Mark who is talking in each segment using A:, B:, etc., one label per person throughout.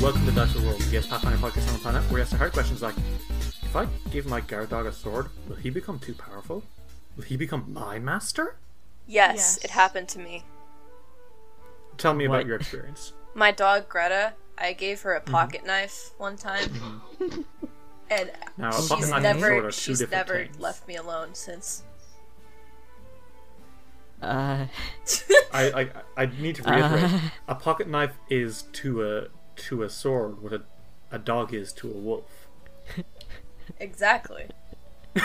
A: Welcome to Dice World, the Pathfinder podcast on the planet where we ask the hard questions like If I give my guard dog a sword, will he become too powerful? Will he become my master?
B: Yes,
C: Yes.
B: it happened to me.
A: Tell me
D: What?
A: about your experience.
B: My dog Greta, I gave her a
A: Mm-hmm.
B: pocket knife one time, and
A: Now, a
B: she's
A: pocket knife and a sword
B: never
A: are two
B: she's
A: different
B: never
A: things.
B: left me alone since.
D: Uh,
A: I, I, I need to reiterate:
D: Uh.
A: a pocket knife is to a to a sword what a, a dog is to a wolf.
B: Exactly.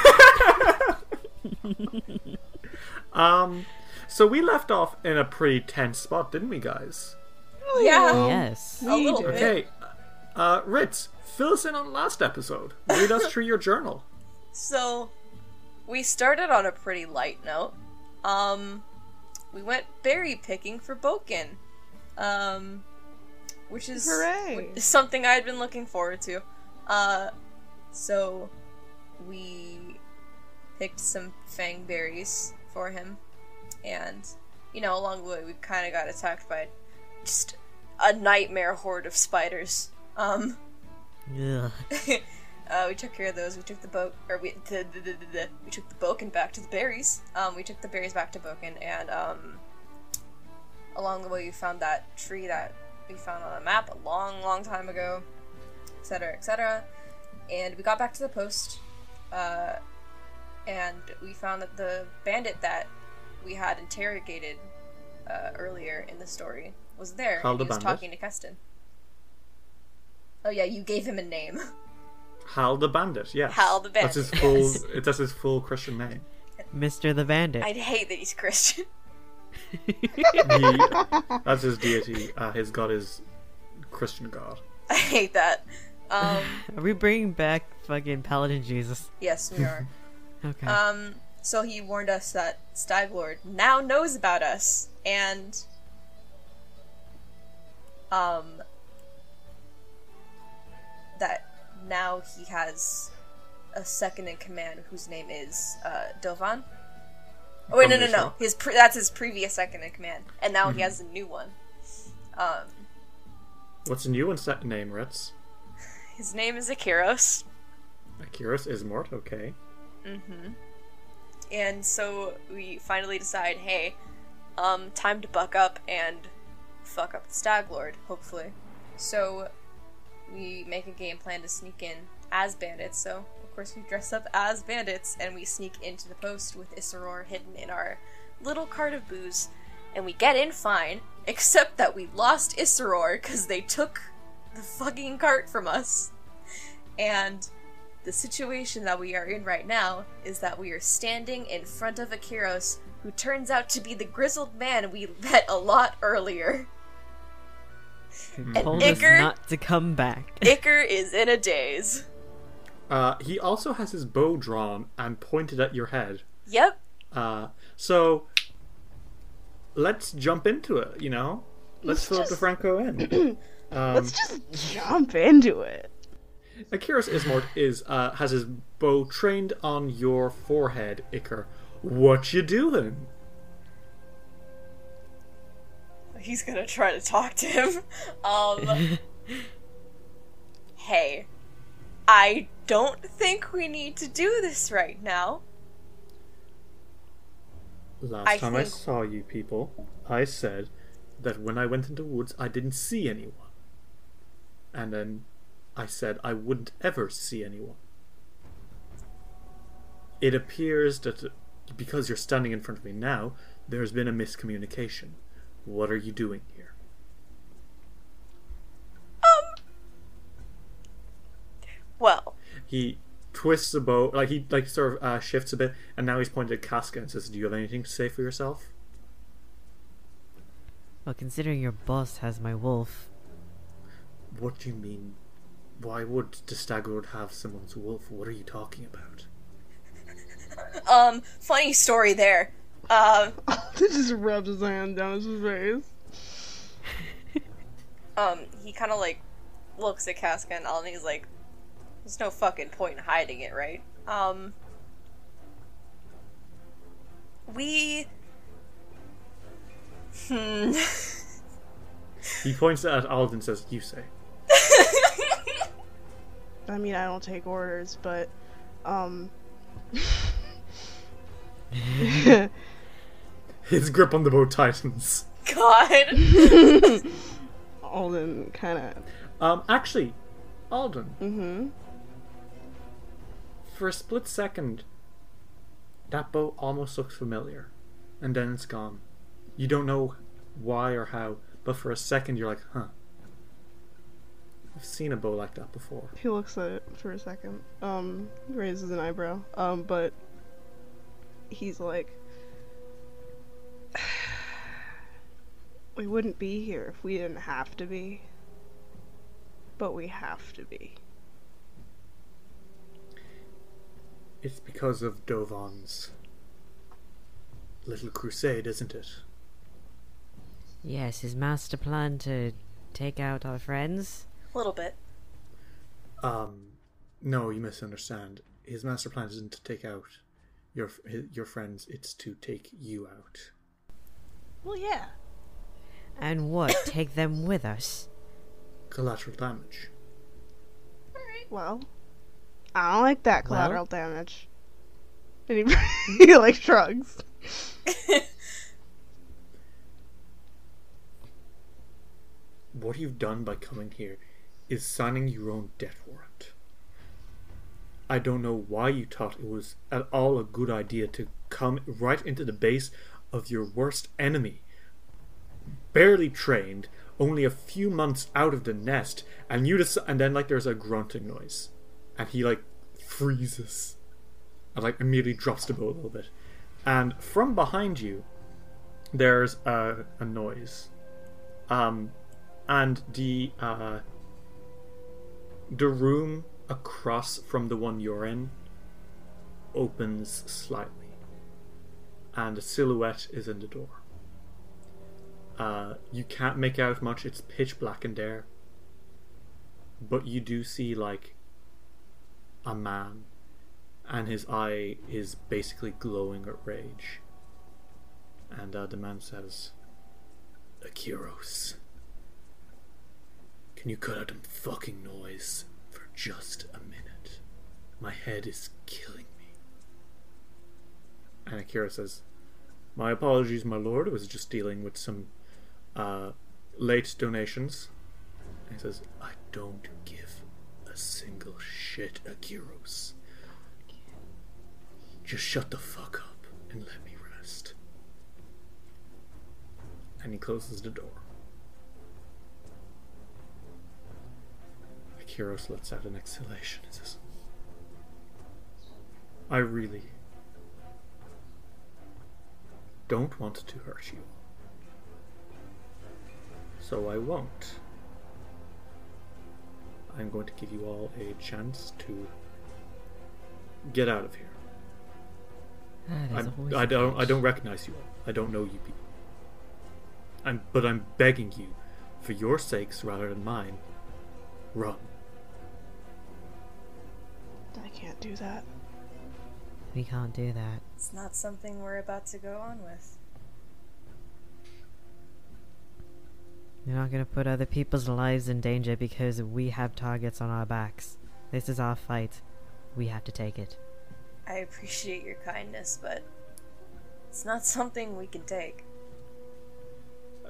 A: Um, so we left off in a pretty tense spot, didn't we, guys?
B: Yeah,
D: yes.
B: a little bit.
A: Okay, uh, Ritz, fill us in on last episode. Read us through your journal.
B: So, we started on a pretty light note. Um, we went berry picking for Bokken, um, which is
C: Hooray.
B: something I had been looking forward to. Uh, so we picked some fang berries for him, and you know, along the way, we kind of got attacked by just a nightmare horde of spiders. Um.
D: Ugh.
B: uh, we took care of those. We took the boat, or we the, the, the, the, the- we took the Bokken back to the berries. Um, we took the berries back to Bokken, and um, along the way we found that tree that we found on a map a long, long time ago, etc., etc. And we got back to the post, uh, and we found that the bandit that we had interrogated uh, earlier in the story was there.
A: Hal
B: and
A: the
B: he was
A: bandit?
B: talking to Kesten. Oh yeah, you gave him a name.
A: Hal the Bandit, yes.
B: Hal the Bandit.
A: That's his
B: Bandit,
A: full.
B: yes.
A: That's his full Christian name.
D: Mr. the Bandit.
B: I'd hate that he's Christian.
A: He, that's his deity. Uh, his god is Christian god.
B: I hate that. Um,
D: Are we bringing back fucking Paladin Jesus?
B: yes, we are.
D: Okay.
B: Um, so he warned us that Staglord now knows about us, and um, that now he has a second in command whose name is uh, Dovan. Oh wait, no, no, no. His pre- that's his previous second in command, and now
A: Mm-hmm.
B: he has a new one. Um,
A: What's the new one's name, Ritz?
B: his name is Akiros.
A: Akiris Ismort, okay. Mm-hmm.
B: And so we finally decide, hey, um, time to buck up and fuck up the Stag Lord, hopefully. So we make a game plan to sneak in as bandits. So course we dress up as bandits and we sneak into the post with Isseror hidden in our little cart of booze. And we get in fine, except that we lost Isseror because they took the fucking cart from us. And the situation that we are in right now is that we are standing in front of Akiros, who turns out to be the grizzled man we met a lot earlier. Hmm. And
D: Told us not to come back.
B: Iker is in a daze.
A: Uh, he also has his bow drawn and pointed at your head.
B: Yep.
A: Uh, so let's jump into it. You know, let's throw
C: just-
A: DeFranco in. Um,
C: Let's just jump into it.
A: Akiros Ismort is uh, has his bow trained on your forehead, Iker. What you doing?
B: He's gonna try to talk to him. Um, hey, I don't think we need to do this right now.
A: Last
B: I
A: time I saw you people, I said that when I went into woods, I didn't see anyone. And then I said I wouldn't ever see anyone. It appears that because you're standing in front of me now, there's been a miscommunication. What are you doing here?
B: Um. Well,
A: He twists the bow, like he like sort of uh, shifts a bit, and now he's pointed at Casca and says, "Do you have anything to say for yourself?"
D: Well, considering your boss has my wolf,
A: What do you mean? Why would the stag lord have someone's wolf? What are you talking about?
B: um, funny story there. Um,
C: he just rubs his hand down his face.
B: um, he kind of like looks at Casca and all, and he's like, "There's no fucking point in hiding it, right?" Um, we. Hmm.
A: He points at Alden and says, "You say."
C: I mean, I don't take orders, but um,
A: His grip on the bow tightens.
B: God.
C: Alden kind of.
A: Um, actually, Alden,
C: Mm-hmm.
A: For a split second, that bow almost looks familiar, and then it's gone. You don't know why or how, but for a second you're like, "Huh." I've seen a bow like that before.
C: He looks at it for a second. Um, raises an eyebrow. Um, but he's like, we wouldn't be here if we didn't have to be. But we have to be.
A: It's because of Dovan's little crusade, isn't it?
D: yes, his master plan to take out our friends.
B: A little bit.
A: Um, no, you misunderstand. His master plan isn't to take out your your friends; it's to take you out.
C: Well, yeah.
D: And what? take them with us?
A: Collateral damage. All right.
C: Well, I don't like that
D: Well?
C: collateral damage. And he, he like shrugs.
A: What you've done by coming here is signing your own death warrant. I don't know why you thought it was at all a good idea to come right into the base of your worst enemy. Barely trained, only a few months out of the nest, and you just and then like there's a grunting noise, and he like freezes, and like immediately drops the bow a little bit, and from behind you, there's a, a noise, um, and the uh, the room across from the one you're in opens slightly, and a silhouette is in the door. Uh, you can't make out much; it's pitch black in there, but you do see like a man, and his eye is basically glowing at rage. And uh, the man says, "Akiros." Can you cut out them fucking noise for just a minute? My head is killing me. And Akira says, My apologies, my lord. I was just dealing with some uh, late donations. And he says, I don't give a single shit, Akiros. Just shut the fuck up and let me rest. And he closes the door. Akiros lets out an exhalation and says, I really don't want to hurt you. So I won't. I'm going to give you all a chance to get out of here.
D: Ah, there's a
A: I'm,
D: voice
A: I don't. I don't recognize you. I don't know you people. I'm, but I'm begging you, for your sakes rather than mine, run.
C: I can't do that.
D: We can't do that.
B: It's not something we're about to go on with.
D: We're not gonna put other people's lives in danger because we have targets on our backs. This is our fight. We have to take it.
B: I appreciate your kindness, but it's not something we can take.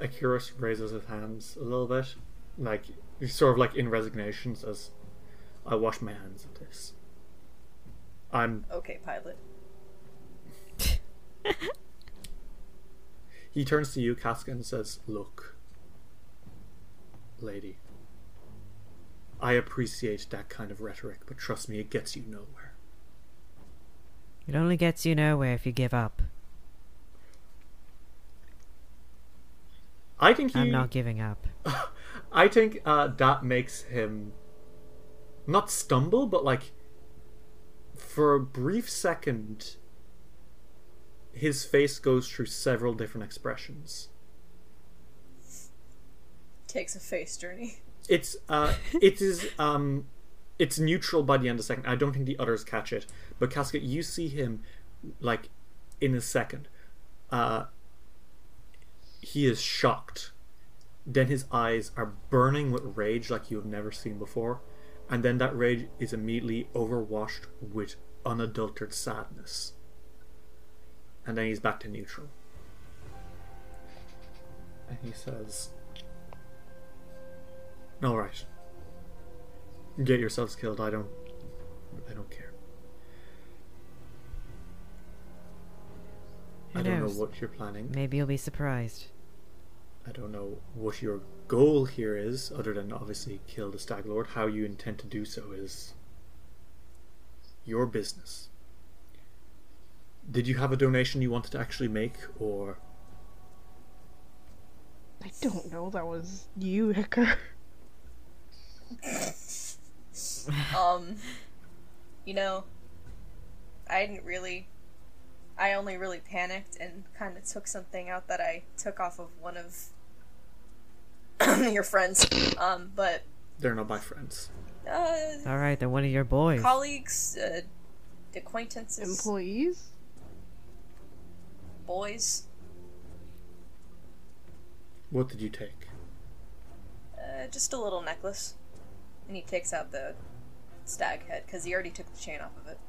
A: Akiros raises his hands a little bit, like he's sort of like in resignation, says, "I wash my hands of this. I'm."
B: Okay, pilot.
A: He turns to you, Casca, and says, "Look, lady. I appreciate that kind of rhetoric, but trust me, it gets you nowhere.
D: It only gets you nowhere if you give up.
A: I think he,
D: I'm not giving up.
A: I think uh, that makes him not stumble, but like for a brief second, his face goes through several different expressions.
B: Takes a face journey.
A: It's uh, it is um, it's neutral by the end of the second. I don't think the others catch it, but Casket, you see him like in a second. Uh, he is shocked. Then his eyes are burning with rage like you have never seen before, and then that rage is immediately overwashed with unadulterated sadness. And then he's back to neutral. And he says, All right. Get yourselves killed. I don't. I don't care.
D: Who
A: I don't know what you're planning.
D: Maybe you'll be surprised.
A: I don't know what your goal here is, other than obviously kill the Stag Lord. How you intend to do so is your business. Did you have a donation you wanted to actually make, or
C: I don't know. That was you, Hicker.
B: Um, you know, I didn't really. I only really panicked and kind of took something out that I took off of one of your friends. Um, but
A: they're not my friends?
B: uh,
D: Alright, then one of your boys.
B: colleagues, uh, acquaintances,
C: Employees?
B: boys.
A: What did you take?
B: Uh, just a little necklace. And he takes out the stag head because he already took the chain off of it.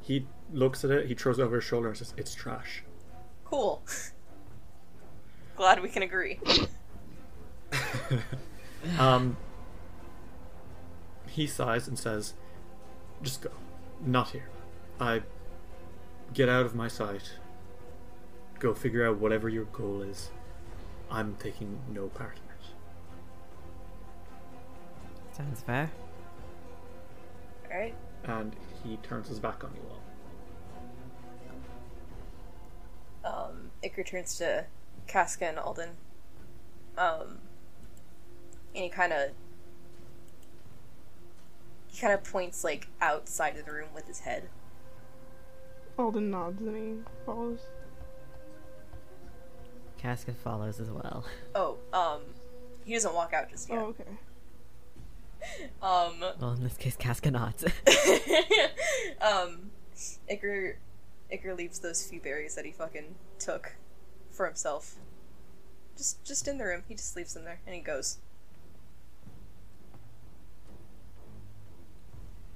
A: He looks at it. He throws it over his shoulder and says, "It's trash."
B: Cool. Glad we can agree.
A: Um, he sighs and says, "Just go. Not here. I get out of my sight. Go figure out whatever your goal is. I'm taking no part in it."
D: Sounds fair.
B: Alright.
A: And he turns his back on you all.
B: um, Iker turns to Casca and Alden. Um, and he kind of he kind of points like outside of the room with his head.
C: Alden nods and he follows.
D: Casca follows as well.
B: Oh, um, he doesn't walk out just yet.
C: Oh, okay.
B: Um,
D: Well, in this case, Casca nods.
B: um, Iker, Iker leaves those few berries that he fucking took for himself. Just, just in the room. He just leaves them there and he goes.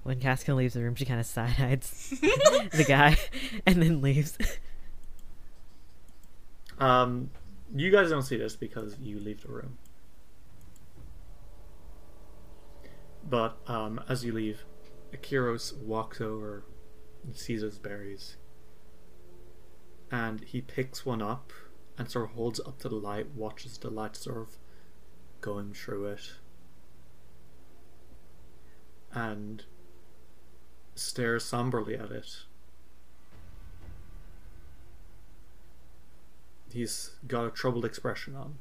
D: when Casca leaves the room, she kind of side eyes the guy and then leaves.
A: Um, you guys don't see this because you leave the room. But um, as you leave, Akiros walks over and sees those berries. And he picks one up and sort of holds it up to the light, watches the light sort of going through it. And stares somberly at it. He's got a troubled expression on.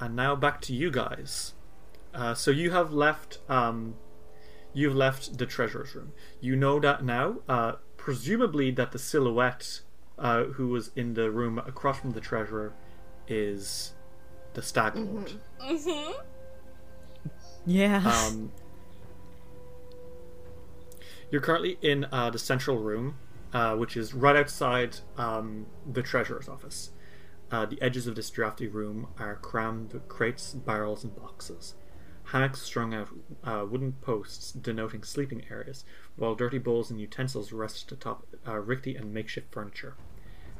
A: And now back to you guys. Uh, so you have left. Um, you've left the treasurer's room. You know that now. Uh, presumably that the silhouette uh, who was in the room across from the treasurer, is the stag lord.
B: Mm-hmm.
D: Yeah.
A: Um, you're currently in uh, the central room, uh, which is right outside um, the treasurer's office. Uh, the edges of this drafty room are crammed with crates, barrels, and boxes. Hammocks strung out uh, wooden posts denoting sleeping areas, while dirty bowls and utensils rest atop uh, rickety and makeshift furniture.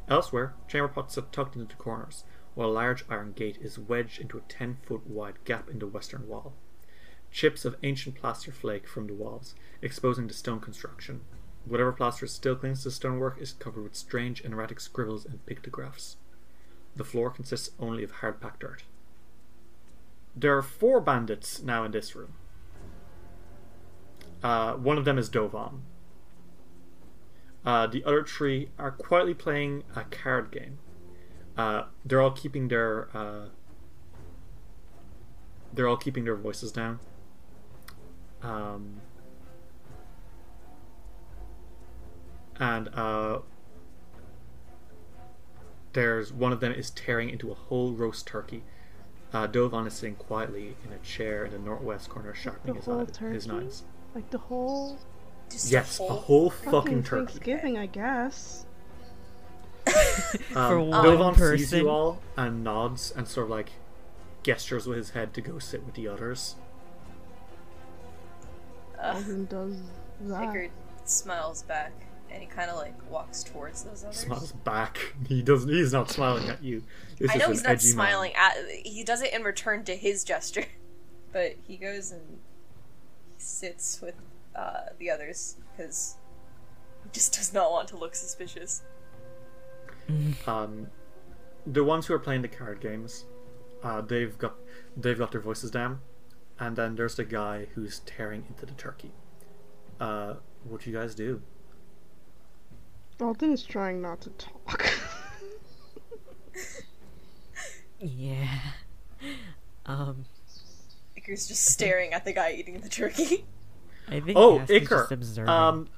A: Elsewhere, chamber pots are tucked into corners, while a large iron gate is wedged into a 10 foot wide gap in the western wall. Chips of ancient plaster flake from the walls, exposing the stone construction. Whatever plaster still clings to the stonework is covered with strange and erratic scribbles and pictographs. The floor consists only of hard packed dirt. There are four bandits now in this room. Uh, one of them is Dovan. Uh, the other three are quietly playing a card game. Uh, they're all keeping their uh, they're all keeping their voices down. Um, and uh, there's one of them is tearing into a whole roast turkey. Uh, Dovan is sitting quietly in a chair in the northwest corner, sharpening his,
C: whole
A: eye- his
C: turkey?
A: knives.
C: Like the whole
A: Yes,
B: Just a
A: a
B: whole.
A: whole fucking
C: fucking
A: turkey.
C: Thanksgiving, I guess.
A: Um,
D: For one
A: Dovan sees you all and nods and sort of like gestures with his head to go sit with the others.
B: Uh,
C: Alden does that.
B: Ickard smiles back and he kind of like walks towards those others.
A: Smiles back. He doesn't. He's not smiling at you. This
B: I know
A: an
B: he's not
A: edgy man.
B: smiling at. He does it in return to his gesture, but he goes and he sits with uh, the others because he just does not want to look suspicious.
A: Um, the ones who are playing the card games, uh, they've got they've got their voices down, and then there's the guy who's tearing into the turkey. Uh, what do you guys do?
C: Alden's trying not to talk.
D: yeah. Um,
B: Icar's just staring at the guy eating the turkey.
D: I think
A: Oh,
D: Cass is just
A: Iker.
D: observing.
A: Um,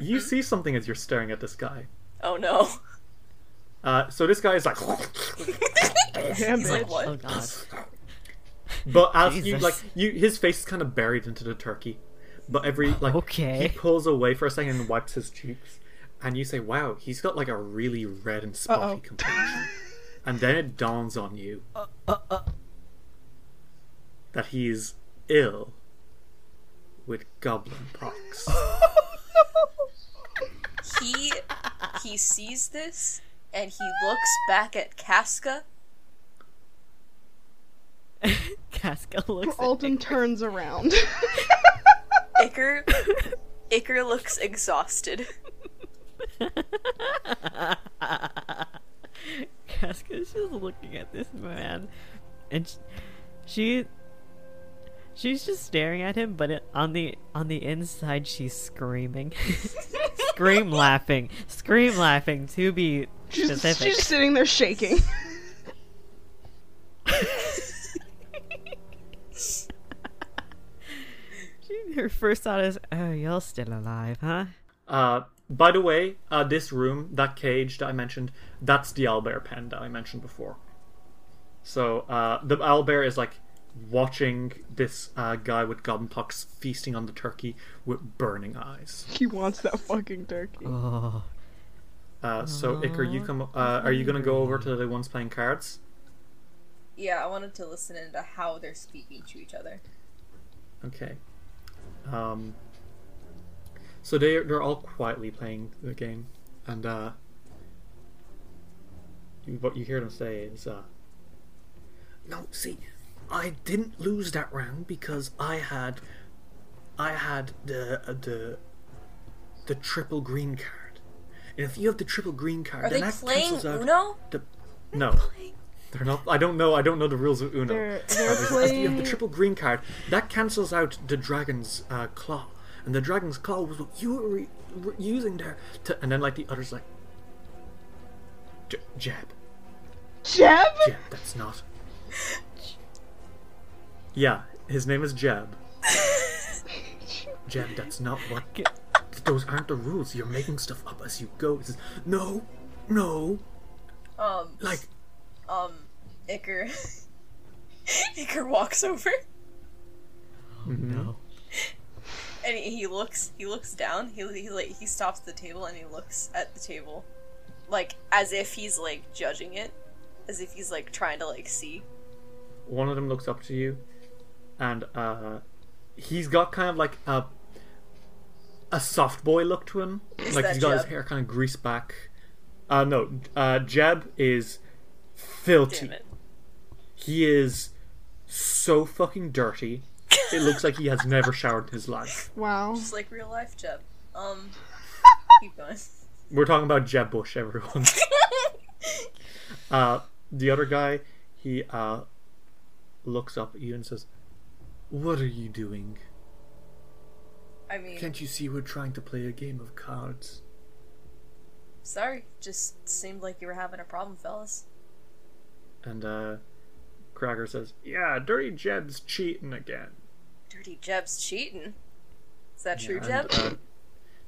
A: you see something as you're staring at this guy.
B: Oh no!
A: Uh, so this guy is like,
C: Damn
B: He's like, what?
D: oh god.
A: but as you like, you his face is kind of buried into the turkey. But every like,
D: Okay.
A: he pulls away for a second and wipes his cheeks, and you say, "Wow, he's got like a really red and spotty
C: Uh-oh.
A: complexion." and then it dawns on you uh, uh, uh. that he's ill with goblin pox.
B: He he sees this and he looks back at Casca.
D: Casca looks at
C: Alden turns around.
B: Icar Icar looks exhausted.
D: Casca's just looking at this man, and sh- she, she's just staring at him. But it, on the on the inside, she's screaming, scream laughing, scream laughing. To be
C: she's,
D: specific,
C: she's sitting there shaking.
D: She- her first thought is, "Oh, you're still alive, huh?"
A: Uh, by the way, uh, this room, that cage that I mentioned, that's the owlbear pen that I mentioned before. So uh, the owlbear is like watching this uh, guy with goblin pox feasting on the turkey with burning eyes.
C: he wants that fucking turkey.
D: Oh,
A: Uh, so Iker, you come. Uh, are you gonna go over to the ones playing cards?
B: Yeah, I wanted to listen into how they're speaking to each other.
A: Okay. Um, so they they're all quietly playing the game, and uh, you- what you hear them say is, uh, "No, see, I didn't lose that round because I had, I had the uh, the the triple green card, and if you have the triple green card,
B: Are
A: then
B: they
A: that
B: playing
A: cancels out
B: Uno?
A: the no." They're not. I don't know. I don't know the rules of Uno.
C: They're- they're
A: because if you have
C: playing-
A: the triple green card. That cancels out the dragon's uh, claw, and the dragon's claw was what you were re- re- using there. To, and then like the others like, J- Jeb,
C: Jeb?
A: Jeb. That's not. Yeah, his name is Jeb. Jeb, that's not what those aren't the rules. You're making stuff up as you go. He says, no, no,
B: Um,
A: like
B: um, Iker. Iker walks over Oh,
D: No.
B: and he, he looks. He looks down. He he like he stops the table and he looks at the table, like as if he's like judging it, as if he's like trying to like see.
A: one of them looks up to you, and uh, he's got kind of like a a soft boy look to him. like
B: that
A: he's got his hair kind of greased back. Uh, no, uh, Jeb is filthy.
B: Damn it.
A: He is so fucking dirty. It looks like he has never showered in his life.
C: Wow.
B: Just like real life, Jeb. Um, keep going.
A: We're talking about Jeb Bush, everyone. uh, the other guy, he uh, looks up at you and says, "What are you doing?
B: I mean,
A: Can't you see we're trying to play a game of cards?"
B: sorry. Just seemed like you were having a problem, fellas.
A: And uh, Cracker says, "Yeah, Dirty Jeb's cheating again."
B: Dirty Jeb's cheating. Is that true,
A: And,
B: Jeb?
A: uh,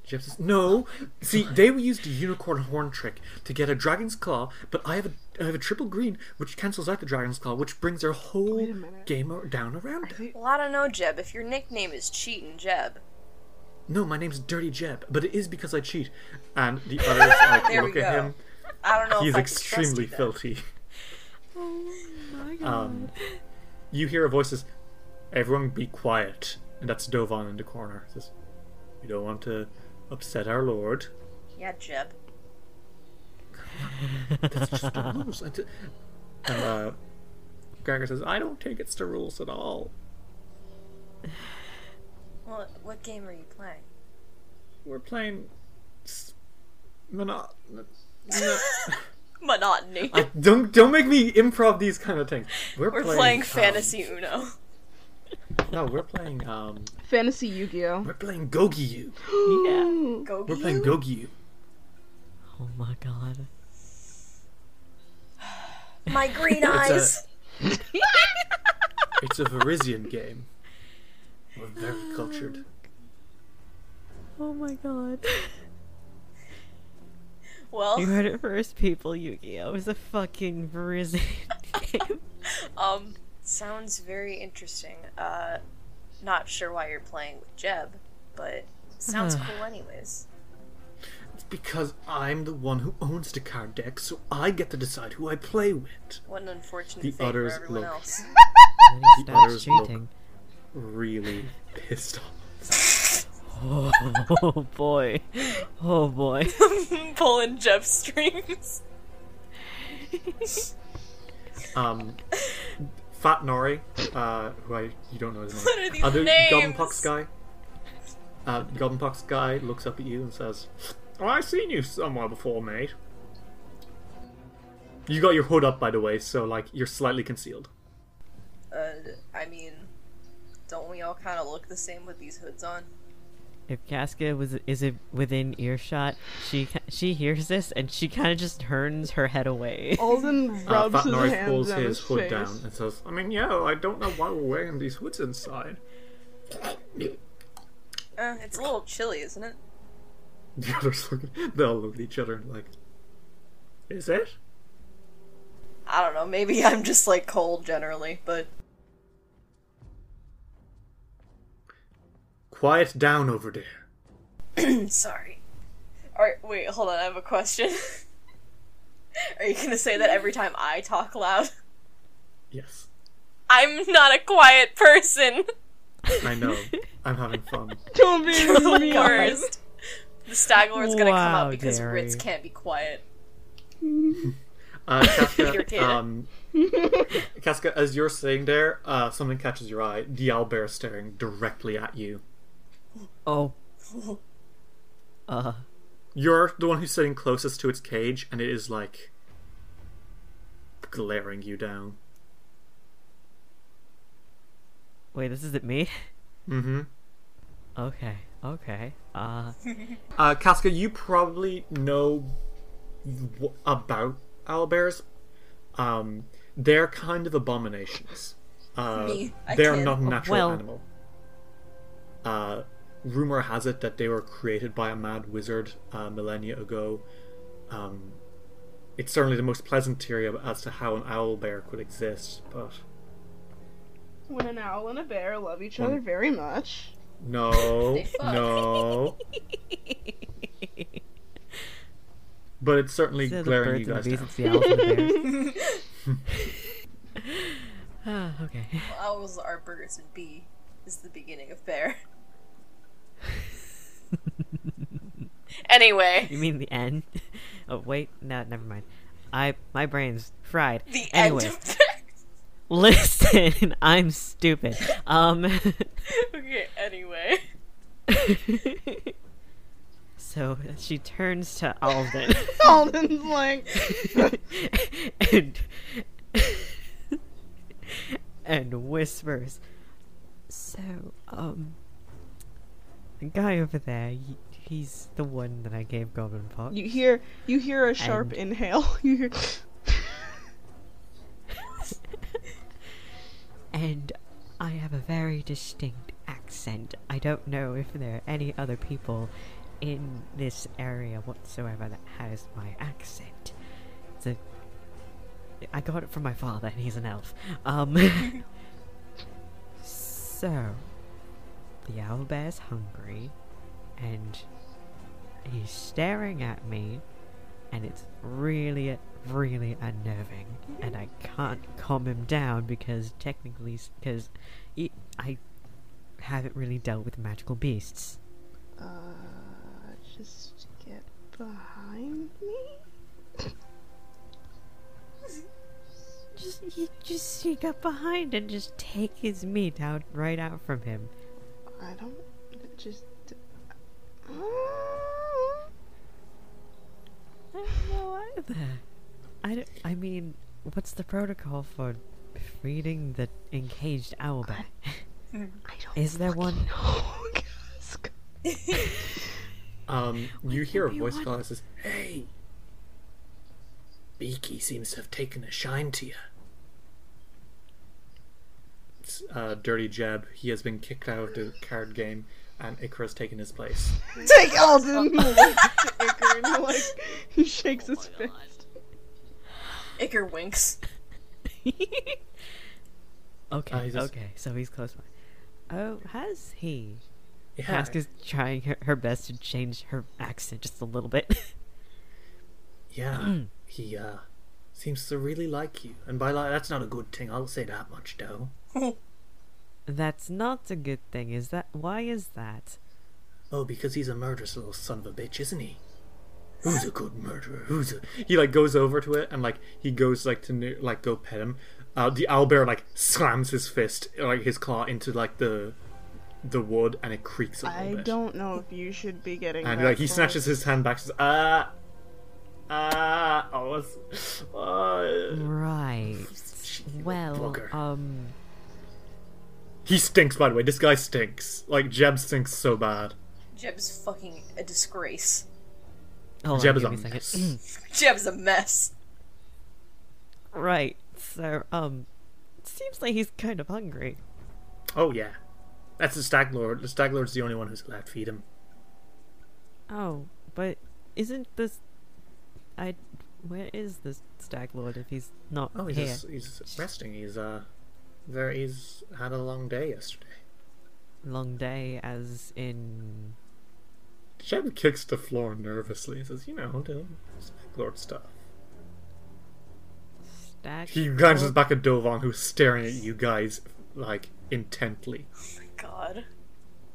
A: Jeb says, "No. See, they used a unicorn horn trick to get a dragon's claw, but I have a I have a triple green, which cancels out the dragon's claw, which brings their whole
C: Wait a minute.
A: game down around
C: I
A: it.
B: well, I don't know, Jeb. If your nickname is Cheating Jeb,
A: No, my name's Dirty Jeb, but it is because I cheat." And the others like look at him.
B: I don't know
A: He's
B: if I can trust
A: extremely
B: you then.
A: filthy.
D: Oh my god.
A: Um, you hear a voice says, "Everyone, be quiet." And that's Dovan in the corner. Says, "We don't want to upset our lord."
B: Yeah, Jeb.
A: That's just the rules. And, and uh, Gregor says, "I don't think it's the rules at all.
B: Well, what game are you playing?
A: We're playing." s- Mono- n- n-
B: Monotony.
A: I, don't don't make me improv these kind of things. We're,
B: We're
A: playing,
B: playing
A: um,
B: Fantasy Uno.
A: no, we're playing um,
C: Fantasy Yu-Gi-Oh.
A: we're playing Gogiyu.
D: yeah.
B: Go
A: We're playing Gogiyu.
D: Oh my god.
B: My green
A: It's
B: eyes.
A: It's a Varisian game. We're very cultured.
D: Oh my god.
B: Well,
D: You heard it first, people. Yu-Gi-Oh! is a fucking Verizon game.
B: um, sounds very interesting. Uh, not sure why you're playing with Jeb, but sounds cool anyways.
A: It's because I'm the one who owns the card deck, so I get to decide who I play with.
B: What an unfortunate
A: The
B: fate
A: others
B: for everyone
A: look-
B: else.
D: And he
A: The
D: starts
A: others look-
D: cheating.
A: Really pissed off.
D: Oh boy. Oh boy.
B: Pulling Jeb strings.
A: Um, Fat Nori, uh, who I you don't know his name.
B: What are these
A: Other
B: names?
A: Goblin guy. Uh, Goblin guy looks up at you and says, "Oh, I've seen you somewhere before, mate." You got your hood up, by the way, so like you're slightly concealed.
B: Uh, I mean, don't we all kind of look the same with these hoods on?
D: If Casca was is it within earshot, she she hears this and she kind of just turns her head away.
C: Alden
A: Uh,
C: rubs
A: Fat
C: his
A: Nori
C: hands
A: pulls
C: down
A: his
C: his
A: hood
C: face.
A: down and says, "I mean, yeah, I don't know why we're wearing these hoods inside."
B: Uh, it's a little chilly, isn't it?
A: The others look. They all look at each other and like, "Is it?"
B: I don't know. Maybe I'm just like cold generally, but
A: Quiet down over there.
B: sorry. Alright, wait, hold on. I have a question. Are you gonna say that every time I talk loud?
A: Yes,
B: I'm not a quiet person.
A: I know. I'm having fun.
C: Don't be mean.
B: Worst. The stag lord's gonna come out because
D: Derry.
B: Ritz can't be quiet.
A: Uh, Casca, um, Casca, as you're sitting there, uh, something catches your eye. The owlbear is staring directly at you.
D: Oh. Uh.
A: You're the one who's sitting closest to its cage, and it is like glaring you down.
D: Wait, this isn't me.
A: Mm-hmm.
D: Okay. Okay. Uh.
A: Uh, Casca, you probably know w- about owlbears. Um, they're kind of abominations. Uh,
B: Me, I
A: they're
B: can.
A: not a natural
D: Well-
A: animal. Uh, rumor has it that they were created by a mad wizard uh, millennia ago. Um, it's certainly the most pleasant theory as to how an owl bear could exist, but
C: When an owl and a bear love each
A: When-
C: other very much.
A: no, no. But it's certainly
D: Instead of the
A: glaring you guys
D: and the
A: down.
D: it's the owls and the bears. ah, okay.
B: Owls are birds and B is the beginning of bear. Anyway,
D: You mean the end? Oh wait, no, never mind. I my brain's fried.
B: the
D: anyway,
B: end of
D: listen, I'm stupid. Um.
B: okay, anyway.
D: so she turns to Alden
C: Alden's like,
D: and and whispers. So, um, the guy over there, he, he's the one that I gave Goblin Pox.
C: you hear, you hear a sharp
D: And-
C: inhale. You hear,
D: and I have a very distinct accent. I don't know if there are any other people in this area whatsoever that has my accent. It's a I got it from my father, and he's an elf. Um, so the owl bear's hungry, and he's staring at me, and it's really, really unnerving, and I can't calm him down because technically, because I haven't really dealt with magical beasts.
C: uh, just get behind me.
D: Just, you just sneak up behind and just take his meat out right out from him.
C: I don't, just.
D: I don't know either. I, don't, I mean, what's the protocol for feeding the encaged owl bear?
C: I don't
D: Is there one?
C: know. Casca.
A: Um, you hear a voice
D: one.
A: call that says, Hey! Beaky seems to have taken a shine to you. It's uh, Dirty Jeb. He has been kicked out of the card game, and Icarus taken his place.
C: Take Alden. Icar and like he shakes his fist.
B: Iker winks.
D: okay,
A: Uh, he's just-
D: okay, so he's close by. Oh, has he?
A: Yeah,
D: is trying her, her best to change her accent just a little bit.
A: yeah. he uh, seems to really like you, and by like that's not a good thing. I'll say that much, though.
D: That's not a good thing, is that? Why is that?
A: Oh, because he's a murderous little son of a bitch, isn't he? Who's a good murderer? Who's a... He like goes over to it and like he goes like to like go pet him. Uh, the owlbear like slams his fist like his claw into like the the wood and it creaks a little
C: I
A: bit.
C: don't know if you should be getting.
A: And
C: that
A: like he snatches his hand back. Says, ah, ah, oh, it's, uh,
D: Right. Well, um,
A: he stinks. By the way, this guy stinks. Like Jeb stinks so bad.
B: Jeb's fucking a disgrace.
D: hold
A: Jeb
D: on,
A: is a
D: a
A: mess.
D: second.
B: Jeb's a mess.
D: right. So, um, it seems like he's kind of hungry.
A: Oh yeah, that's the stag lord. The stag lord's the only one who's allowed to feed him.
D: Oh, but isn't this? I. Where is this stag lord if he's not
A: Oh, he's
D: here?
A: just, he's resting. He's uh, very. He's had a long day yesterday.
D: Long day, as in.
A: Jeb kicks the floor nervously and says, "You know, the stag lord stuff."
D: Stag.
A: He glances back at Dovan, who's staring at you guys like intently.
B: Oh my god.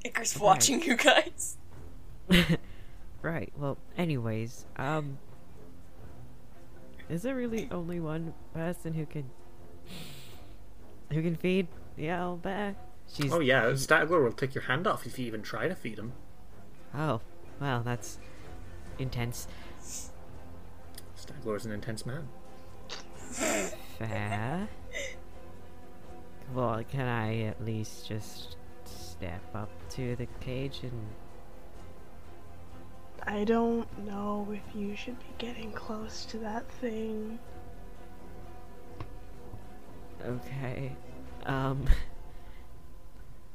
B: Iker's watching you guys.
D: right. Well, anyways, um, is there really only one person who can who can feed the owl bear? She's.
A: Oh yeah, Stagler will take your hand off if you even try to feed him.
D: Oh, well, that's intense.
A: Stagler's an intense man.
D: Fair. Well, can I at least just step up to the cage and
C: I don't know if you should be getting close to that thing.
D: Okay, um,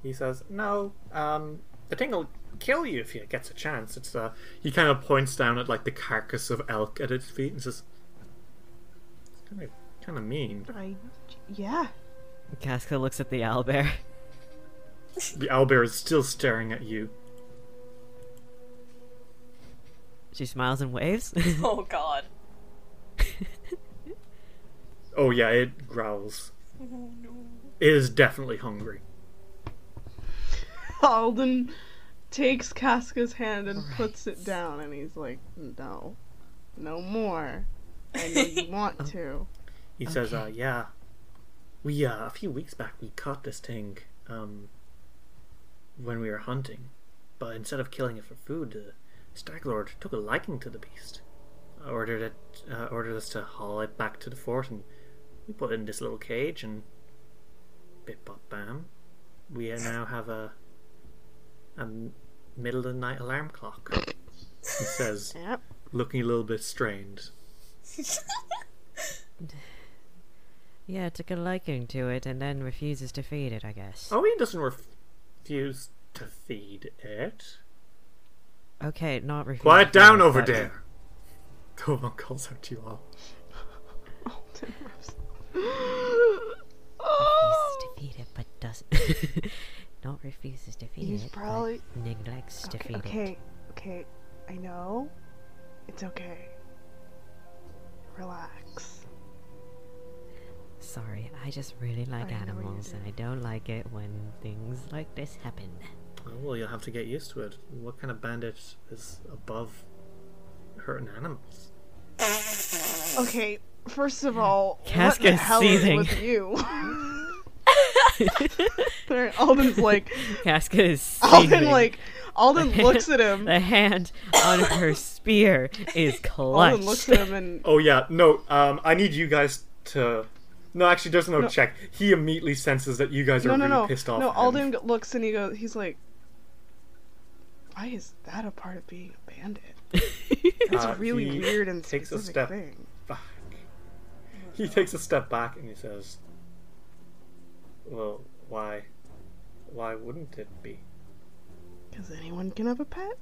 A: He says, "No, um, the thing will kill you if he gets a chance. It's uh, he kind of points down at like the carcass of elk at its feet and says, "It's kind of kind of mean."
C: I, yeah.
D: Casca looks at the owlbear.
A: The owlbear is still staring at you.
D: She smiles and waves.
B: Oh god.
A: Oh yeah, it growls.
B: Oh no.
A: It is definitely hungry.
C: Alden takes Casca's hand and puts it down, and he's like, "No, no more. I know you want to."
A: He says, "Uh, yeah, we uh, a few weeks back we caught this thing, um, when we were hunting, but instead of killing it for food, the Stag Lord took a liking to the beast. Ordered it, uh, ordered us to haul it back to the fort, and we put it in this little cage, and bip bop bam, we now have a a middle of the night alarm clock." He says,
C: Yep.
A: looking a little bit strained.
D: yeah, took a liking to it and then refuses to feed it, I guess.
A: Oh, he doesn't refuse to feed it.
D: Okay, not refuse.
A: Quiet down over there. Dovan calls out to you all.
C: Alden rubs-
D: Refuses to feed it, but doesn't. not refuses to feed
C: He's
D: it,
C: probably-
D: but neglects to
C: okay,
D: feed it.
C: okay, okay. I know. It's okay. Relax.
D: Sorry, I just really like
C: I
D: animals, and I don't like it when things like this happen.
A: Oh, well, you'll have to get used to it. What kind of bandit is above hurting animals?
C: Okay, first of all, what the
D: Casca's
C: hell
D: seething.
C: is with you? There- Alden's like,
D: Casca is
C: Alden like, Alden looks at him.
D: The hand on her spear is
C: Alden looks at him and
A: Oh yeah, no. Um, I need you guys to. No, actually, there's no,
C: No.
A: check. He immediately senses that you guys are
C: no, no,
A: really
C: no,
A: pissed off.
C: no.
A: at him.
C: Alden looks and he goes, he's like, why is that a part of being a bandit? It's
A: Uh,
C: really weird and
A: takes a step
C: thing.
A: Back. He takes a step back and he says, "Well, why? Why wouldn't it be?"
C: Because anyone can have a pet.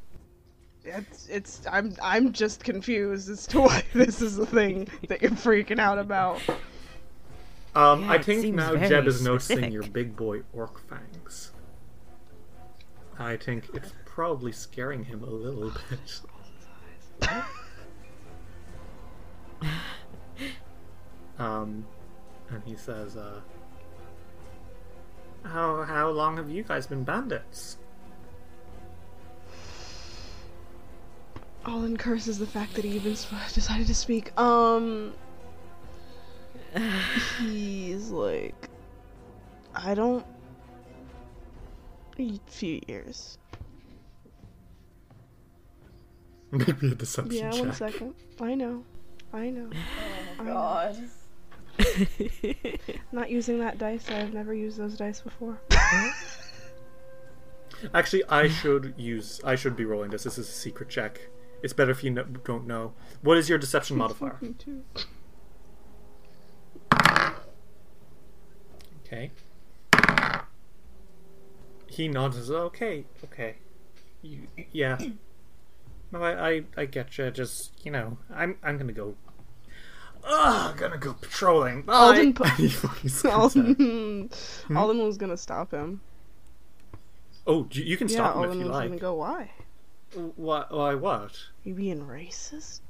C: It's, it's. I'm. I'm just confused as to why this is the thing that you're freaking out about.
A: Um,
D: Yeah,
A: I think now
D: very
A: Jeb is noticing your big boy orc fangs. I think it's probably scaring him a little bit. um, and he says, uh, "How how long have you guys been bandits?"
C: Alden curses the fact that he even decided to speak. Um, he's like, I don't. A few years.
A: Make me a deception
C: Yeah,
A: check.
C: one second. I know. I know.
B: Oh god.
C: Not using that dice. I've never used those dice before.
A: Actually, I should use. I should be rolling this. This is a secret check. It's better if you kn- don't know. What is your deception modifier?
C: Me too.
A: Okay. He nods "Okay, okay, you, yeah. No, I, I, I get you. Just you know, I'm, I'm gonna go. Ugh, I'm gonna go patrolling. Bye."
C: Alden pu-
A: And he fucking scoots out.
C: Alden, hmm? Alden was gonna stop him.
A: Oh, you, you can
C: Yeah,
A: stop him
C: Alden
A: if you
C: was
A: like.
C: gonna go. Why?
A: Why? Why? What?
C: You being racist,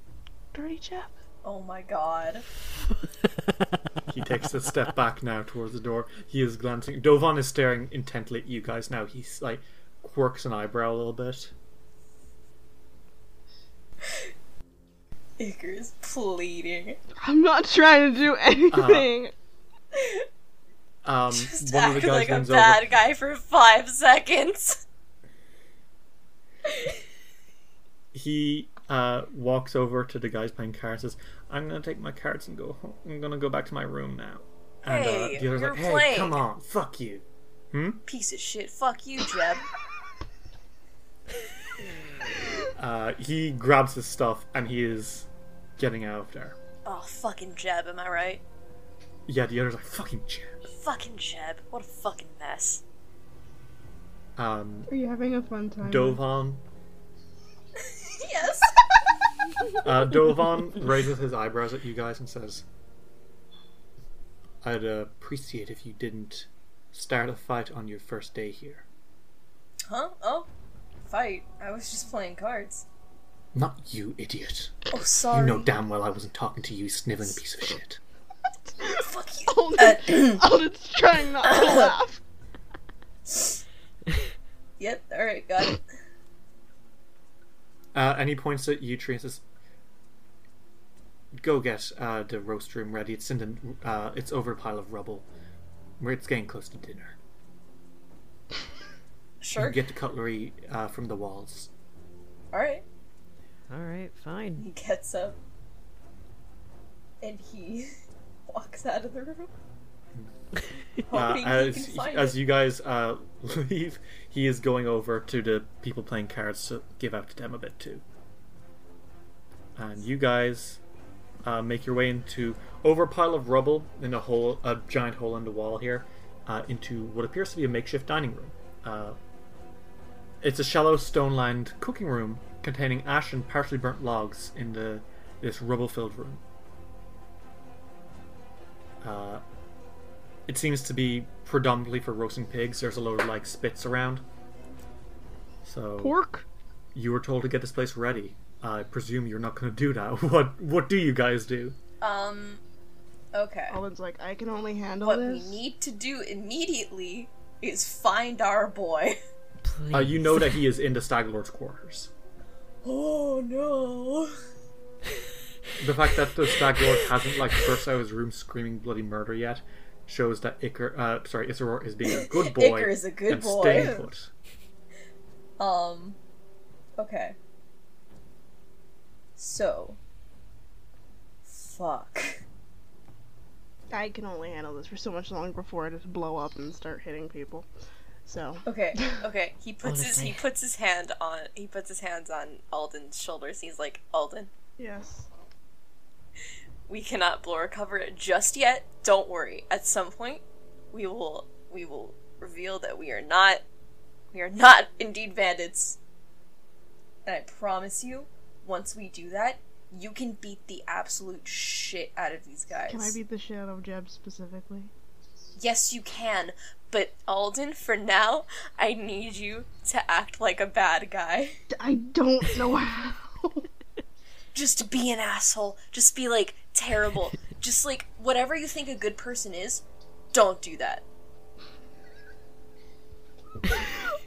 C: dirty chap?
B: Oh my god.
A: He takes a step back now towards the door. He is glancing. Dovan is staring intently at you guys now. He's like quirks an eyebrow a little bit.
B: Iker is pleading.
C: I'm not trying to do anything.
A: Um,
B: Just
A: one of the guys
B: like a bad
A: over.
B: guy for five seconds.
A: He uh, walks over to the guys playing cards. And says, "I'm gonna take my cards and go. Home. I'm gonna go back to my room now." And
B: Hey,
A: uh, the other's
B: you're
A: like, "Hey,
B: playing."
A: come on, fuck you."
B: Piece of shit. Fuck you, Jeb.
A: Uh, he grabs his stuff and he is getting out of there.
B: oh, fucking Jeb, am I right?
A: Yeah, the other's like, "Fucking Jeb."
B: Fucking Jeb. What a fucking mess.
A: Um,
C: Are you having a fun time?
A: Dovan,
B: yes.
A: uh, Dovan raises his eyebrows at you guys and says, "I'd appreciate if you didn't start a fight on your first day here.
B: Huh? Oh, fight. I was just playing cards.
A: Not you, idiot.
B: Oh, sorry.
A: You know damn well I wasn't talking to you, sniveling piece of shit."
B: Fuck you.
C: Alden, Alden's trying not to laugh.
B: Yep. All right. Got it.
A: Uh, and he points at you, Tree, and says, "Go get uh, the roast room ready. It's in the, uh, it's over a pile of rubble. Where it's getting close to dinner.
B: Sure.
A: Get the cutlery uh, from the walls.
B: All right.
D: Alright, fine.
B: He gets up and he walks out of the room.
A: Uh, as as you guys uh, leave, he is going over to the people playing cards to give out to them a bit too. And you guys uh, make your way into over a pile of rubble in a hole, a giant hole in the wall here, uh, into what appears to be a makeshift dining room. Uh, it's a shallow stone-lined cooking room containing ash and partially burnt logs in the this rubble-filled room. Uh, it seems to be predominantly for roasting pigs. There's a load of like spits around. So
C: Pork?
A: you were told to get this place ready. I presume you're not going to do that. What What do you guys do?
B: Um. Okay.
C: Alden's like, I can only handle
B: What we need to do immediately is find our boy.
D: Please.
A: Uh, you know that he is in the Stag Lord's quarters.
B: Oh no.
A: The fact that the Stag Lord hasn't like burst out of his room screaming bloody murder yet shows that Iker, uh, sorry, Isseror is being a good boy
B: Iker is a good
A: and
B: boy.
A: staying put.
B: Um. Okay. So. Fuck.
C: I can only handle this for so much longer before I just blow up and start hitting people. So,
B: Okay. Okay. He puts his he puts his hand on he puts his hands on Alden's shoulders. He's like, Alden,
C: yes.
B: we cannot blow our cover just yet. Don't worry. At some point, we will we will reveal that we are not we are not indeed bandits. And I promise you, once we do that, you can beat the absolute shit out of these guys.
C: Can I beat the shit out of Jeb specifically?
B: Yes, you can. But Alden, for now, I need you to act like a bad guy.
C: I don't know how.
B: Just be an asshole. Just be like terrible. Just like whatever you think a good person is, don't do that.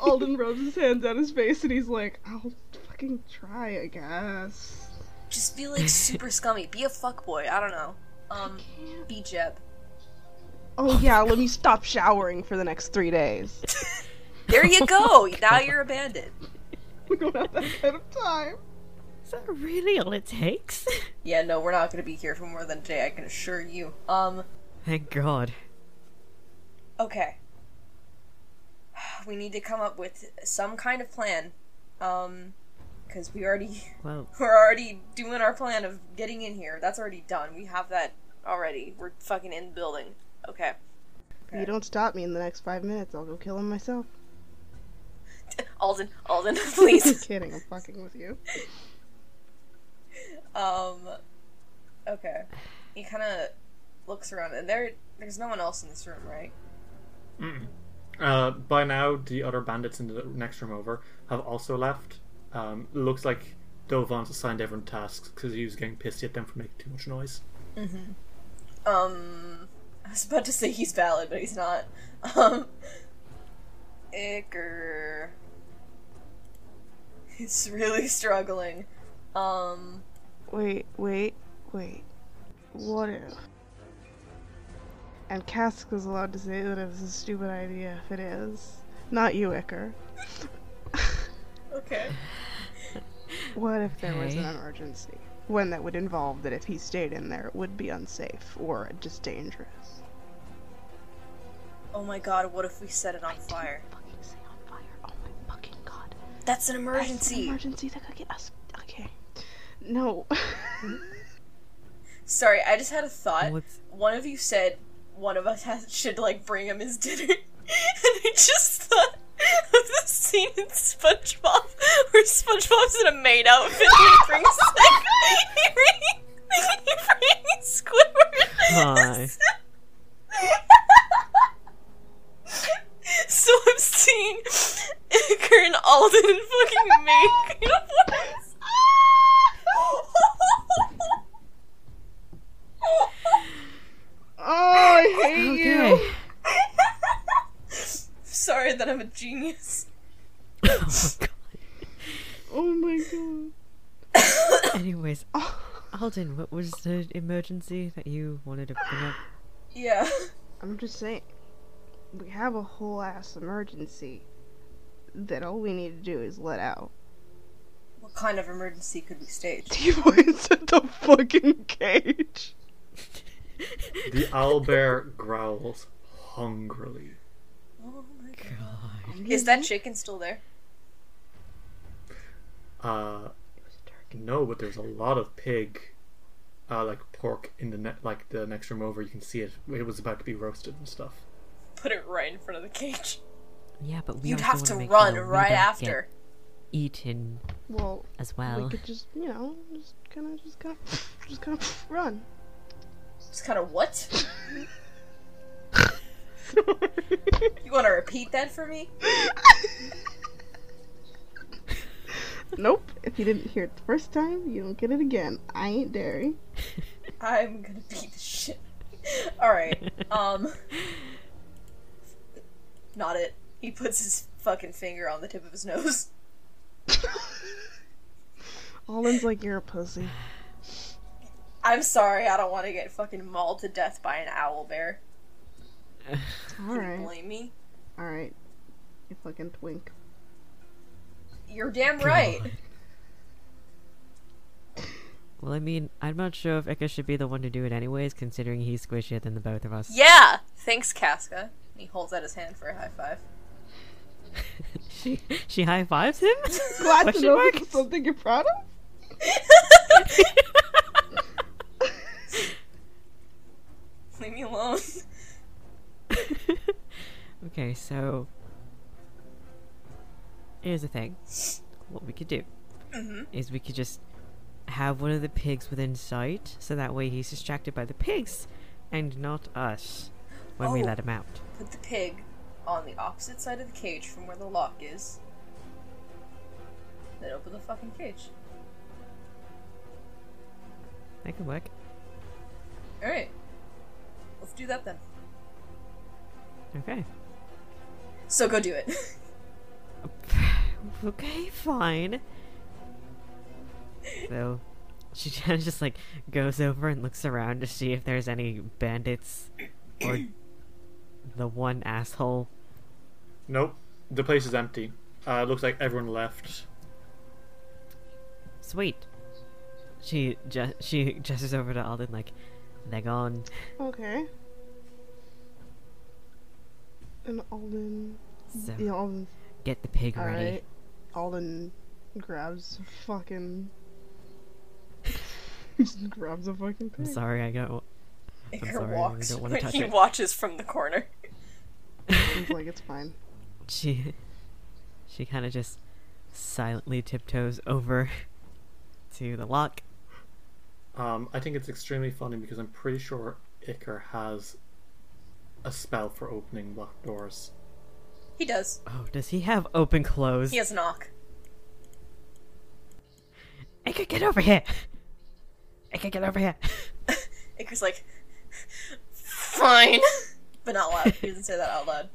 C: Alden rubs his hands on his face and he's like, I'll fucking try, I guess.
B: Just be like super scummy. Be a fuckboy. I don't know. Um, be Jeb.
C: Oh yeah, let me stop showering for the next three days.
B: There you go. now you're abandoned. bandit.
C: we don't have that kind of time.
D: Is that really all it takes?
B: Yeah, no, we're not gonna be here for more than a day. I can assure you. Um,
D: Thank God.
B: okay. We need to come up with some kind of plan. Um, because we already
D: Well,
B: We're already doing our plan of getting in here. That's already done. We have that already. We're fucking in the building. Okay.
C: If you don't stop me in the next five minutes, I'll go kill him myself.
B: Alden, Alden,
C: I'm
B: please.
C: kidding, I'm fucking with you.
B: um. Okay. He kind of looks around, and there, there's no one else in this room, right? Mm.
A: Uh, by now, the other bandits in the next room over have also left. Um, looks like Dovan's assigned everyone tasks because he was getting pissed at them for making too much noise.
B: Um. I was about to say he's valid, but he's not. Um. Iker. He's really struggling. Um.
C: Wait, wait, wait. What if? And Cask was allowed to say that it was a stupid idea if it is. Not you, Iker.
B: Okay.
C: What if there was an emergency? One that would involve that if he stayed in there, it would be unsafe or just dangerous.
B: Oh my god, what if we set it on fire?
C: Fucking say on fire. Oh my fucking god.
B: That's an emergency.
C: That's an
B: emergency.
C: emergency that could get us. Okay. No.
B: Sorry, I just had a thought.
D: What's-
B: One of you said one of us has, should like bring him his dinner, and I just thought of the scene in SpongeBob where SpongeBob's in a maid outfit and he brings like, he brings, he brings Squidward.
D: Hi.
B: so I'm seeing Iker and Alden in fucking maid uniforms.
C: Oh, I hate
D: Okay.
C: you.
B: Sorry that I'm a genius.
D: oh my god.
C: Oh my god.
D: god. Anyways, Alden, what was the emergency that you wanted to bring up?
B: Yeah.
C: I'm just saying, we have a whole ass emergency that all we need to do is let out.
B: What kind of emergency could we stage?
C: He points at the fucking cage.
A: The owlbear growls hungrily.
B: Oh my god.
D: God.
B: Is that chicken still there?
A: Uh, no, but there's a lot of pig, uh, like pork in the ne- like the next room over. You can see it. It was about to be roasted and stuff.
B: Put it right in front of the cage.
D: Yeah, but we
B: You'd have
D: wanna
B: run
D: sure
B: right after.
D: get eaten
C: Well,
D: as well.
C: we could just, you know, just kind of, just kind of, just kind of run.
B: Just kind of what? You want to repeat that for me?
C: nope. If you didn't hear it the first time, you don't get it again. I ain't dairy.
B: I'm gonna beat the shit. Alright, um. Not it. He puts his fucking finger on the tip of his nose.
C: Alden's like, you're a pussy.
B: I'm sorry, I don't want to get fucking mauled to death by an owl bear.
C: Alright.
B: Blame me?
C: Alright. You fucking twink.
B: You're damn right.
D: Well, I mean, I'm not sure if Iker should be the one to do it anyways, considering he's squishier than the both of us.
B: Yeah! Thanks, Casca. He holds out his hand for a high five.
D: She she high fives him.
C: Glad to know
D: mark?
C: this something you're proud of.
B: Leave me alone.
D: okay, so here's the thing. What we could do
B: Mhm.
D: is we could just have one of the pigs within sight, so that way he's distracted by the pigs and not us when we
B: Oh.
D: let him out.
B: Put the pig on the opposite side of the cage from where the lock is. Then open the fucking cage.
D: That could work.
B: Alright. Let's do that then.
D: Okay.
B: So go do it.
D: okay, fine. So she kind of just like goes over and looks around to see if there's any bandits or the one asshole.
A: Nope, the place is empty. Uh, it looks like everyone left.
D: Sweet. She just she gestures over to Alden like, they're gone.
C: Okay. And Alden.
D: So
C: Yeah, Alden.
D: get the pig ready.
C: Alright. Alden grabs fucking. just grabs a fucking
D: I'm sorry, I got.
B: Iker
D: sorry, I really
B: walks.
D: don't wanna touch
B: he
D: it.
B: watches from the corner.
C: He's like, it's fine.
D: She she kind of just silently tiptoes over to the lock.
A: Um, I think it's extremely funny because I'm pretty sure Iker has a spell for opening locked doors.
B: He does.
D: Oh, does he have open close?
B: He has knock.
D: I could get over here. I get over here.
B: Iker's like, fine. But not loud. He doesn't say that out loud.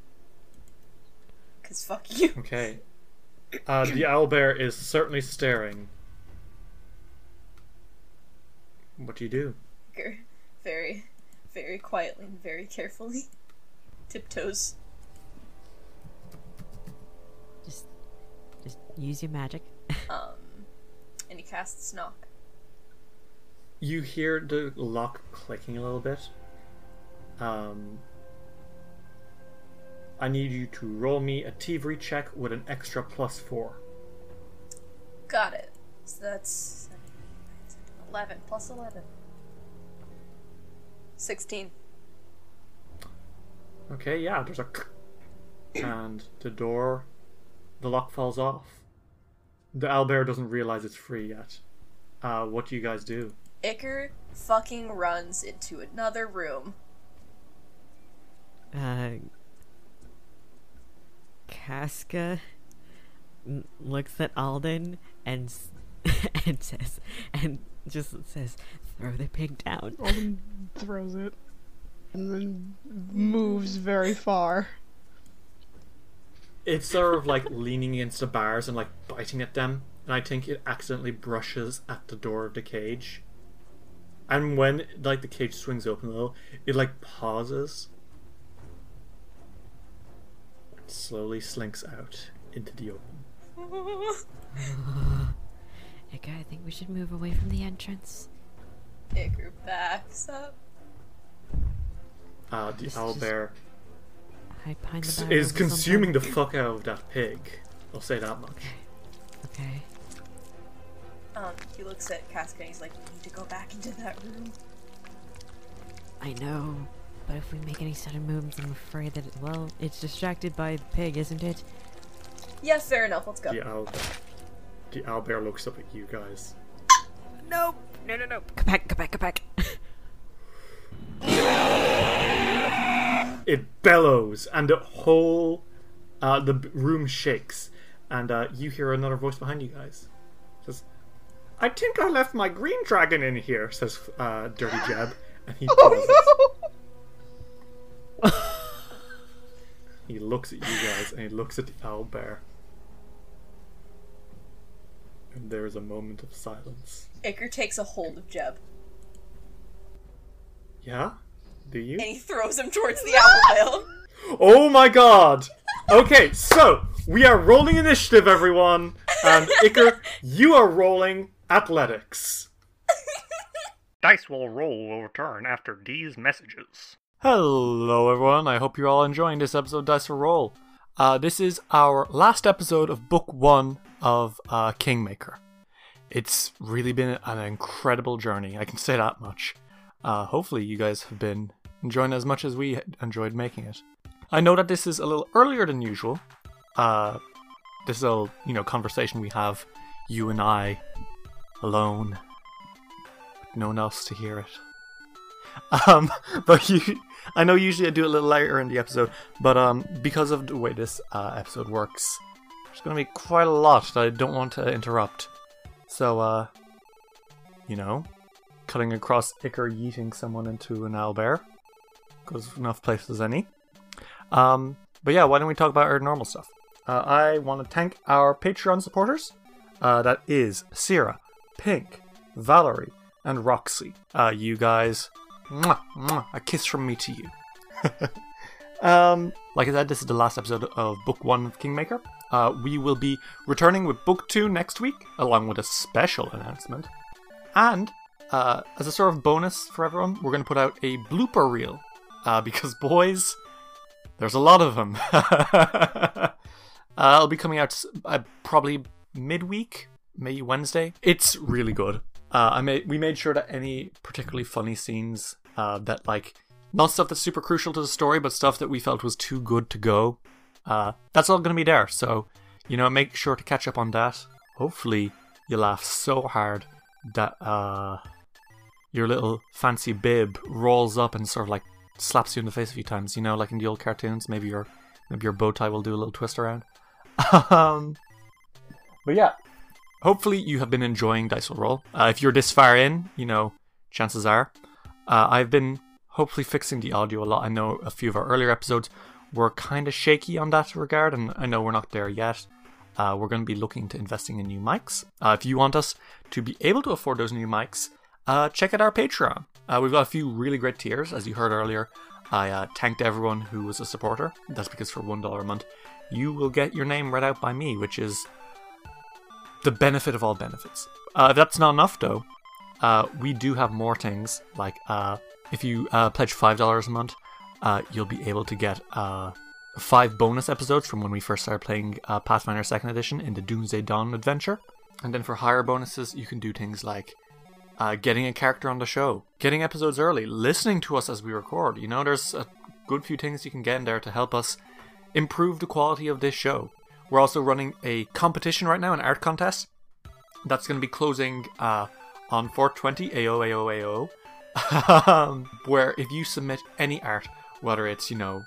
B: Cause fuck you.
A: Okay. Uh, the owlbear is certainly staring. What do you do?
B: Very, very quietly and very carefully, tiptoes.
D: Just just use your magic.
B: Um, and he casts knock.
A: You hear the lock clicking a little bit. Um, I need you to roll me a thievery check with an extra plus four.
B: Got it. So that's 11 plus 11. 16.
A: Okay, yeah, there's a and the door the lock falls off. The owlbear doesn't realize it's free yet. Uh, what do you guys do?
B: Iker fucking runs into another room.
D: Uh, Casca looks at Alden and and says and just says, "Throw the pig down."
C: Alden throws it and then moves very far.
A: It's sort of like leaning against the bars and like biting at them, and I think it accidentally brushes at the door of the cage. And when like the cage swings open a little, it like pauses, and slowly slinks out into the open.
D: Okay, I think we should move away from the entrance.
B: Iker backs up.
A: Uh, the
D: This is
A: owl
D: just-
A: bear
D: Hide behind the
A: s-
D: barrels
A: is consuming the fuck out of that pig. I'll say that much.
D: Okay. okay.
B: Um, he looks at Casca and he's like, "We need to go back into that room."
D: I know, but if we make any sudden moves, I'm afraid that it, well, it's distracted by the pig, isn't it?
B: Yes, fair enough. Let's go.
A: The owl, the owl bear looks up at you guys.
D: No, no, no, no. Come back, come back, come back.
A: It bellows, and the whole uh, the room shakes, and uh, you hear another voice behind you guys. says, "I think I left my green dragon in here," says uh, Dirty Jeb, and he pauses. He looks at you guys, and he looks at the owl bear, and there is a moment of silence.
B: Iker takes a hold of Jeb
A: Yeah, do you?
B: and he throws him towards the owlbear.
A: Oh my god! Okay, so we are rolling initiative, everyone, and Iker, you are rolling athletics.
E: Dice will roll will return after these messages.
A: Hello, everyone. I hope you're all enjoying this episode of Dice for Roll. Uh, this is our last episode of Book One of uh, Kingmaker. It's really been an incredible journey. I can say that much. Uh, hopefully, you guys have been enjoying as much as we enjoyed making it. I know that this is a little earlier than usual. Uh, this is a you know conversation we have, you and I, alone, with no one else to hear it. Um, but you, I know usually I do it a little later in the episode, but um, because of the way this uh, episode works, there's going to be quite a lot that I don't want to interrupt. So, uh, you know, cutting across Iker yeeting someone into an owlbear, because enough places any. Um, but yeah, why don't we talk about our normal stuff? Uh, I want to thank our Patreon supporters. Uh, that is Sierra, Pink, Valerie, and Roxy. Uh, you guys, mwah, mwah, a kiss from me to you. um, like I said, this is the last episode of Book One of Kingmaker. Uh, we will be returning with Book Two next week, along with a special announcement. And uh, as a sort of bonus for everyone, we're going to put out a blooper reel uh, because boys, there's a lot of them. uh, it'll be coming out uh, probably midweek, maybe Wednesday. It's really good. Uh, I made we made sure that any particularly funny scenes uh, that like not stuff that's super crucial to the story, but stuff that we felt was too good to go. Uh, that's all going to be there. So you know, make sure to catch up on that. Hopefully, you laugh so hard that uh, your little fancy bib rolls up and sort of like slaps you in the face a few times. You know, like in the old cartoons. Maybe your maybe your bow tie will do a little twist around. um, but yeah, hopefully you have been enjoying Dice Will Roll. Uh, if you're this far in, you know, chances are. Uh, I've been hopefully fixing the audio a lot. I know a few of our earlier episodes were kind of shaky on that regard, and I know we're not there yet. Uh, we're going to be looking to investing in new mics. Uh, if you want us to be able to afford those new mics, uh, check out our Patreon. Uh, we've got a few really great tiers, as you heard earlier. I uh, thanked everyone who was a supporter. That's because for $1 a month, you will get your name read out by me, which is the benefit of all benefits. Uh, if that's not enough, though, uh, we do have more things. Like uh, if you uh, pledge five dollars a month, uh, you'll be able to get uh, five bonus episodes from when we first started playing Pathfinder Second Edition in the Doomsday Dawn adventure. And then for higher bonuses, you can do things like getting a character on the show, getting episodes early, listening to us as we record. You know, there's a good few things you can get in there to help us improve the quality of this show. We're also running a competition right now, an art contest. That's going to be closing uh, on 420 AO AO um, where if you submit any art, whether it's you know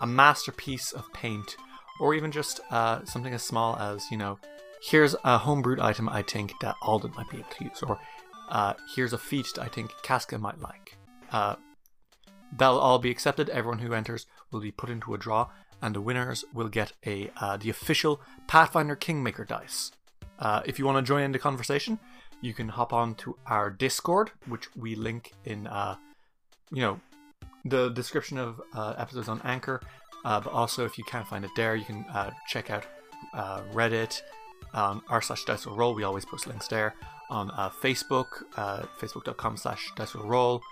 A: a masterpiece of paint or even just uh, something as small as you know here's a homebrewed item I think that Alden might be able to use, or uh, here's a feat I think Casca might like. Uh, that'll all be accepted. Everyone who enters will be put into a draw, and the winners will get a uh, the official Pathfinder Kingmaker dice. Uh, if you want to join in the conversation, you can hop on to our Discord, which we link in, uh, you know, the description of uh, episodes on Anchor. Uh, but also, if you can't find it there, you can uh, check out Reddit, um, r slash dice will roll. We always post links there on Facebook, facebook.com slash dice will roll.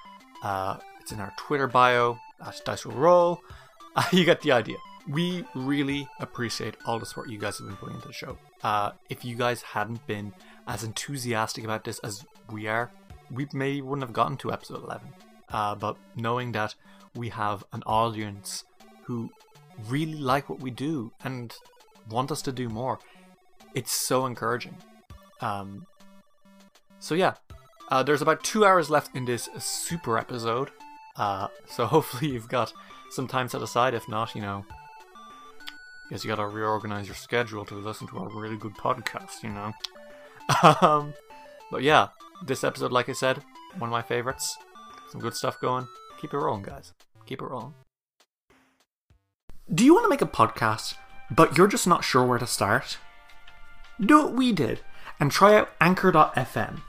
A: It's in our Twitter bio at dice will roll. You get the idea. We really appreciate all the support you guys have been putting into the show. Uh, if you guys hadn't been as enthusiastic about this as we are, we maybe wouldn't have gotten to episode 11. Uh, but knowing that we have an audience who really like what we do and want us to do more, it's so encouraging. Um, so yeah, uh, there's about two hours left in this super episode. Uh, so hopefully you've got some time set aside. If not, you know, guess you gotta reorganize your schedule to listen to a really good podcast. You know. um, but yeah, this episode, like I said, one of my favorites. Some good stuff going. Keep it rolling, guys. Keep it rolling. Do you want to make a podcast, but you're just not sure where to start? Do what we did and try out Anchor.fm.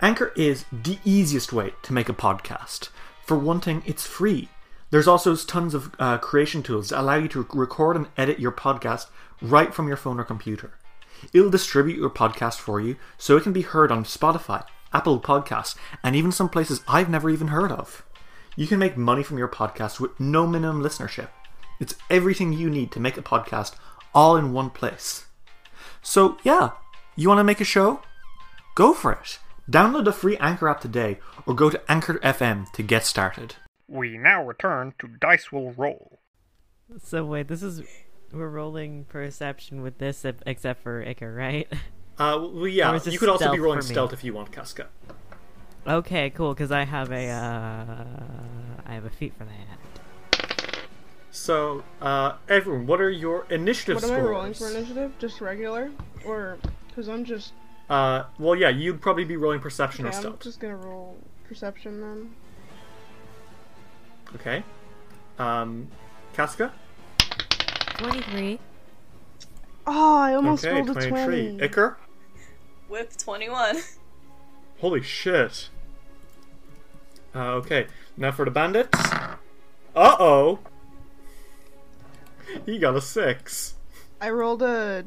A: Anchor is the easiest way to make a podcast. For one thing, it's free. There's also tons of uh, creation tools that allow you to record and edit your podcast right from your phone or computer. It'll distribute your podcast for you so it can be heard on Spotify, Apple Podcasts, and even some places I've never even heard of. You can make money from your podcast with no minimum listenership. It's everything you need to make a podcast all in one place. So, yeah, you want to make a show? Go for it. Download the free Anchor app today or go to Anchor FM to get started.
E: We now return to Dice Will Roll.
D: So wait, this is we're rolling perception with this, except for Iker, right?
A: Uh, well, yeah,
D: Or is this
A: you could also be rolling stealth if you want, Casca.
D: Okay, cool. Because I have a uh, I have a feat for that.
A: So, uh, everyone, what are your initiative
C: What am I rolling for initiative? Just regular? Or. Because I'm just.
A: Uh, well, yeah, you'd probably be rolling perception
C: Okay,
A: or
C: I'm just gonna roll perception then.
A: Okay. Um, Casca?
D: Twenty-three.
C: Oh, I almost
A: okay,
C: rolled a
A: 23.
C: 20.
A: Iker?
B: Whip 21.
A: Holy shit. Uh, okay, now for the bandits. Uh oh! He got a 6.
C: I rolled a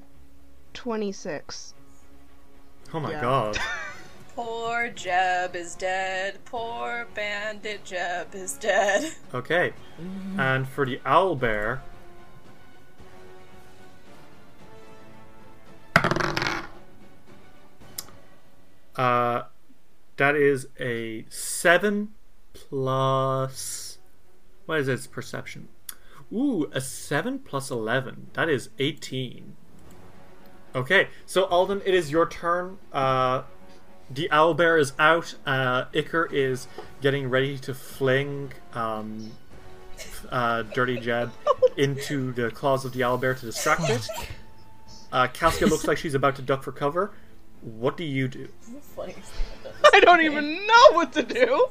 C: 26.
A: Oh my
C: Yeah.
A: god.
B: Poor Jeb is dead. Poor bandit Jeb is dead.
A: Okay. And for the owl bear. Uh, that is a 7 plus. What is its perception? Ooh, a 7 plus 11. That is 18. Okay, so Alden, it is your turn. Uh, the owlbear is out. Uh, Iker is getting ready to fling um, uh, Dirty Jeb into the claws of the owlbear to distract it. Uh, Casca looks like she's about to duck for cover. What do you do?
C: I don't even know what to do!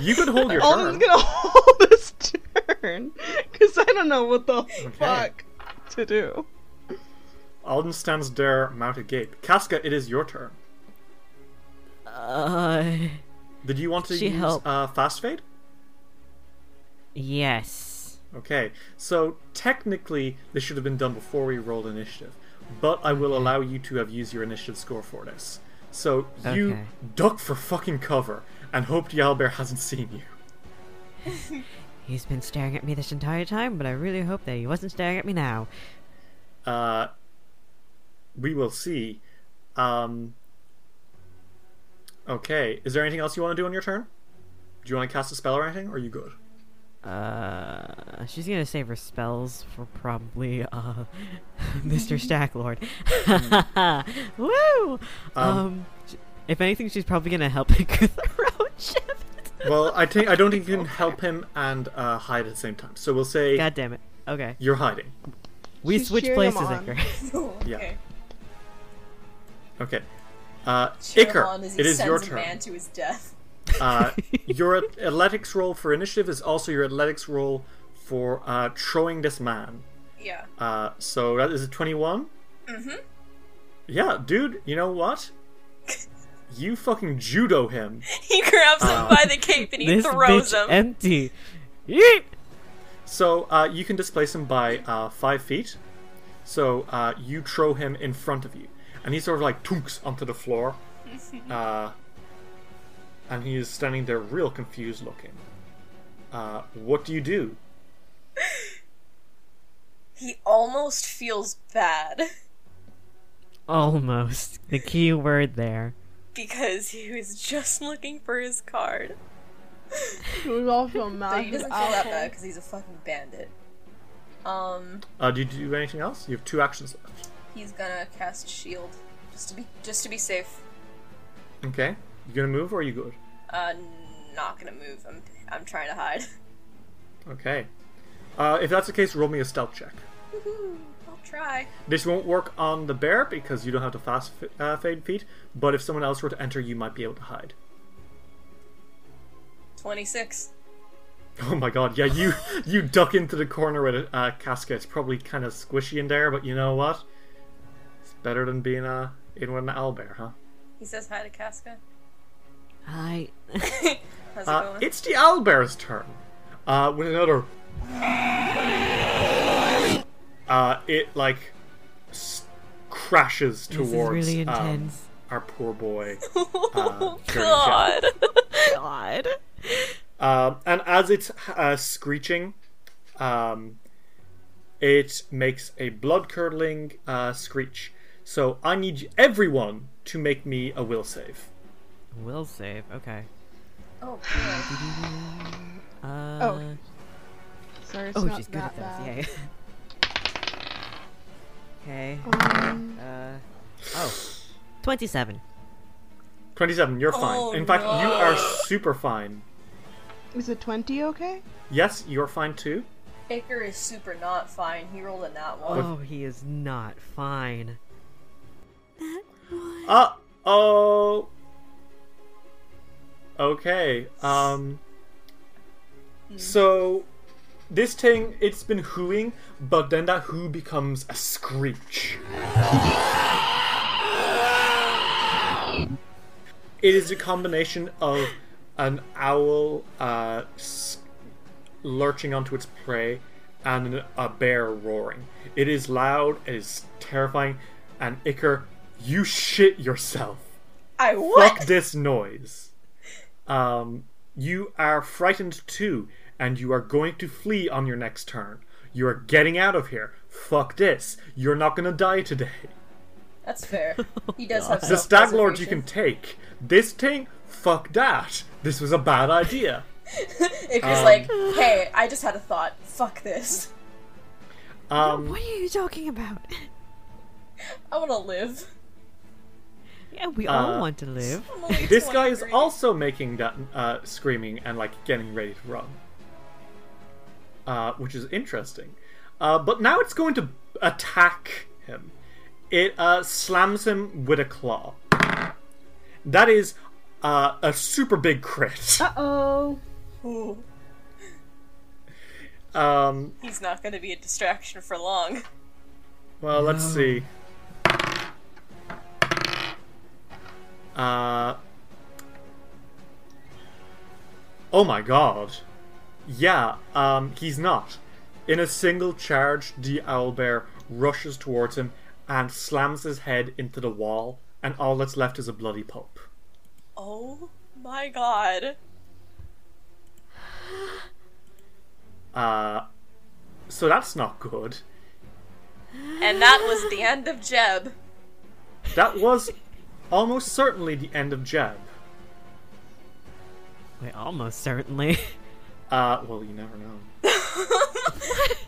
A: You could hold your
C: Alden's
A: turn.
C: gonna hold this turn! Because I don't know what the fuck to do.
A: Alden stands there, mouth agape. Casca, it is your turn.
D: Uh,
A: Did you want to use uh, fast fade?
D: yes.
A: Okay, so technically this should have been done before we rolled initiative, but I will allow you to have used your initiative score for this. So you
D: Okay.
A: duck for fucking cover and hope owlbear hasn't seen you.
D: He's been staring at me this entire time, but I really hope that he wasn't staring at me now.
A: Uh, we will see. Um, okay, is there anything else you want to do on your turn? Do you want to cast a spell or anything, or are you good?
D: Uh, she's gonna save her spells for probably uh, Mr. Stag Lord. Woo! Um, sh- if anything, she's probably gonna help pick the road shift.
A: Well, I think I don't think you can help him and uh, hide at the same time. So we'll say
D: God damn it. Okay,
A: you're hiding.
D: we
C: She's
D: switch
C: cheering him
D: places,
C: on.
D: Iker.
A: Yeah.
B: Okay.
A: Okay. Uh, Iker,
B: on as he
A: it is your turn.
B: man to his death.
A: Uh, your athletics roll for initiative is also your athletics roll for uh, throwing this man.
B: Yeah.
A: Uh, so that is a 21? Mm-hmm. Yeah, dude, you know what? You fucking judo him.
B: He grabs him
A: Uh,
B: by the cape and he
D: this
B: throws
D: bitch
B: him.
D: empty. Yeet!
A: So uh, you can displace him by uh, five feet. So uh, you throw him in front of you, and he sort of like tunks onto the floor, uh, and he is standing there, real confused looking. Uh, what do you do?
B: He almost feels bad
D: Almost. The key word there.
B: because he was just looking for his card.
C: He was also
B: But
C: mad
B: he doesn't feel that bad because he's a fucking bandit. Um,
A: Uh, do you do anything else? You have two actions left.
B: He's gonna cast shield just to be just to be safe.
A: Okay, you gonna move or are you good?
B: Uh, not gonna move. I'm I'm trying to hide.
A: Okay. Uh, if that's the case, roll me a stealth check.
B: Woohoo! I'll try.
A: This won't work on the bear because you don't have the fast f- uh, fade feat. But if someone else were to enter, you might be able to hide.
B: Twenty six.
A: Oh my god, yeah, you you duck into the corner with a uh, casket. It's probably kind of squishy in there, but you know what? It's better than being uh, in with an owlbear, huh?
B: He says hi to Casca.
D: I.
B: How's it
A: Uh,
B: going?
A: it's the owlbear's turn. Uh, with another. Uh, it like s- crashes
D: This
A: towards
D: is really
A: um,
D: intense.
A: our poor boy.
B: oh God!
D: God.
A: Um, and as it's uh, screeching, um, it makes a blood curdling uh, screech. So I need everyone to make me a will save.
D: Will save. Okay.
B: oh.
D: Uh,
C: Oh, Sorry, it's
D: Oh,
C: not
D: she's good
C: that
D: at those.
C: bad.
D: Yay. okay.
C: Um,
D: Uh. Oh. 27.
A: 27, you're fine.
B: Oh,
A: In fact, you are super fine.
C: is it 20 okay?
A: Yes, you're fine too.
B: Baker is super not fine. He rolled a nat one.
D: Oh, he is not fine.
A: Uh oh. Okay. Um. So, this thing, it's been hooing, but then that hoo becomes a screech. It is a combination of an owl uh, lurching onto its prey and a bear roaring. It is loud, it is terrifying, and Iker, you shit yourself.
B: I what?
A: Fuck this noise. Um, you are frightened too, and you are going to flee on your next turn. You are getting out of here. Fuck this. You're not gonna die today.
B: That's fair. He does have
A: The stag lord you can take. This thing, fuck that. This was a bad idea.
B: Iker's
A: Um,
B: like, hey, I just had a thought. Fuck this.
A: Um,
D: What are you talking about?
B: I want to live.
D: Yeah, we all
A: Uh,
D: want to live.
A: This guy is also making that uh, screaming and like getting ready to run, uh, which is interesting. Uh, but now it's going to attack him. It uh, slams him with a claw. That is uh, a super big crit.
C: Uh oh.
B: Ooh,
A: Um,
B: he's not going to be a distraction for long.
A: well, let's see. Uh, oh my god. Yeah, um, he's not. In a single charge, the owlbear rushes towards him and slams his head into the wall, and all that's left is a bloody pulp.
B: Oh my god.
A: Uh, so that's not good.
B: And that was the end of Jeb.
A: That was almost certainly the end of Jeb.
D: Wait, almost certainly.
A: Uh, well, you never know.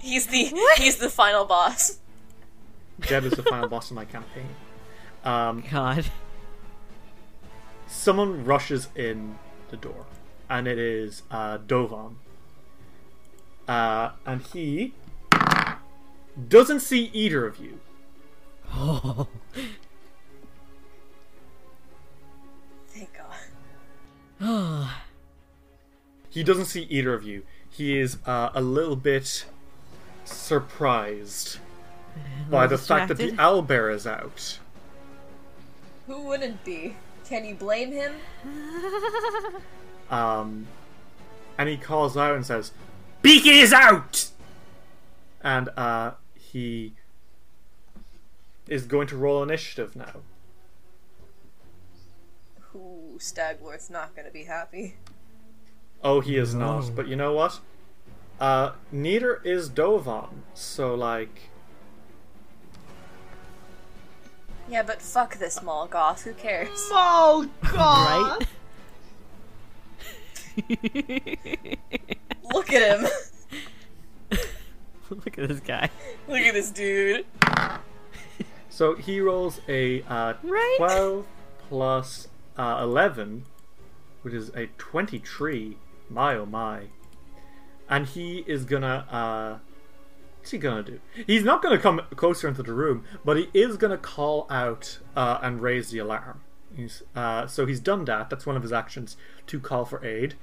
B: He's the he's the final boss.
A: Jeb is the final boss of my campaign. Um,
D: God.
A: someone rushes in the door, and it is uh, Dovan. Uh, and he doesn't see either of you.
D: Oh.
A: He doesn't see either of you. He is uh, a little bit surprised by the fact that the
D: distracted.
A: owlbear is out.
B: Who wouldn't be? Can you blame him?
A: Um, and he calls out and says, "Beaky is out!" And uh, he is going to roll initiative now.
B: Ooh, Stag Lord's not gonna be happy.
A: Oh, he is
D: No.
A: not. But you know what? Uh, neither is Dovan. So, like,
B: Yeah, but fuck this Molgoth. Who cares?
C: Oh god.
D: Right?
B: Look at him.
D: Look at this guy.
B: Look at this dude.
A: so he rolls a uh,
D: Right?
A: 12 plus uh, 11, which is a 23. My oh my. And he is gonna, uh, what's he gonna do? He's not gonna come closer into the room, but he is gonna call out uh, and raise the alarm. He's, uh, so he's done that. That's one of his actions to call for aid.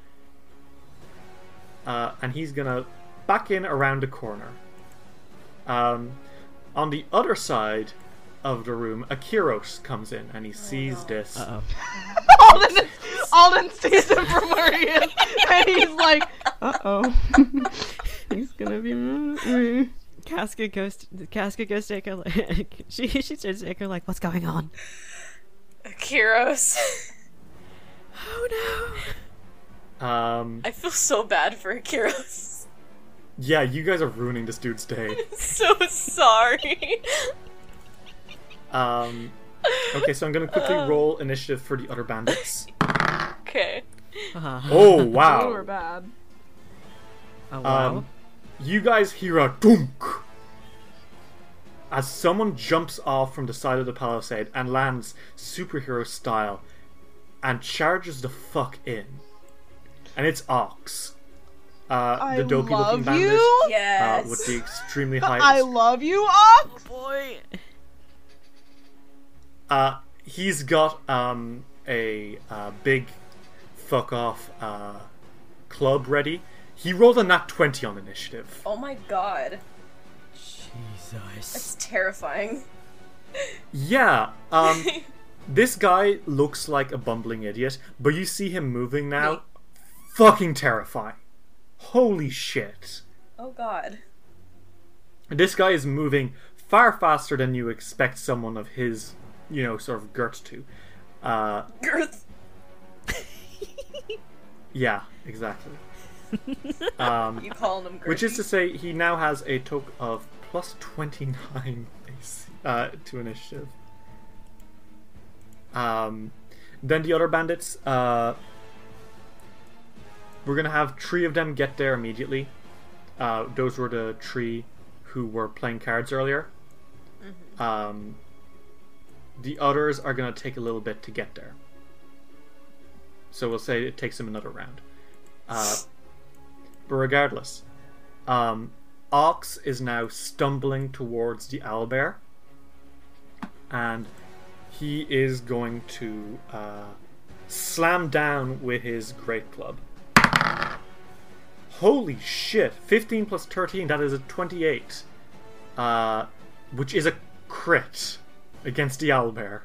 A: Uh, and he's gonna back in around the corner. Um, on the other side of the room, Akiros comes in and he sees this.
D: Uh
C: Alden, Alden sees him from where he is, and he's like, "Uh oh, he's gonna be mad at me."
D: oh. Casca goes. To, Casca goes to Echo. Like, she she turns to Echo like, "What's going on?"
B: Akiros.
D: Oh no.
A: Um,
B: I feel so bad for Akiros.
A: yeah, you guys are ruining this dude's day.
B: so sorry.
A: Um, okay, so I'm gonna quickly roll initiative for the other bandits.
B: okay.
D: no! Uh,
A: Oh
C: Good or
A: wow!
C: bad?
D: oh wow!
A: Um, you guys hear a dunk as someone jumps off from the side of the palisade and lands superhero style and charges the fuck in. And it's Ox. Uh, the dopey looking
C: love
A: bandit
C: you.
A: uh, with the extremely high.
C: I love you, Ox.
D: boy.
A: Uh, he's got um, a uh, big fuck off uh, club ready. He rolled a nat 20 on initiative.
B: oh my god.
D: Jesus.
B: That's terrifying.
A: Yeah, um, this guy looks like a bumbling idiot, but you see him moving now.
B: Me.
A: Fucking terrifying. Holy shit.
B: Oh god.
A: This guy is moving far faster than you expect someone of his, you know, sort of girth to. Uh,
B: Girth.
A: yeah, exactly. Um,
B: You calling him girthy?
A: Which is to say, he now has a token of plus 29 uh, to initiative. Um, then the other bandits, uh, we're gonna have three of them get there immediately. Uh, those were the three who were playing cards earlier. Um, the others are gonna take a little bit to get there. So we'll say it takes them another round. Uh, but regardless, um, Ox is now stumbling towards the owlbear, and he is going to uh, slam down with his great club. Holy shit! 15 plus 13, that is a 28. Uh, which is a crit against the owlbear.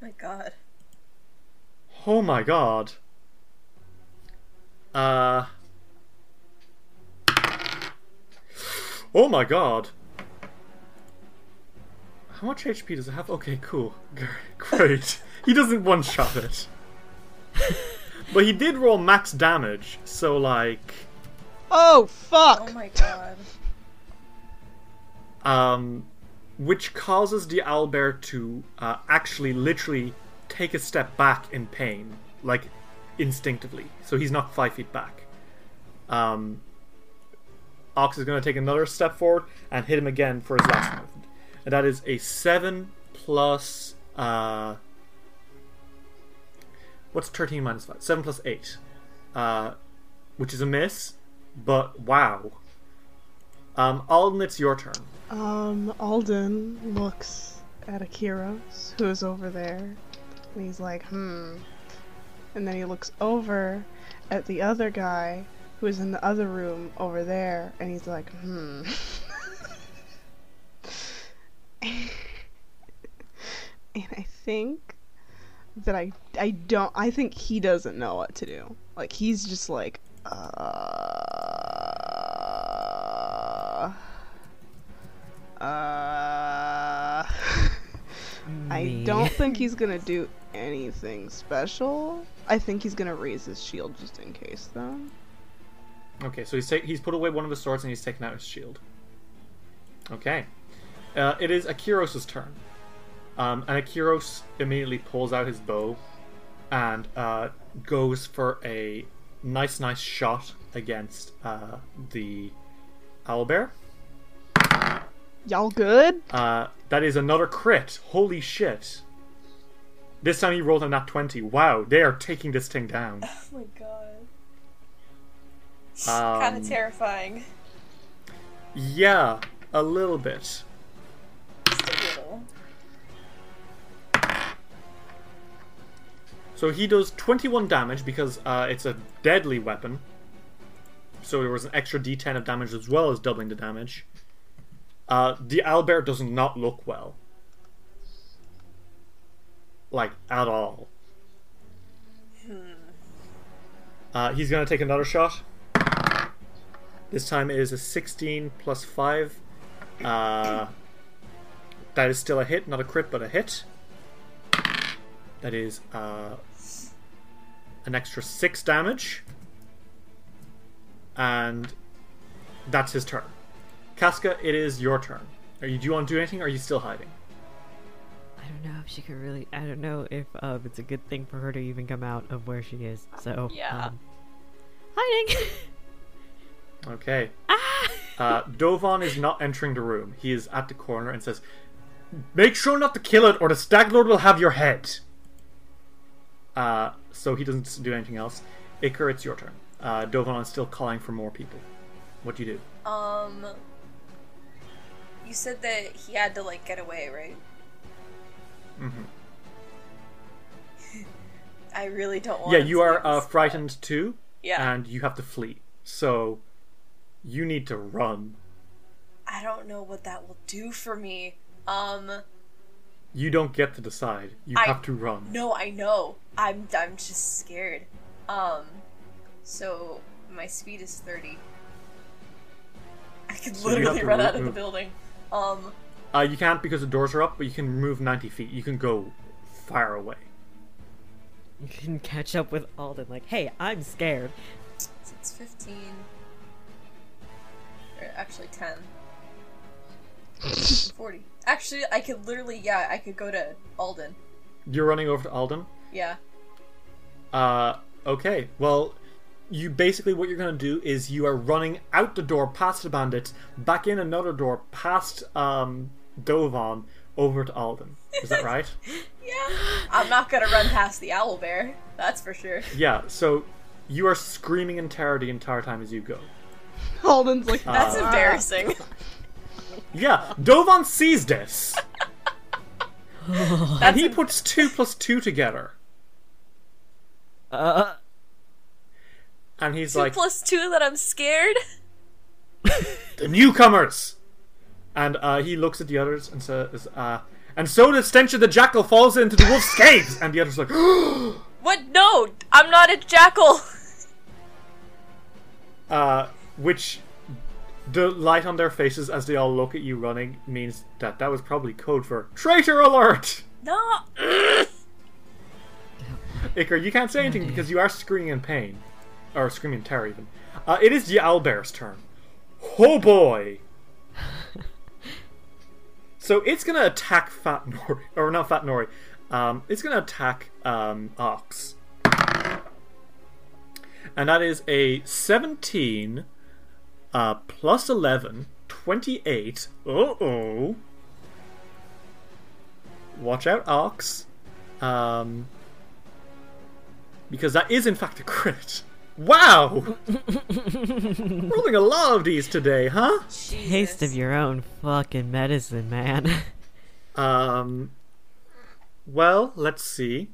B: my god.
A: Oh my god. Uh. Oh my god. How much HP does it have? Okay, cool. Great. he doesn't one shot it. but he did roll max damage, so like.
C: Oh fuck!
B: Oh my god.
A: um, which causes the owlbear to uh, actually literally take a step back in pain, like instinctively. So he's not five feet back. Um, Ox is going to take another step forward and hit him again for his last movement. And that is a 7 plus. Uh, what's 13 minus 5? 7 plus 8. Uh, which is a miss, but wow. Um, Alden, it's your turn.
C: Um, Alden looks at Akiros, who is over there, and he's like, hmm. And then he looks over at the other guy who is in the other room over there, and he's like, hmm. and I think that I I don't I think he doesn't know what to do. Like he's just like uh uh I don't think he's gonna do anything special. I think he's gonna raise his shield just in case, though.
A: Okay, so he's ta- he's put away one of his swords and he's taken out his shield. Okay, uh, it is Akiros' turn, um, and Akiros immediately pulls out his bow and uh, goes for a nice, nice shot against uh, the owlbear.
C: Y'all good?
A: Uh, that is another crit. Holy shit! This time he rolled a nat twenty. Wow, they are taking this thing down.
B: Oh my god.
A: Um,
B: kind of terrifying.
A: Yeah, a little bit.
B: Just a little.
A: So he does 21 damage because uh, it's a deadly weapon. So there was an extra d10 of damage as well as doubling the damage. Uh, the owlbear does not look well. Like, at all. Uh, he's going to take another shot. This time it is a 16 plus 5. Uh, that is still a hit, not a crit, but a hit. That is uh, an extra six damage. And that's his turn. Casca, it is your turn. Are you, do you want to do anything or are you still hiding?
D: I don't know if she could really. I don't know if uh, it's a good thing for her to even come out of where she is. So
B: Yeah.
D: um, hiding.
A: Okay.
D: ah!
A: Uh, Dovan is not entering the room. He is at the corner and says, Make sure not to kill it or the Stag Lord will have your head. Uh, so he doesn't do anything else. Iker, it's your turn. Uh, Dovan is still calling for more people. What do you do?
B: Um. You said that he had to, like, get away, right?
A: Mm-hmm.
B: I really don't want
A: Yeah, you are uh, frightened too,
B: Yeah.
A: and you have to flee. So you need to run.
B: I don't know what that will do for me. Um.
A: You don't get to decide. You
B: I-
A: have to run.
B: No, I know. I'm I'm just scared. Um so my speed is 30. I could
A: So
B: literally run out of the building. Um
A: Uh, you can't because the doors are up, but you can move 90 feet. You can go far away.
D: You can catch up with Alden. Like, hey, I'm scared.
B: it's 15 or actually 10. 40. Actually, I could literally yeah, I could go to Alden.
A: You're running over to Alden.
B: Yeah.
A: Uh, okay. Well, you basically what you're gonna do is you are running out the door past the bandits, back in another door past um Dovan over to Alden. Is that right?
B: Yeah. I'm not going to run past the owl bear. That's for sure.
A: yeah. So you are screaming in terror the entire time as you go.
C: Alden's like,
B: That's
A: Uh,
B: embarrassing.
A: Yeah, Dovan sees this, and he
B: em-
A: puts two plus two together,
D: Uh,
A: and he's
B: two
A: like,
B: plus two that I'm scared.
A: the newcomers. And uh, he looks at the others and says, uh, and so the stench of the jackal falls into the wolf's caves. And the others are like,
B: What? No, I'm not a jackal.
A: uh, which the light on their faces as they all look at you running means that that was probably code for traitor alert.
B: No.
A: Iker, you can't say anything because you are screaming in pain, or screaming in terror even. Uh, it is the owlbear's turn. Oh boy! so it's gonna attack Fat Nori, or not Fat Nori. Um, it's gonna attack um, Ox, and that is a 17 uh, plus 11, 28. Uh oh. Watch out, Ox. Um, because that is, in fact, a crit. Wow! Rolling a lot of these today, huh?
D: Taste of your own fucking medicine, man.
A: Um, well, let's see.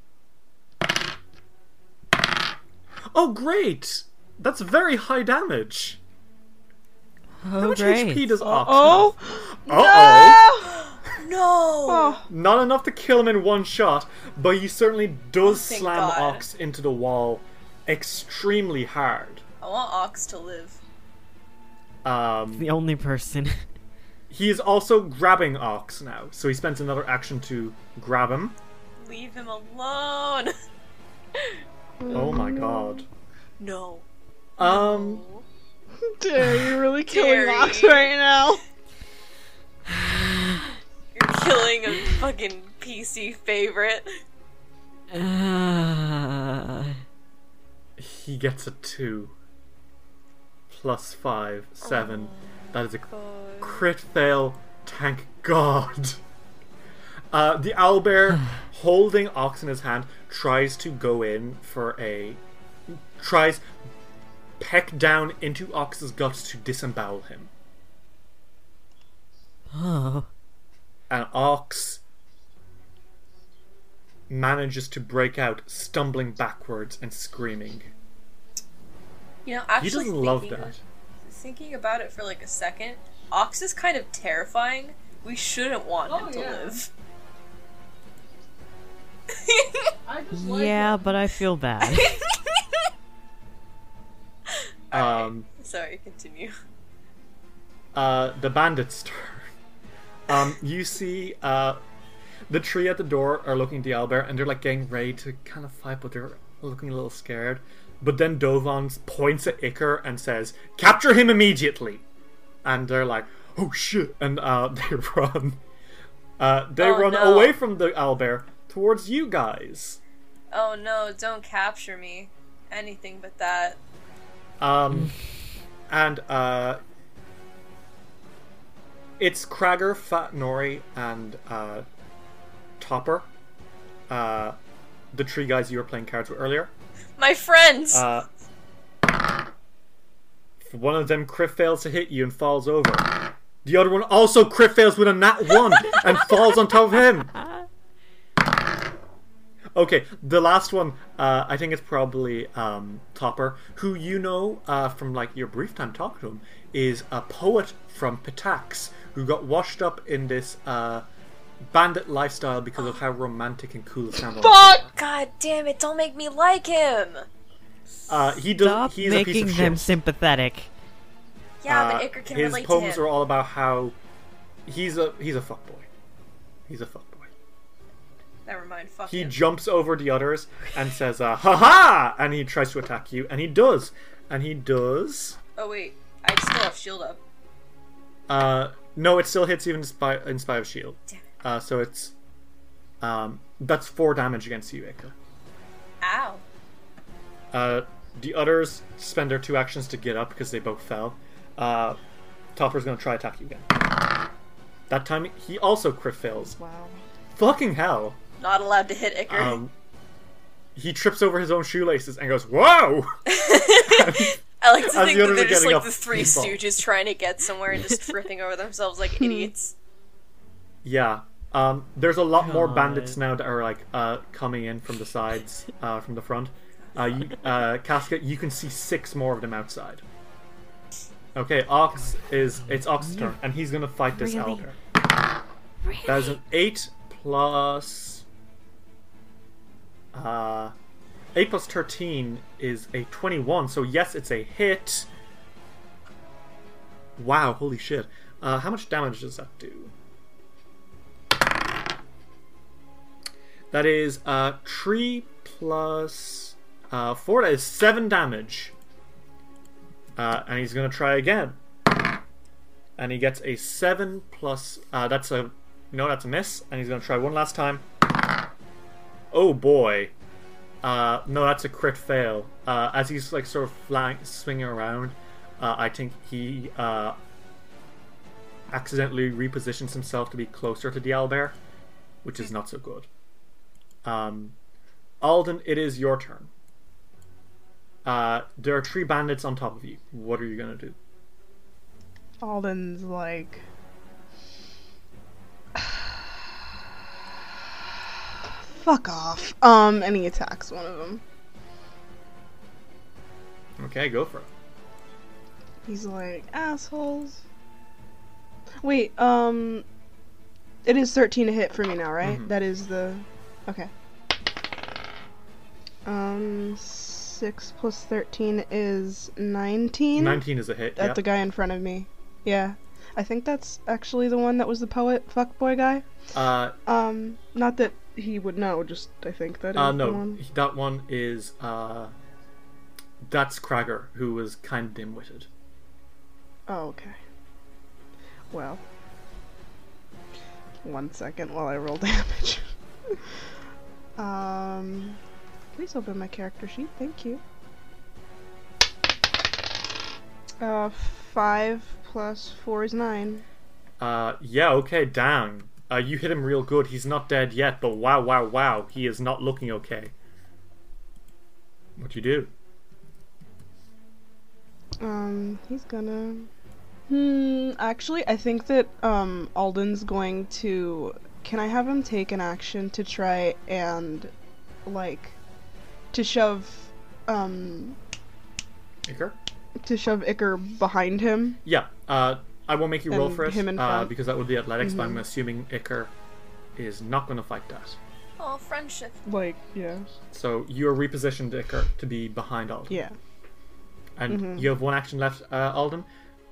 A: Oh, great! That's very high damage.
D: oh,
A: How much
D: great.
A: HP does Ox
C: Oh,
A: have? Uh-oh!
B: No!
C: oh,
A: Not enough to kill him in one shot, but he certainly does
B: Thank
A: slam
B: God.
A: Ox into the wall extremely hard.
B: I want Ox to live.
A: Um,
D: the only person.
A: he is also grabbing Ox now, so he spends another action to grab him.
B: Leave him alone!
A: Oh my god.
B: No.
A: Um,
C: dare you really killing Ox right now?
B: You're killing a fucking PC favorite.
D: Uh,
A: he gets a 2. Plus 5, 7. That is a
B: God.
A: crit fail. Thank God. Uh, the owlbear, holding Ox in his hand, tries to go in for a. tries peck down into Ox's guts to disembowel him.
D: oh.
A: And Ox manages to break out, stumbling backwards and screaming.
B: You know,
A: He doesn't love that.
B: thinking about it for like a second, Ox is kind of terrifying. We shouldn't want him
C: Oh,
B: to
C: yeah.
B: live.
C: I just
D: Yeah, but I feel bad.
A: Um,
B: Sorry, continue.
A: uh, the bandits' turn. Um, you see, uh, the tree at the door are looking at the owlbear, and they're like getting ready to kind of fight, but they're looking a little scared. But then Dovan points at Iker and says, "Capture him immediately!" And they're like, "Oh shit!" And uh, they run. Uh, they
B: Oh,
A: run
B: no.
A: away from the owlbear towards you guys.
B: Oh no, don't capture me. Anything but that.
A: Um, and uh, it's Krager, Fat Nori, and uh, Topper, uh, the three guys you were playing cards with earlier.
B: My friends!
A: Uh, one of them crit fails to hit you and falls over. The other one also crit fails with a nat one and falls on top of him. Okay, the last one, uh, I think it's probably um, Topper, who you know uh, from like your brief time talking to him, is a poet from Pitax who got washed up in this uh, bandit lifestyle because of how romantic and cool it sounded.
C: Fuck!
B: God damn it, don't make me like him!
A: Uh, he does.
D: Stop
A: He's a piece
D: making
A: of
D: them
A: shit.
D: sympathetic.
B: Yeah,
A: Uh,
B: but Iker can
A: his
B: relate to
A: poems
B: him.
A: are all about how he's a he's a fuckboy. He's a fuckboy.
B: Never mind, fuck
A: He
B: him.
A: jumps over the others and says, uh, "Ha ha!" and he tries to attack you, and he does, and he does.
B: Oh wait, I still have shield up.
A: Uh, no, it still hits even in spite, in spite of shield.
B: Damn it.
A: Uh, so it's um, that's four damage against you, Iker.
B: Ow.
A: Uh, the others spend their two actions to get up because they both fell. Uh, Topper's gonna try attack you again. That time he also crit fails.
C: Wow.
A: Fucking hell!
B: Not allowed to hit Iker.
A: Um, he trips over his own shoelaces and goes, "Whoa!"
B: I like to think
A: the
B: that they're just like
A: up,
B: the three
A: he
B: stooges trying to get somewhere and just tripping over themselves like idiots.
A: Yeah. Um, there's a lot more bandits now that are like uh, coming in from the sides, uh, from the front. Uh, you, uh, Casca, you can see six more of them outside. Okay, Ox is it's Ox's turn, and he's gonna fight this
D: Really?
A: owlbear. That is an eight plus. Uh, eight plus thirteen is a twenty-one. So yes, it's a hit. Wow! Holy shit! Uh, how much damage does that do? That is uh, 3 plus uh, 4. That is 7 damage. Uh, and he's going to try again. And he gets a 7 plus. Uh, that's a. No, that's a miss. And he's going to try one last time. Oh boy. Uh, no, that's a crit fail. Uh, as he's like sort of flying, swinging around, uh, I think he uh, accidentally repositions himself to be closer to the owlbear, which is not so good. Um, Alden, it is your turn. Uh, there are three bandits on top of you. What are you gonna do?
C: Alden's like. Fuck off. Um, and he attacks one of them.
A: Okay, go for it.
C: He's like, assholes. Wait, um. It is 13 to hit for me now, right?
A: Mhm.
C: That is the. Okay. Um, 6 plus 13 is 19?
A: 19 is a hit.
C: At
A: Yeah.
C: the guy in front of me. Yeah. I think that's actually the one that was the poet fuckboy guy.
A: Uh,
C: Um, not that he would know, just I think that
A: uh, no,
C: one.
A: that one is uh, that's Krager, who was kind of dim-witted.
C: Oh, okay. Well. One second while I roll damage. um, please open my character sheet. Thank you. Uh, five plus four is nine.
A: Uh, yeah, okay, down. Uh, you hit him real good. He's not dead yet, but wow, wow, wow, he is not looking okay. What you do?
C: Um, he's gonna. Hmm. Actually, I think that um Alden's going to. Can I have him take an action to try and, like, to shove, um,
A: Iker?
C: to shove Iker behind him?
A: Yeah. Uh, I won't make you roll for it
C: him in
A: uh, because that would be athletics, but I'm
C: Mhm.
A: assuming Iker is not going to fight that.
B: Oh, friendship.
C: Like, yeah.
A: So you are repositioned Iker to be behind Alden.
C: Yeah.
A: And
C: Mhm.
A: you have one action left, uh, Alden.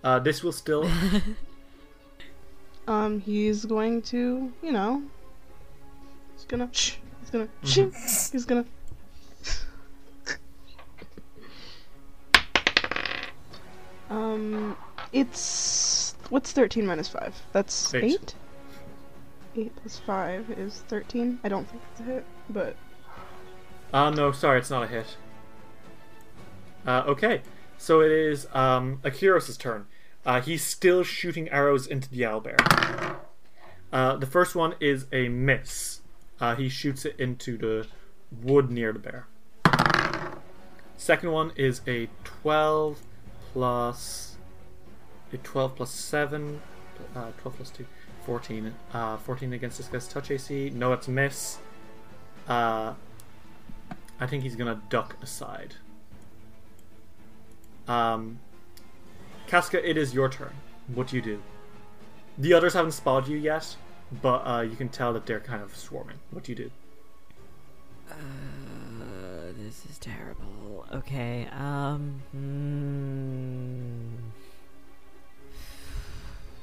A: Uh, this will still.
C: Um, he's going to, you know, he's gonna, shh, he's gonna, shh, he's gonna. um, it's what's thirteen minus five? That's
A: Eight.
C: eight. Eight plus five is thirteen. I don't think it's a hit, but
A: Uh, no, sorry, it's not a hit. Uh, okay, so it is um, Akiros' turn. Uh, he's still shooting arrows into the owlbear. Uh, the first one is a miss. Uh, he shoots it into the wood near the bear. Second one is a 12 plus. A 12 plus 7. Uh, 12 plus 2. 14. Uh, 14 against this guy's touch AC. No, it's miss. Uh, I think he's gonna duck aside. Um, Casca, it is your turn. What do you do? The others haven't spotted you yet, but uh, you can tell that they're kind of swarming. What do you do?
D: Uh, this is terrible. Okay, um. Hmm.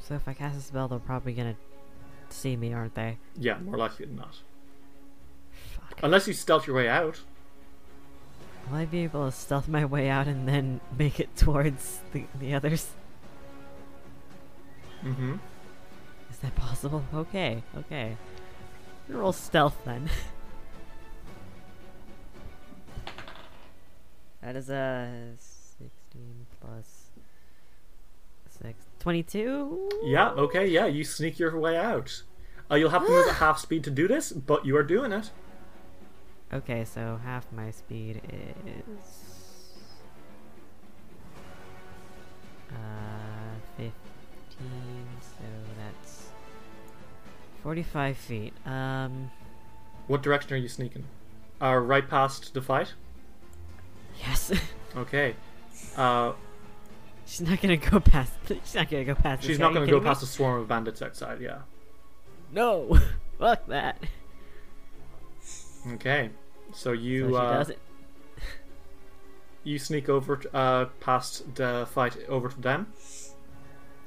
D: So if I cast a spell, they're probably gonna see me, aren't they?
A: Yeah, more likely than not.
D: Fuck.
A: Unless you stealth your way out.
D: Will I be able to stealth my way out and then make it towards the, the others?
A: Mm-hmm.
D: Is that possible? Okay, okay. Roll stealth then. that is a 16 plus 6. 22?
A: Yeah, okay, yeah, you sneak your way out. Uh, you'll have to move at half speed to do this, but you are doing it.
D: Okay, so half my speed is. Uh, 15, so that's 45 feet. Um,
A: What direction are you sneaking? Uh, right past the fight?
D: yes.
A: Okay. Uh,
D: she's not gonna go past. She's not gonna go past.
A: she's not going to go
D: me?
A: past a swarm of bandits outside, yeah.
D: No! Fuck that.
A: Okay. So you
D: so
A: uh, you sneak over t- uh, past the fight over to them.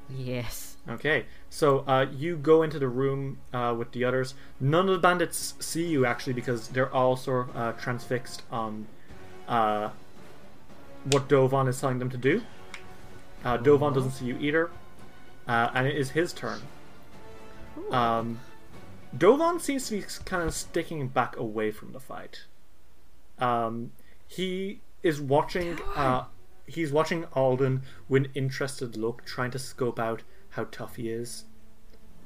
D: Yes.
A: Okay. So uh, you go into the room uh, with the others. None of the bandits see you actually because they're all sort of uh, transfixed on uh, what Dovan is telling them to do. Uh, Dovan doesn't see you either, uh, and it is his turn. Um, Dovan seems to be kind of sticking back away from the fight. Um, he is watching. Uh, he's watching Alden with an interested look, trying to scope out how tough he is.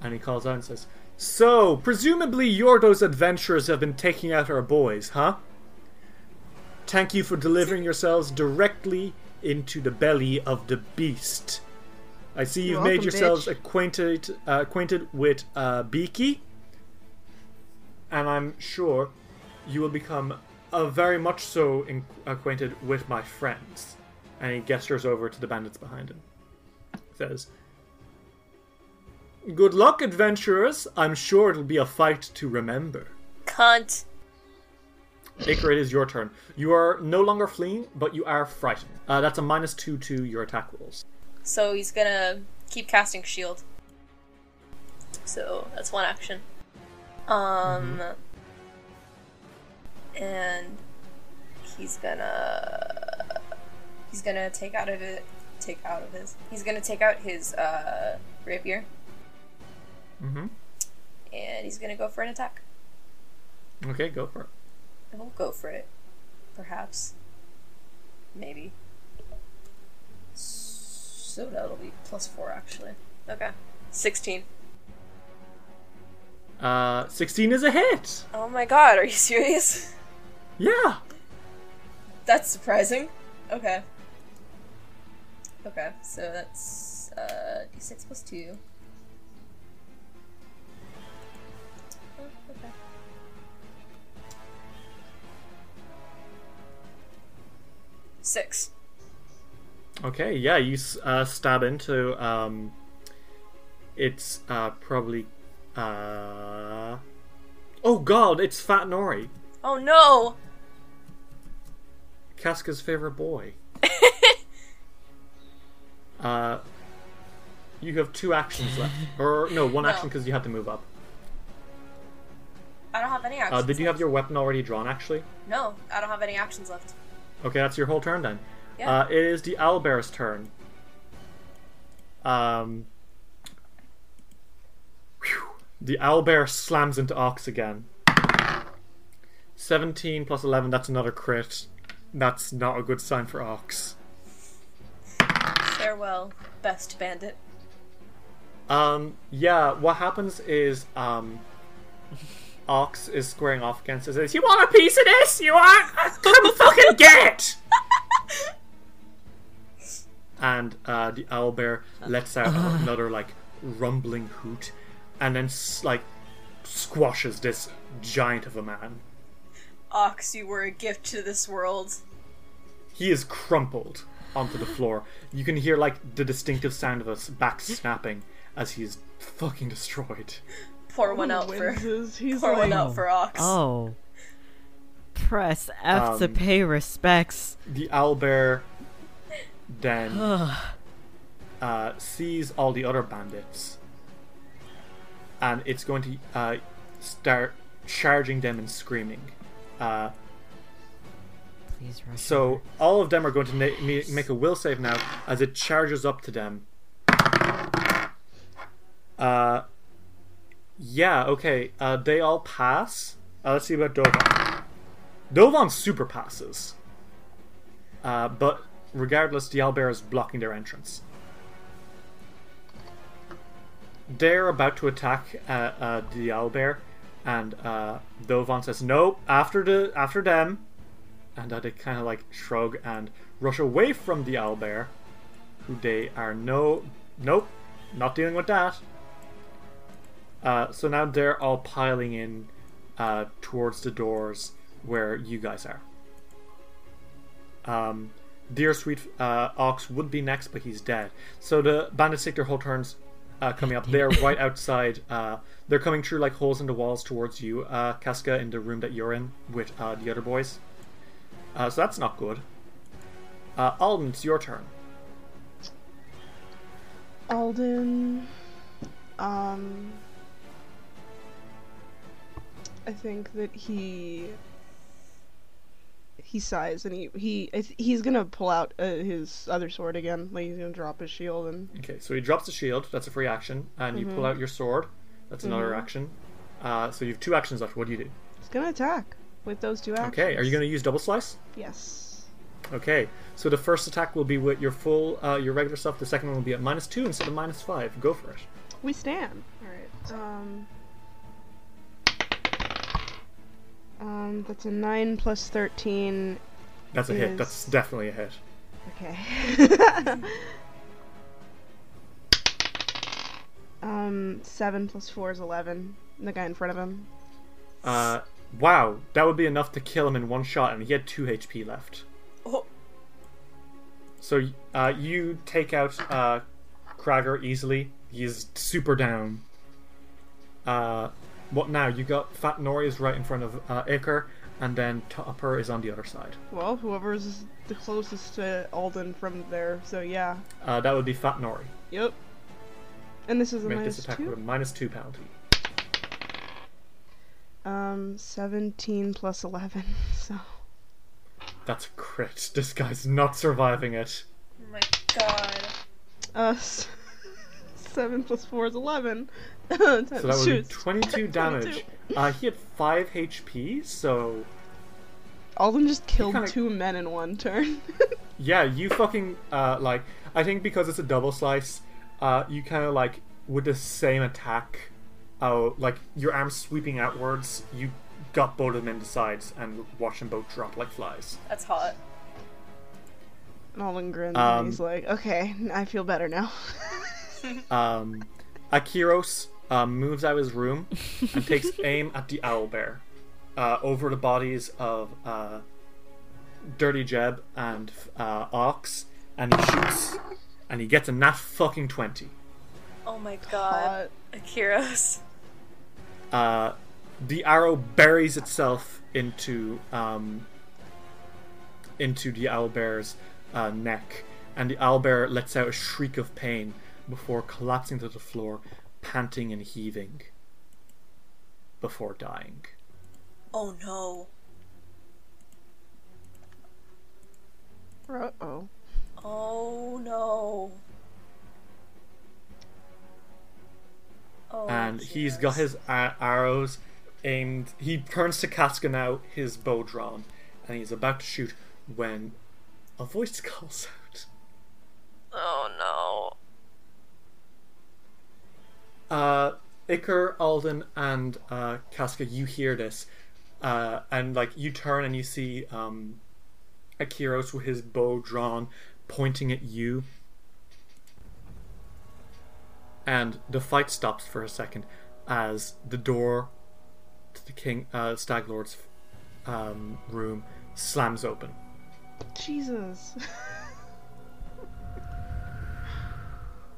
A: And he calls out and says, "So, presumably you're those adventurers have been taking out our boys, huh? Thank you for delivering yourselves directly into the belly of the beast. I see you've made yourselves
C: bitch.
A: acquainted uh, acquainted with uh, Beaky, and I'm sure you will become uh, very much so in- acquainted with my friends. And he gestures over to the bandits behind him. Says, "Good luck, adventurers. I'm sure it'll be a fight to remember."
B: Cunt.
A: Iker, it is your turn. You are no longer fleeing, but you are frightened. Uh, that's a minus two to your attack rolls.
B: So he's gonna keep casting shield. So that's one action. Um, and he's gonna he's gonna take out of it take out of his he's gonna take out his uh rapier
A: Mm-hmm.
B: and he's gonna go for an attack.
A: Okay, go for it.
B: He'll go for it, perhaps, maybe. So that'll be plus four actually. Okay, sixteen.
A: Uh, 16 is a hit.
B: Oh my god, are you serious?
A: Yeah.
B: That's surprising. Okay. Okay, so that's uh d6 plus 2. Oh, okay. Six.
A: Okay, yeah, you uh, stab into. Um, it's uh, probably. Uh, oh god, it's Fat Nori,
B: Oh no!
A: Casca's favorite boy. uh, you have two actions left, or no, one
B: No.
A: action because you had to move up.
B: I don't have any actions.
A: Uh, did you have your weapon already drawn? Actually,
B: No, I don't have any actions left.
A: okay, that's your whole turn then.
B: Yeah.
A: Uh, it is the owlbear's turn. Um, whew. the owlbear slams into Ox again. 17 plus 11, that's another crit. That's not a good sign for Ox.
B: Farewell, best bandit.
A: Um, yeah, what happens is, um, Ox is squaring off against us. Says, "You want a piece of this? You want? Come fucking get!" and uh, the owlbear lets out another like rumbling hoot, and then like squashes this giant of a man.
B: Ox, you were a gift to this world.
A: He is crumpled onto the floor. You can hear like the distinctive sound of his back snapping as he's fucking destroyed.
B: Pour one out for
C: He's
B: pour
C: like,
B: one out for Ox.
D: Oh. Press F to
A: Um,
D: pay respects.
A: The owlbear then uh, sees all the other bandits, and it's going to uh, start charging them and screaming. Uh, so all of them are going to na- ma- make a will save now as it charges up to them. Uh, yeah, okay. Uh, they all pass. Uh, let's see about Dovan. Dovan super passes. Uh, but regardless, the owlbear is blocking their entrance. They're about to attack uh, uh, the owlbear, and uh, Dovan says, "No, after the after them." And uh, they kind of like shrug and rush away from the owlbear, who they are no, nope, not dealing with that. Uh, so now they're all piling in uh, towards the doors where you guys are. Um, Dear Sweet uh, Ox would be next, but he's dead. So the bandits take their whole turns uh, coming up. They're right outside. Uh, they're coming through like holes in the walls towards you, uh, Casca, in the room that you're in with uh, the other boys. Uh, so that's not good. Uh, Alden, it's your turn.
C: Alden. Um. I think that he. He sighs and he he he's gonna pull out uh, his other sword again. Like he's gonna drop his shield and
A: Okay, so he drops the shield. That's a free action, and you pull out your sword. That's another action. Uh, so you have two actions left. What do you do?
C: he's gonna attack. with those two actions.
A: Okay, are you going to use double slice?
C: Yes.
A: Okay, so the first attack will be with your full, uh, your regular stuff. The second one will be at minus two instead of minus five. Go for it.
C: We stand. Alright. Um. Um, that's a 9 plus 13.
A: That's a hit. That's definitely a hit.
C: Okay. um, 7 plus 4 is 11. The guy in front of him.
A: Uh, wow, that would be enough to kill him in one shot, and he had two HP left.
B: Oh,
A: So uh, you take out uh, Krager easily. He's super down. Uh, what now? You got Fat Nori is right in front of uh, Iker, and then Topper is on the other side.
C: Well, whoever's the closest to Alden from there, so yeah.
A: Uh, that would be Fat Nori.
C: Yep. And this is a
A: Make
C: minus
A: this attack
C: 2?
A: with a minus two penalty.
C: Um, 17 plus 11, so.
A: That's a crit. This guy's not surviving it.
B: oh my god.
C: Uh, s- 7 plus 4 is 11.
A: So that would be 22 damage. Uh, he had 5 HP, so
C: Alden just killed
A: kinda-
C: two men in one turn.
A: yeah, you fucking uh like I think because it's a double slice, uh you kind of like with the same attack, uh like your arms sweeping outwards, you got both of them in the sides and watch them both drop like flies.
B: That's hot.
C: and Alden grins
A: Um,
C: and he's like, okay, I feel better now.
A: Um, Akiros uh, moves out of his room and takes aim at the owl bear, uh, over the bodies of uh, Dirty Jeb and uh, Ox, and he shoots, and he gets a nat fucking twenty.
B: Oh my god. Akiros.
A: uh, the arrow buries itself into um, into the owlbear's uh, neck, and the owlbear lets out a shriek of pain before collapsing to the floor, panting and heaving, before dying.
B: Oh no.
C: Uh oh.
B: Oh no. Oh,
A: and he's got his a- arrows aimed. He turns to Casca now, his bow drawn, and he's about to shoot when a voice calls out.
B: Oh no.
A: Uh Iker, Alden, and uh Casca, you hear this. Uh and like you turn and you see um Akiros with his bow drawn, pointing at you. And the fight stops for a second as the door to the King uh Stag Lord's um room slams open.
C: Jesus.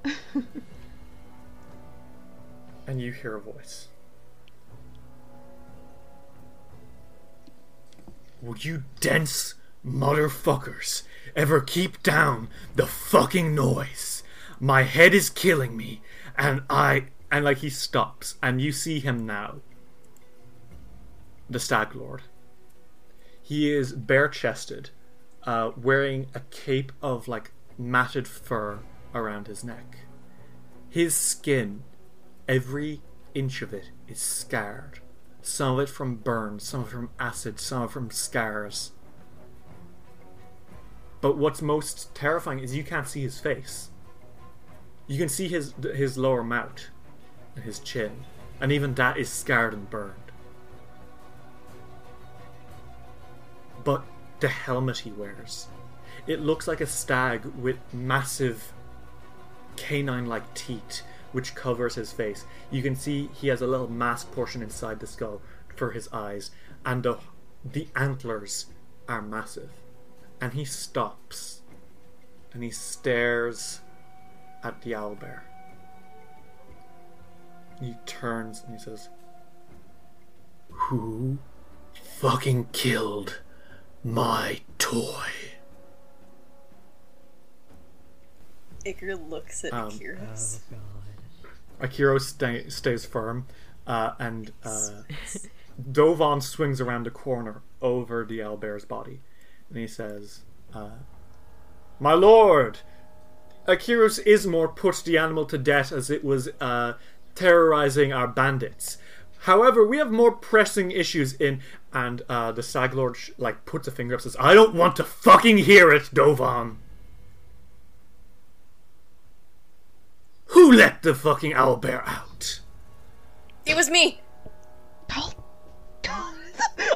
A: and you hear a voice. Will you dense motherfuckers ever keep down the fucking noise? My head is killing me, and I. And like he stops, and you see him now. The Stag Lord. He is bare chested, uh, wearing a cape of like matted fur around his neck. His skin every inch of it is scarred. Some of it from burns, some from acid, some from scars. But what's most terrifying is you can't see his face. You can see his his lower mouth and his chin, and even that is scarred and burned. But the helmet he wears, it looks like a stag with massive canine like teeth which covers his face. You can see he has a little mask portion inside the skull for his eyes, and the, the antlers are massive. And he stops and he stares at the owlbear. He turns and he says, Who fucking killed my toy?
B: Iker looks at
A: Um,
B: Akiros.
D: Oh god.
A: Akiro stay, stays firm, uh, and uh, Dovan swings around the corner over the owlbear's body, and he says, uh, "My lord, Akiros Ismort put the animal to death as it was uh, terrorizing our bandits. However, we have more pressing issues in, and uh, the Stag Lord like puts a finger up, says, "I don't want to fucking hear it, Dovan." Who let the fucking owlbear out?
B: It was me.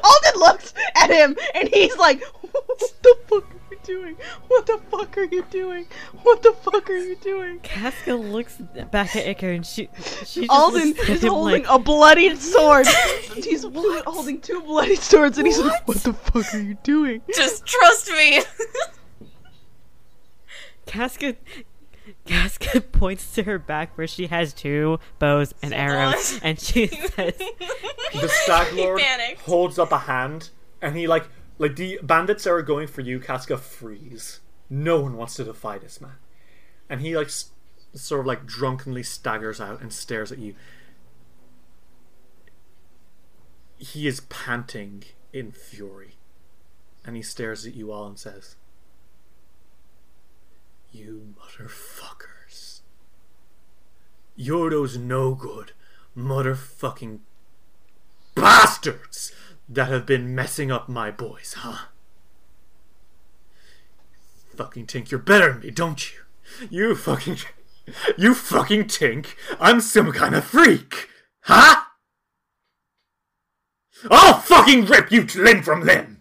C: Alden looks at him and he's like, What the fuck are you doing? What the fuck are you doing? What the fuck are you doing?
D: Casca looks back at Iker and she she just
C: Alden is holding
D: like,
C: a bloodied sword. he's holding two bloodied swords and he's like, What the fuck are you doing?
B: Just trust me.
D: Casca Casca points to her back where she has two bows and arrows
B: on.
D: and she says
A: The Stag Lord
B: panicked.
A: holds up a hand, and he like like the bandits that are going for you. Casca freeze. No one wants to defy this man, and he like s- sort of like drunkenly staggers out and stares at you. He is panting in fury, and he stares at you all and says, "You motherfuckers! You're those no good motherfucking bastards that have been messing up my boys, huh? Fucking think you're better than me, don't you? You fucking. You fucking think I'm some kind of freak, huh? I'll fucking rip you limb from limb!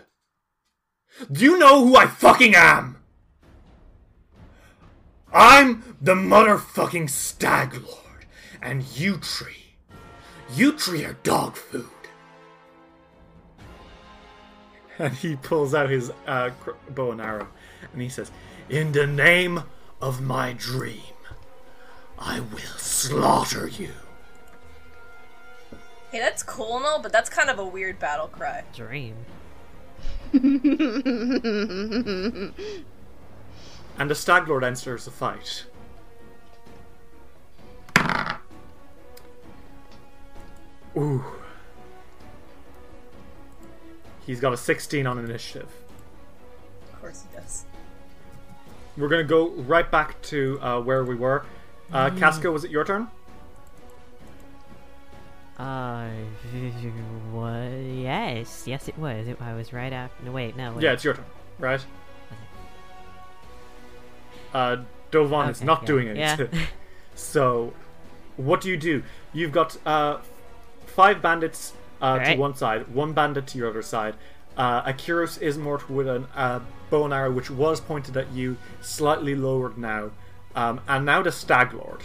A: Do you know who I fucking am? I'm the motherfucking Stag Lord, and you tree. You tree are dog food. And he pulls out his uh, bow and arrow, and he says, "In the name of my dream, I will slaughter you."
B: hey, that's cool and all, but that's kind of a weird battle cry.
D: dream.
A: And the Stag Lord enters the fight. Ooh. He's got a 16 on initiative.
B: Of course he does.
A: We're gonna go right back to uh, where we were. Uh, Casca, was it your turn?
D: Uh, what? Yes, yes, it was. It, I was right after. No, wait, no. Wait.
A: Yeah, it's your turn, right? Uh, Dovan is not
D: yeah,
A: doing
D: yeah.
A: so, what do you do? You've got uh, five bandits uh, to one side, one bandit to your other side. Uh, Akiros Ismort with a uh, bow and arrow, which was pointed at you, slightly lowered now. Um, and now the Stag Lord.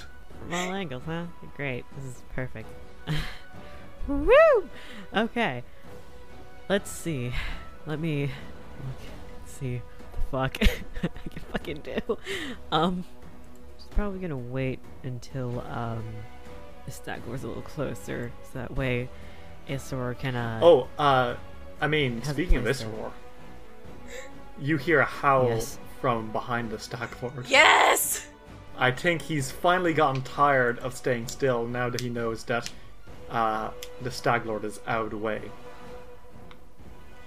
D: All angles, huh? Great. This is perfect. Woo! Okay. Let's see. Let me look. See. What the fuck I can fucking do. Um. Just probably gonna wait until um the stag was a little closer, so that way Isor can uh.
A: Oh, uh, I mean, speaking of
D: place
A: this
D: there.
A: you hear a howl
D: Yes.
A: from behind the Stag Lord.
B: Yes!
A: I think he's finally gotten tired of staying still now that he knows that uh, the Stag Lord is out of the way.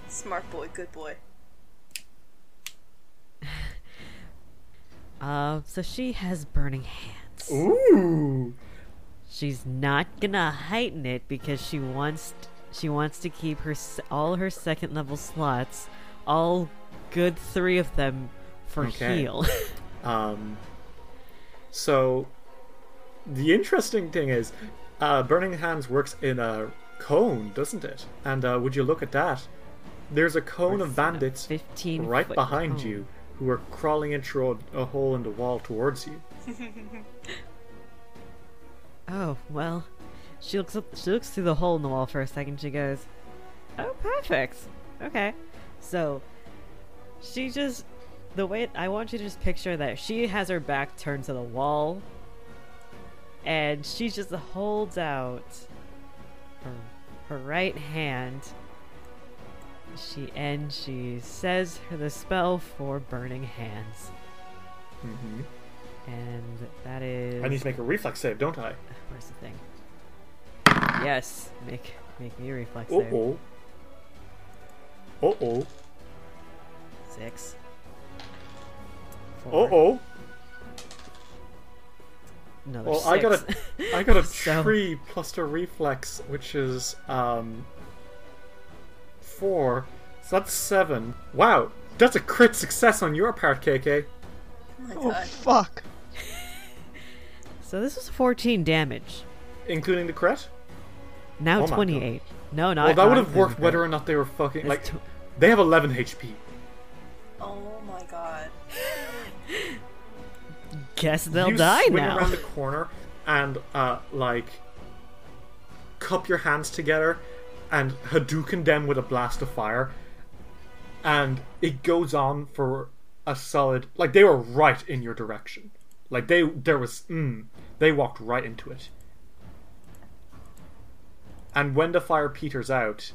B: Smart boy, good boy.
D: Uh, so she has burning hands.
A: Ooh!
D: She's not gonna heighten it because she wants she wants to keep her s- all her second level slots, all good three of them for
A: Okay.
D: heal.
A: Um, so, the interesting thing is, uh, Burning Hands works in a cone, doesn't it? And uh, would you look at that? There's a cone of bandits
D: Fifteen
A: right behind
D: cone.
A: you who are crawling in through a, a hole in the wall towards you.
D: Oh well, she looks up, she looks through the hole in the wall for a second. She goes, "Oh, perfect. Okay." So she just the way I want you to just picture that she has her back turned to the wall, and she just holds out her her right hand. She and she says the spell for burning hands,
A: hmm
D: and that is.
A: I need to make a reflex save, don't I?
D: Where's the thing? Yes, make make me a reflex
A: Uh
D: save.
A: oh. Uh oh.
D: Six.
A: Uh oh.
D: another
A: Well,
D: six.
A: I got a, I got a
D: So-
A: tree plus to reflex, which is um four. So that's seven. Wow, that's a crit success on your part, KK.
B: Oh my
C: Oh
B: god.
C: fuck.
D: So this is 14 damage.
A: Including the crit?
D: Now
A: Oh
D: 28. No, not.
A: well, that would have worked whether or not they were fucking
D: It's
A: like.
D: tw-
A: They have 11 HP.
B: Oh my god.
D: Guess they'll
A: you
D: die
A: swing
D: now.
A: around the corner and uh like cup your hands together and Hadouken them with a blast of fire, and it goes on for a solid. Like they were right in your direction. Like they there was mm, they walked right into it. And when the fire peters out,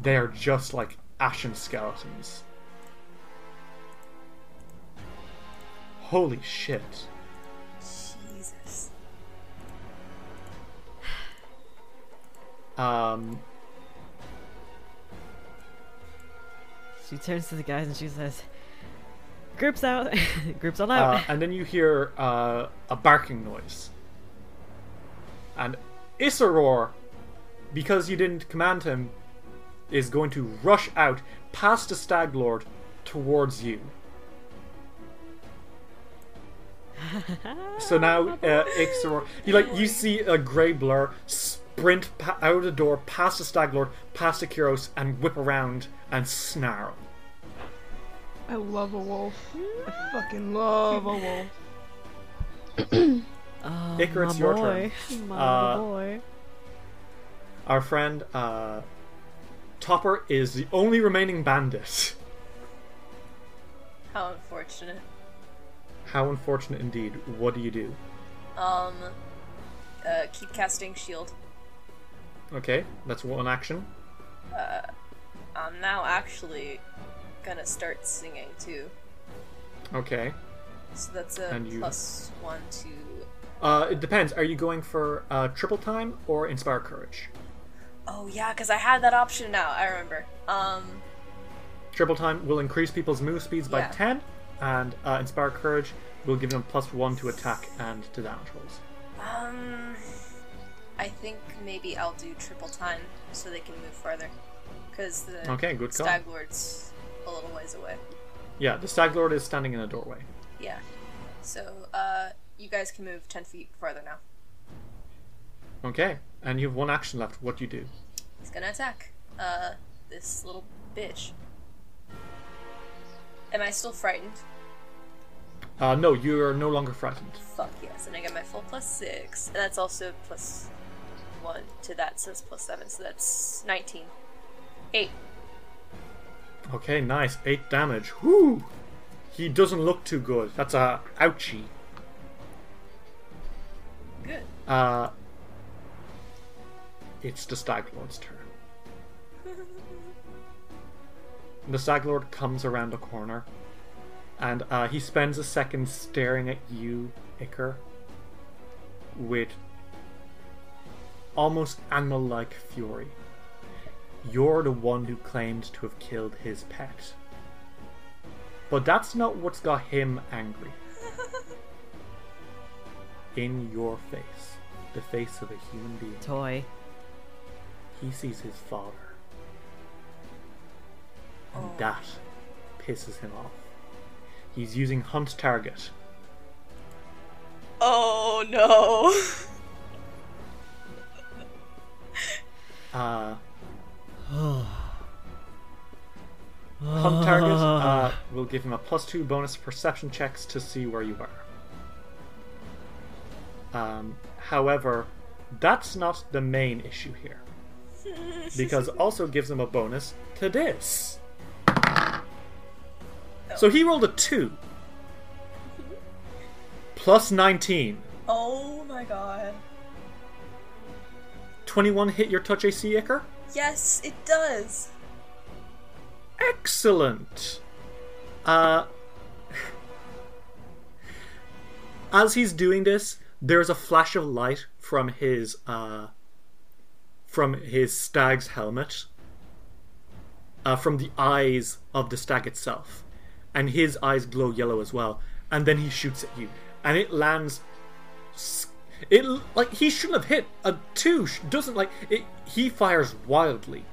A: they are just like ashen skeletons. Holy shit.
B: Jesus.
A: Um,
D: She turns to the guys and she says, "Groups out, groups all out."
A: uh, and then you hear uh, a barking noise. And Isseror, because you didn't command him, is going to rush out past the Stag Lord towards you. so now, uh, you like you see a grey blur sprint pa- out of the door, past the Stag Lord, past the Akiros, and whip around and snarl.
C: I love a wolf. I fucking love a wolf.
D: oh,
A: Iker, it's your
D: boy.
A: turn.
D: My
A: Uh,
D: boy.
A: Our friend uh, Topper is the only remaining bandit.
B: How unfortunate.
A: How unfortunate indeed. What do you do?
B: Um, uh, keep casting shield.
A: Okay, that's one action.
B: Uh, I'm now actually gonna start singing too.
A: Okay.
B: So that's a
A: you-
B: plus one to.
A: Uh, it depends. Are you going for uh, triple time or inspire courage?
B: Oh yeah, because I had that option now. I remember. Um,
A: Triple time will increase people's move speeds by
B: Yeah.
A: 10, and uh, inspire courage will give them plus 1 to attack and to damage rolls.
B: um, I think maybe I'll do triple time so they can move farther. Because the
A: Okay, good call.
B: Stag Lord's a little ways away.
A: Yeah, the Stag Lord is standing in a doorway.
B: Yeah. So, uh, you guys can move 10 feet farther now.
A: Okay, and you have one action left. What do you do?
B: He's gonna attack. Uh, this little bitch. Am I still frightened?
A: Uh, no, you are no longer frightened.
B: Fuck yes, and I get my full plus six, and that's also plus one to that, so it's plus seven, so that's nineteen. Eight.
A: Okay, nice. 8 damage. Whoo! He doesn't look too good. That's a ouchie.
B: Good.
A: Uh, it's the Stag Lord's turn. the Stag Lord comes around the corner, and uh, he spends a second staring at you, Iker, with almost animal like fury. You're the one who claimed to have killed his pet. But that's not what's got him angry. In your face, the face of a human being,
D: Toy.
A: he sees his father. And oh. that pisses him off. He's using Hunt Target.
B: Oh no.
A: Uh, Hunt Target uh, will give him a plus two bonus perception checks to see where you are. Um, however, that's not the main issue here. Because also gives him a bonus to this. So he rolled a 2. Plus 19.
B: oh my god.
A: 21 hit your touch AC, Iker?
B: Yes, it does.
A: Excellent. Uh, as he's doing this, there's a flash of light from his uh, from his stag's helmet, uh, from the eyes of the stag itself, and his eyes glow yellow as well. And then he shoots at you, and it lands It like he shouldn't have hit a two. Doesn't like it. He fires wildly,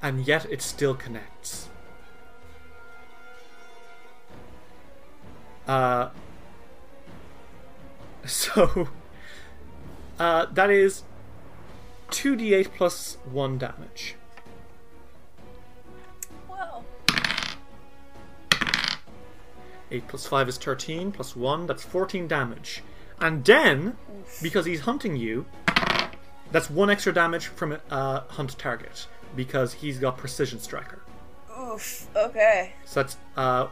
A: and yet it still connects. Uh. So. Uh, that is two d8 plus one damage. 8 plus 5 is 13, plus 1, that's 14 damage. And then, because he's hunting you, that's 1 extra damage from a uh, hunt target, because he's got Precision Striker.
B: Oof. Okay.
A: So that's, uh,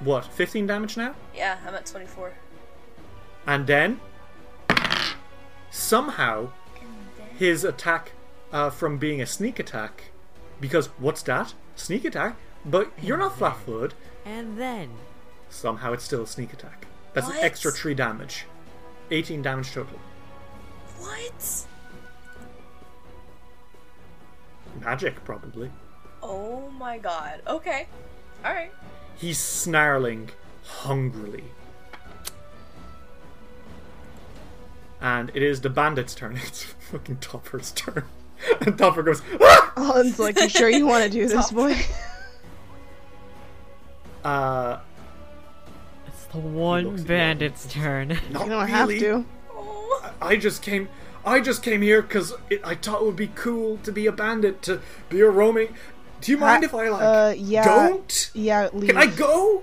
A: what, 15 damage now?
B: Yeah, I'm at 24.
A: And then, somehow, his attack uh, from being a sneak attack, because what's that? Sneak attack? But you're not flat footed.
D: And then
A: Somehow it's still a sneak attack. That's
B: What?
A: an extra 3 damage. 18 damage total.
B: What?
A: Magic, probably.
B: Oh my god. Okay. Alright.
A: He's snarling hungrily. And it is the bandit's turn. It's fucking Topper's turn. And Topper goes, ah!
C: Alden's like, you sure you want to do this, boy?
A: Uh,
D: it's the one
A: looks at
D: bandit's turn.
A: not
C: You don't
A: really.
C: have to.
A: I just came. I just came here because I thought it would be cool to be a bandit, to be a roaming. Do you mind
C: Ha-
A: if I like
C: uh, yeah.
A: don't?
C: Yeah, leave.
A: Can I go?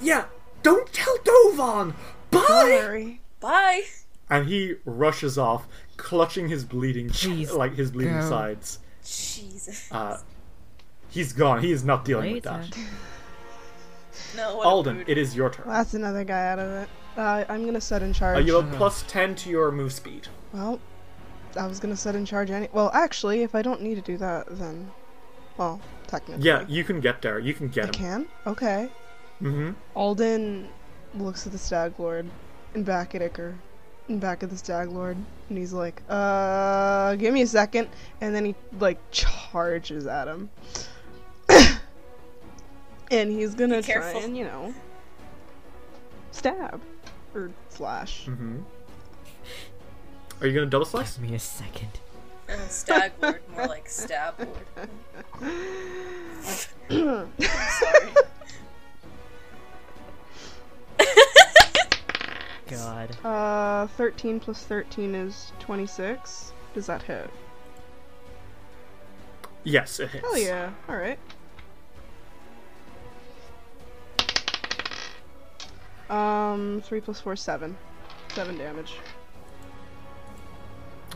A: Yeah. Don't tell Dovan. Bye.
C: Don't worry.
B: Bye.
A: And he rushes off, clutching his bleeding,
D: Please
A: like his bleeding
D: go.
A: sides.
B: Jesus.
A: Uh, he's gone. He is not dealing with that.
B: No,
A: Alden, it is your turn.
C: Well, that's another guy out of it. Uh, I'm gonna set in
A: Uh,
C: charge.
A: you have a plus ten to your move speed.
C: Well, I was gonna set in charge any. Well, actually, if I don't need to do that, then, well, technically,
A: Yeah, you can get there. You can
C: I
A: get him.
C: You can. Okay.
A: Mm-hmm.
C: Alden looks at the Stag Lord and back at Iker and back at the Stag Lord, and he's like, "Uh, give me a second. and then he like charges at him, and he's gonna
B: Be
C: try
B: careful.
C: and you know stab or slash.
A: Mm-hmm. Are you gonna double slice?
D: Give me a second.
B: Uh, Stag Lord, more like Stab Lord. Sorry.
D: God.
C: Uh, 13 plus 13 is 26. Does that hit?
A: Yes, it hits.
C: Hell yeah. Alright. Um, 3 plus 4 7. 7 damage.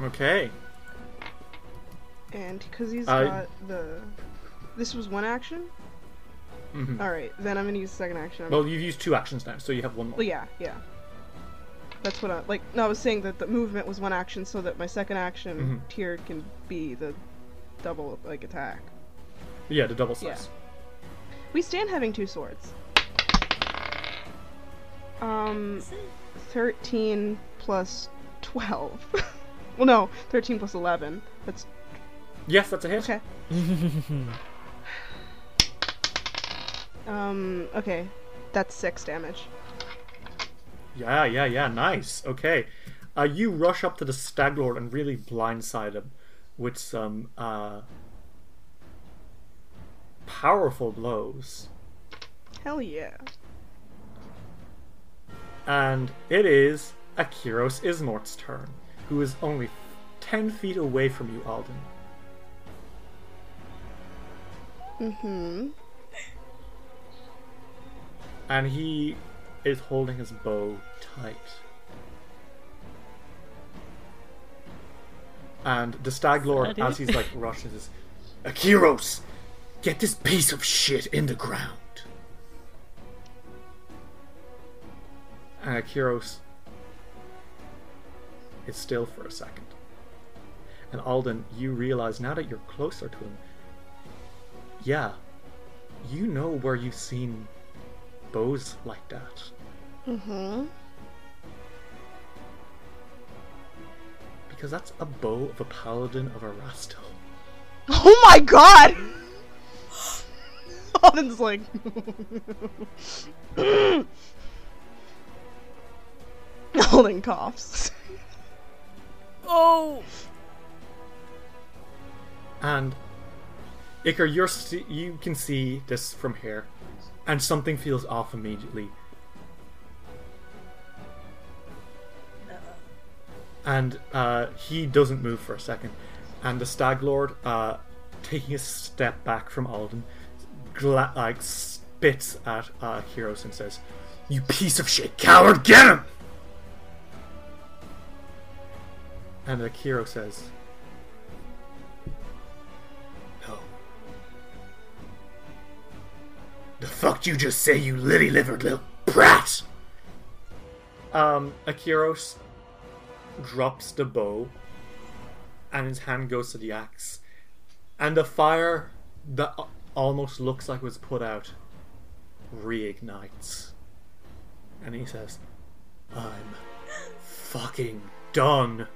A: Okay.
C: And because he's
A: I-
C: got the. This was one action?
A: Mm -hmm.
C: Alright, then I'm gonna use the second action.
A: Well, you've used two actions now, so you have one more.
C: Well, yeah, yeah. That's what I. Like, no, I was saying that the movement was one action so that my second action
A: Mhm.
C: tier can be the double, like, attack.
A: Yeah, the double slice.
C: We stand having two swords. Um, 13 plus 12. well, no, 13 plus 11. That's
A: Yes, that's a hit.
C: okay. Um, okay. That's 6 damage.
A: Yeah, yeah, yeah. Nice. Okay. Uh, you rush up to the stag lord and really blindside him with some uh, powerful blows,
C: Hell yeah.
A: And it is Akiros Ismort's turn, who is only ten feet away from you, Alden.
C: Mm-hmm.
A: and he is holding his bow tight. And the stag lord, as he's like rushing, says, "Akiros, get this piece of shit in the ground." And Akiros is still for a second. And Alden, you realize now that you're closer to him, yeah, you know where you've seen bows like that.
C: Mm-hmm.
A: Because that's a bow of a paladin of Erastil.
C: Oh my god! Alden's like. Alden coughs.
D: Oh!
A: And Iker, you're st- you can see this from here, and something feels off immediately. And uh, he doesn't move for a second, and the Stag Lord, uh, taking a step back from Alden, gla- like spits at uh, Akiros and says, "You piece of shit, coward! Get him!" And the hero says, "No." The fuck you just say, you lily livered little brat? Um, Akiros drops the bow, and his hand goes to the axe, and the fire that almost looks like it was put out reignites. And he says, I'm fucking done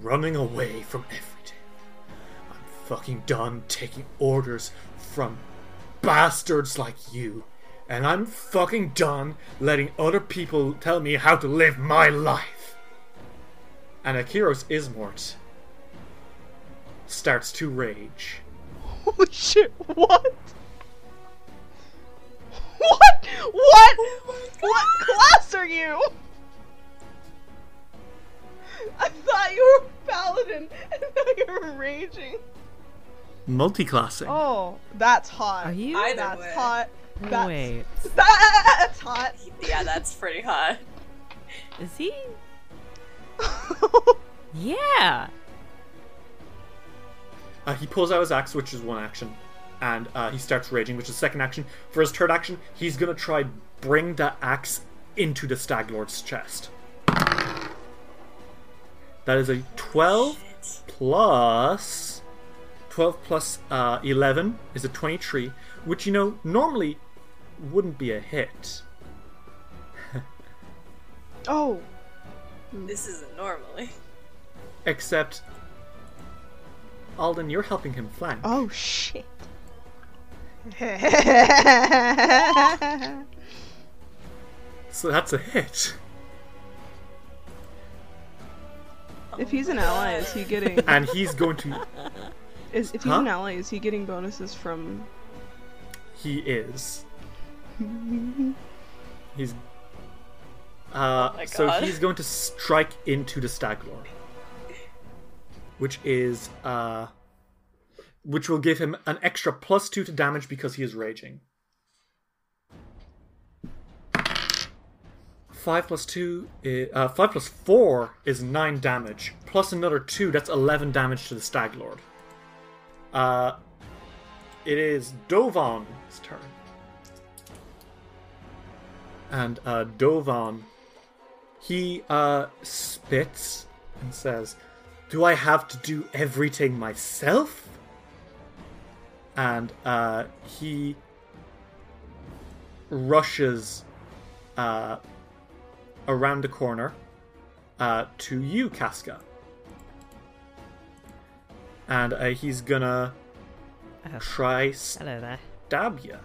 A: running away from everything. I'm fucking done taking orders from bastards like you. And I'm fucking done letting other people tell me how to live my life. And Akiros Ismort starts to rage.
C: Holy shit, what? What? What? what class are you? I thought you were a paladin, and now you're raging.
A: Multiclassing.
C: Oh, that's hot.
D: Are you?
B: Either
C: That's
B: way.
C: hot. That's,
D: Wait.
C: That's hot.
B: Yeah, that's pretty hot.
D: Is he? Yeah!
A: Uh, he pulls out his axe, which is one action, and uh, he starts raging, which is second action. For his third action, he's gonna try bring that axe into the Stag Lord's chest. That is a twelve plus twelve plus uh, eleven is a twenty-three, which you know normally wouldn't be a hit.
C: oh,
B: This isn't normally.
A: Except, Alden, you're helping him flank.
C: oh shit.
A: So that's a hit.
C: If he's an ally, is he getting?
A: And he's going to.
C: Is if he's
A: Huh?
C: an ally, is he getting bonuses from?
A: He is. He's. Uh,
B: Oh my
A: so
B: God.
A: he's going to strike into the Stag Lord. Which is. Uh, which will give him an extra plus two to damage because he is raging. 5 plus 2, i- uh, 5 plus 4 is 9 damage. Plus another 2, that's 11 damage to the Stag Lord. Uh, it is Dovan's turn. And uh, Dovon, he uh, spits and says, Do I have to do everything myself? And uh, he rushes uh, around the corner uh, to you, Casca. And uh, he's gonna
D: Oh,
A: try
D: hello there.
A: stab you.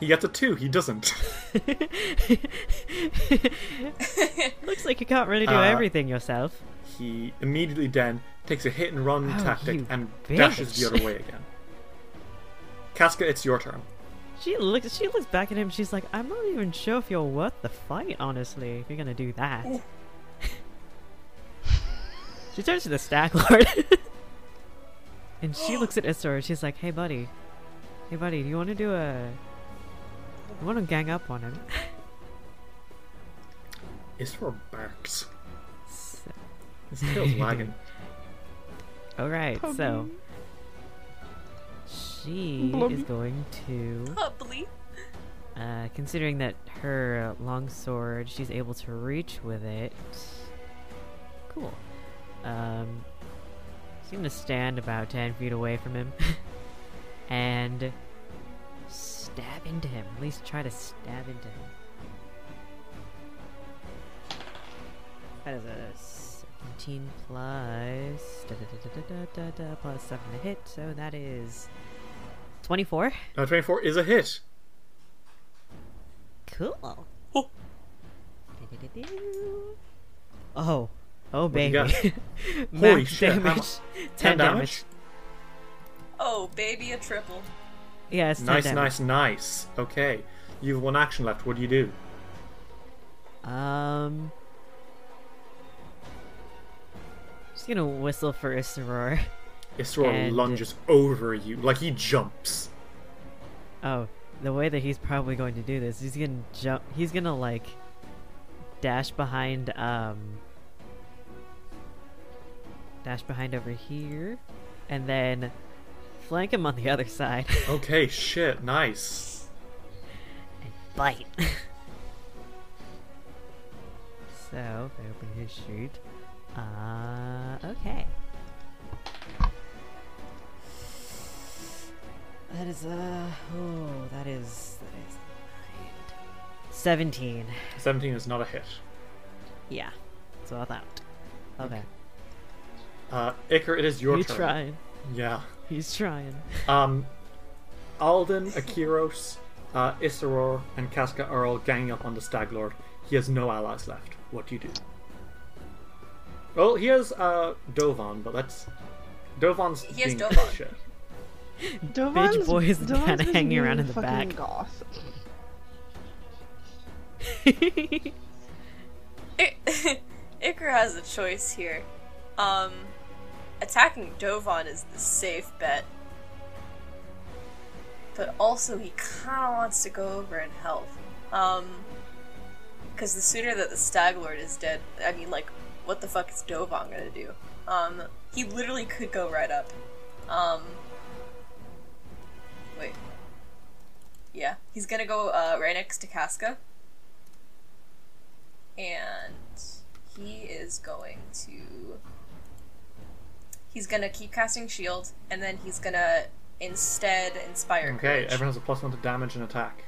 A: He gets a two. He doesn't.
D: Looks like you can't really do
A: Uh,
D: everything yourself.
A: he immediately then takes a hit and run
D: Oh,
A: tactic and
D: bitch.
A: dashes the other way again. Casca, it's your turn.
D: She looks. She looks back at him. She's like, "I'm not even sure if you're worth the fight, honestly. If you're gonna do that." she turns to the Stag Lord, and she looks at Isor. She's like, "Hey, buddy. Hey, buddy. Do you want to do a? You want to gang up on him?"
A: Isra barks.
D: So-
A: His tail's wagging.
D: All right. So she
C: Blubby.
D: is going to.
B: Probably.
D: Uh, considering that her long sword, she's able to reach with it. Cool. Um, she's gonna stand about 10 feet away from him and stab into him. At least try to stab into him. That is a 17 plus. Da, da, da, da, da, da, da, plus 7 to hit, so that is 24.
A: Uh, 24 is a hit.
D: Cool.
B: Oh.
D: Oh, oh baby!
A: got? Holy shit,
D: damage, ten damage.
B: Oh, baby, a triple.
D: Yeah, it's 10
A: Nice,
D: damage.
A: nice, nice. Okay. You have one action left. What do you do?
D: Um, just gonna whistle for Isseror.
A: Isror
D: And-
A: lunges over you. Like he jumps.
D: Oh, the way that he's probably going to do this, he's gonna jump. He's gonna like dash behind. Um, dash behind over here, and then flank him on the other side.
A: Okay, shit, nice.
D: And bite. so, if I open his chute, uh, okay. That is uh oh that is that is nine. seventeen.
A: 17 is not a hit.
D: Yeah, so I thought. Okay,
A: Uh, Iker, it is your turn.
D: he's
A: turn.
D: trying.
A: Yeah.
D: He's trying.
A: Um, Alden, Akiros, uh, Isseror, and Casca are all ganging up on the Stag Lord. He has no allies left. What do you do? Well, he has uh, Dovan, but that's Dovan's
B: He has
A: being
B: Dovan.
A: shit.
C: Dovan's,
D: boy is
C: Dovan's
D: kinda
C: busy
D: hanging around in the back.
C: Goth.
B: I- Iker has a choice here. Um, attacking Dovan is the safe bet. But also, he kind of wants to go over and help. Um, because the sooner that the Stag Lord is dead, I mean, like, what the fuck is Dovan gonna do? Um, he literally could go right up. Um, wait. Yeah, he's gonna go uh, right next to Casca and he is going to he's gonna keep casting shield and then he's gonna instead inspire
A: Okay,
B: courage.
A: everyone has a plus one to damage and attack.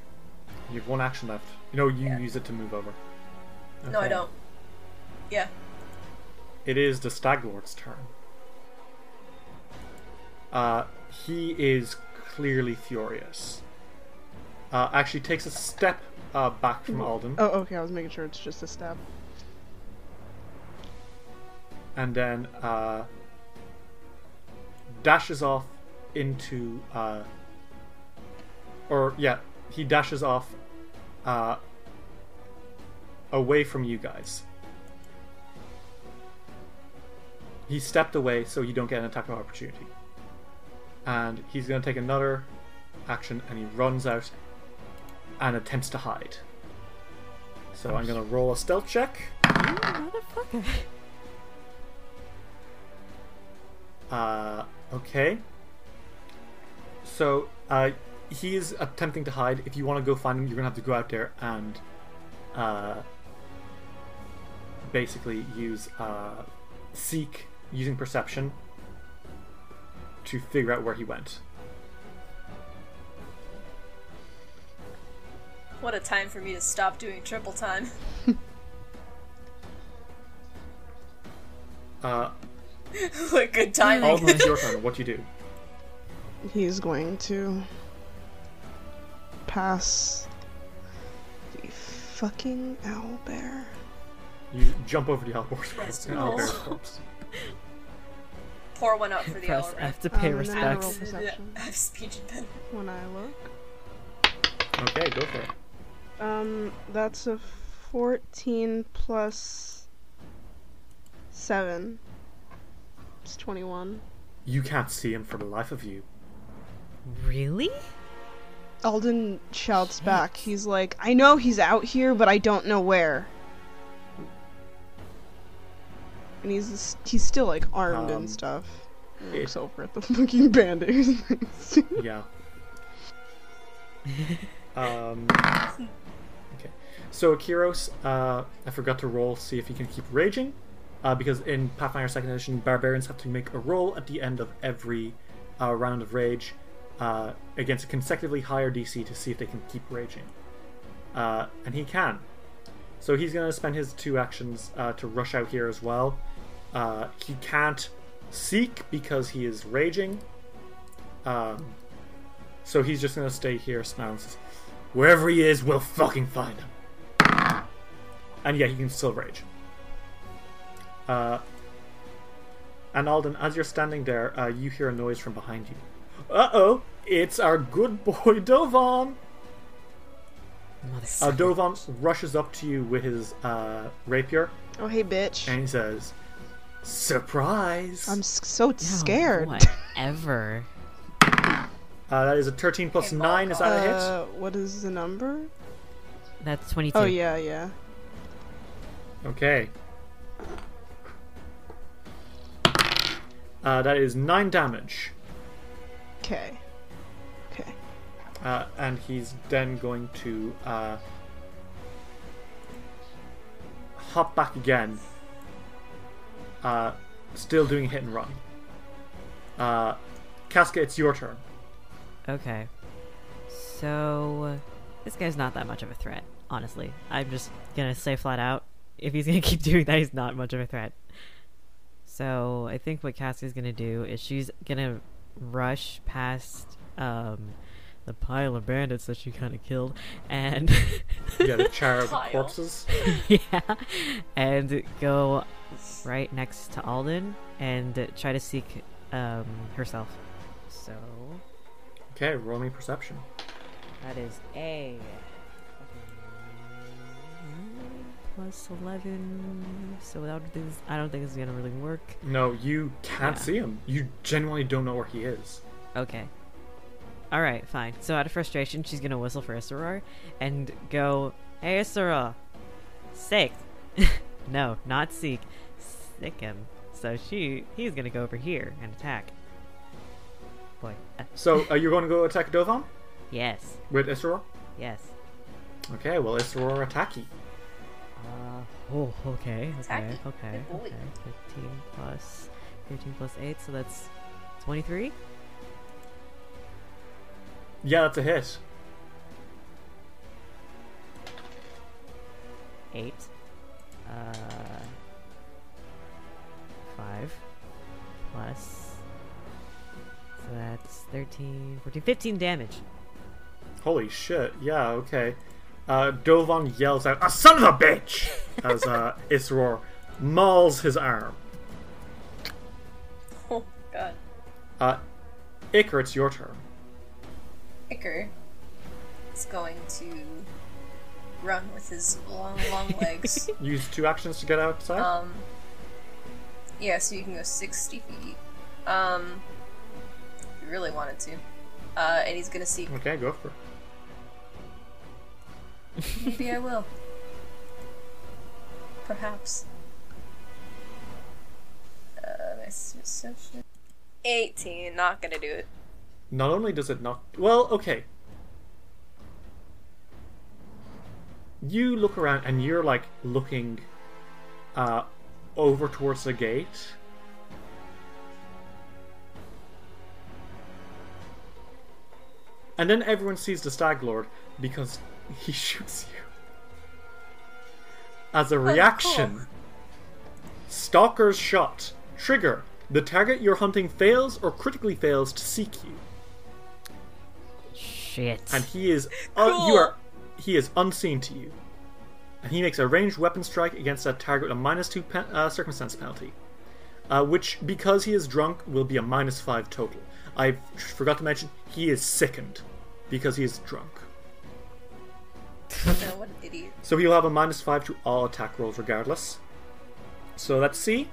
A: You have one action left. You know, you
B: Yeah.
A: use it to move over.
B: no i don't yeah
A: It is the Stag Lord's turn. Uh, he is clearly furious. Uh, actually takes a step uh, back from Alden,
C: Oh, okay. I was making sure it's just a step.
A: and then uh, dashes off into, uh, or yeah, he dashes off uh, away from you guys. He stepped away so you don't get an attack of opportunity. And he's going to take another action and he runs out and attempts to hide. So I'm going to roll a stealth check.
D: You motherfucker.
A: Uh, okay. So, uh, he is attempting to hide. If you want to go find him, you're gonna have to go out there and, uh, basically use, uh, seek using perception to figure out where he went.
B: what a time for me to stop doing triple time
A: Uh,
B: what good timing
A: Alden, it's your turn. What do you do?
C: He's going to pass the fucking owlbear.
A: You jump over the Owlbear's corpse.
B: Yes,
A: Owlbear's corpse.
B: Pour one up for the
D: Press
B: hour
D: F to pay
C: Um, I roll
D: respects.
C: perception
B: I have speech impediment.
C: when I look.
A: Okay, go for it.
C: Um, that's a 14 plus 7. It's 21.
A: You can't see him for the life of you.
D: Really?
C: Alden shouts back. He's like, I know he's out here, but I don't know where. And he's he's still like armed
A: Um,
C: and stuff. He looks over at the fucking band-aids.
A: Yeah. um, okay. So Akiros, uh, I forgot to roll, see if he can keep raging, uh, because in Pathfinder Second Edition, barbarians have to make a roll at the end of every uh, round of rage uh, against a consecutively higher DC to see if they can keep raging, uh, and he can. So he's going to spend his two actions uh, to rush out here as well. Uh, he can't seek because he is raging. Um, so he's just gonna stay here, smiling. says, Wherever he is, we'll fucking find him. and yeah, he can still rage. Uh, and Alden, as you're standing there, uh, you hear a noise from behind you. Uh oh, it's our good boy Dovan. Uh, Dovan rushes up to you with his uh, rapier,
C: Oh, hey, bitch.
A: and he says, "Surprise!"
C: I'm s- so scared.
D: Whatever.
A: Uh, that is a 13 plus
B: Hey,
A: 9. Is that a hit?
C: Uh, what is the number?
D: That's 22.
C: Oh, yeah, yeah.
A: Okay. Uh, that is 9 damage.
C: Okay. Okay.
A: Uh, and he's then going to uh, hop back again. Uh, still doing hit and run. Uh, Casca, it's your turn.
D: Okay. So, this guy's not that much of a threat, honestly. I'm just gonna say flat out, if he's gonna keep doing that, he's not much of a threat. So, I think what Cassie's gonna do is she's gonna rush past um, the pile of bandits that she kind of killed, and
A: Yeah, the charred
B: Pile.
A: corpses.
D: yeah, and go right next to Alden and try to seek um, herself. So
A: Okay, roll me perception.
D: that is a plus eleven. So without this, I don't think it's gonna really work.
A: No, you can't
D: Yeah.
A: see him. You genuinely don't know where he is.
D: Okay. All right, fine. So out of frustration, she's gonna whistle for Isseror and go, "Hey, Isseror, sick." no, not seek, sick him. So she, he's gonna go over here and attack. Boy,
A: So, are you going to go attack Dovan
D: yes,
A: with Isseror?
D: yes.
A: Okay, well, Isseror attack you.
D: Uh, oh, okay, okay,
B: Attack.
D: okay,
B: Good
D: okay. Fifteen plus, fifteen plus eight, so that's twenty-three.
A: Yeah, that's a hit.
D: eight, uh, five, plus, so that's 13, 14, 15 damage.
A: Holy shit, yeah, okay. Uh, Dovan yells out, A son of a bitch! as uh, Isror mauls his arm.
B: Oh god.
A: Uh, Iker, it's your turn.
B: Iker is going to run with his long, long legs.
A: Use two actions to get outside.
B: Um, yeah, so you can go 60 feet. Um, if you really wanted to. Uh, and he's gonna see.
A: okay, go for it.
B: Maybe I will. Perhaps. Uh, my perception. 18, not gonna do it.
A: Not only does it not. Well, okay. You look around and you're like looking uh, over towards the gate. And then everyone sees the Stag Lord because he shoots you. As a reaction, Stalker's shot. Trigger. The target you're hunting fails or critically fails to seek you.
D: Shit.
A: and he is uh, you are he is unseen to you, and he makes a ranged weapon strike against that target with a minus two pe- uh, circumstance penalty, uh, which because he is drunk will be a minus five total. I forgot to mention he is sickened because he is drunk,
B: what an idiot.
A: so he'll have a minus five to all attack rolls regardless. So let's see.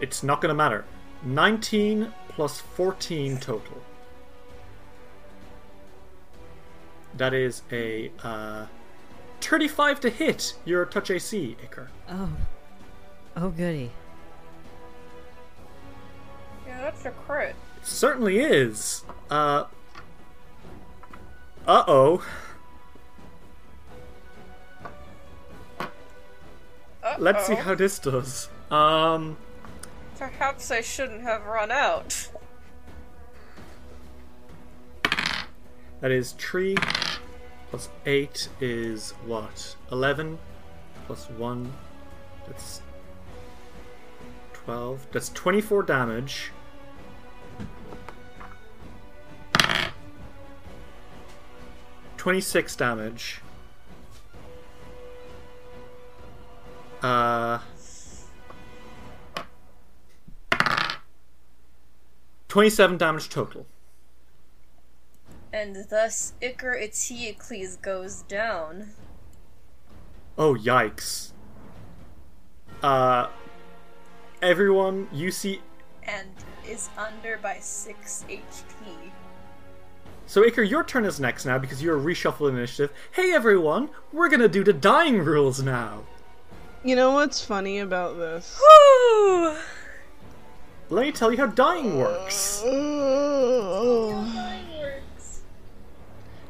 A: It's not going to matter. 19 plus 14 total. That is a uh, 35 to hit your touch AC, Iker.
D: oh. Oh, goody.
B: Yeah, that's a crit.
A: It certainly is. Uh Uh oh. Let's see how this does. Um,
B: Perhaps I shouldn't have run out.
A: that is 3 plus 8 is what? 11 plus 1. That's 12. That's 24 damage. Twenty-six damage. Uh. 27 damage total.
B: And thus Iker Eteocles goes down.
A: Oh, yikes. Uh. Everyone, you see.
B: And is under by 6 HP.
A: So, Iker, your turn is next now because you're reshuffling initiative. Hey, everyone, we're gonna do the dying rules now.
C: You know what's funny about this?
B: Woo!
A: Let me tell you how dying works.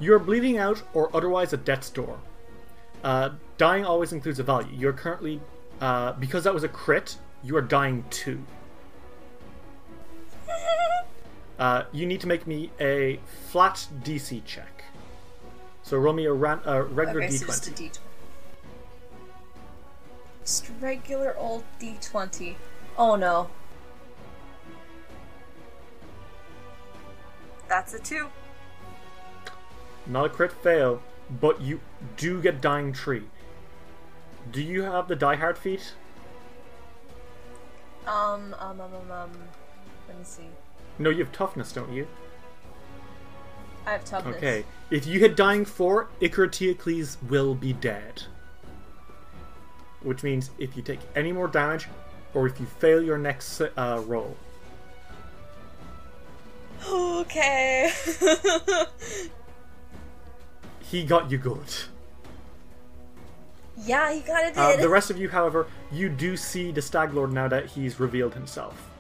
A: You're bleeding out or otherwise at death's door. Uh, dying always includes a value. You're currently, uh, because that was a crit, you are dying two. Uh, you need to make me a flat DC check. So roll me a ran- uh, regular
B: Okay,
A: D20.
B: so just a D20. Just regular old D20. Oh no. That's a 2.
A: Not a crit fail, but you do get dying tree. Do you have the Diehard feat?
B: Um, um, um, um, um. Let me see.
A: No, you have toughness, don't you?
B: I have toughness.
A: Okay. If you hit dying four, Icaratiocles will be dead. Which means if you take any more damage, or if you fail your next uh, roll,
B: Okay.
A: he got you good.
B: yeah, he got it.
A: Uh,
B: did.
A: the rest of you, however, you do see the Stag Lord now that he's revealed himself.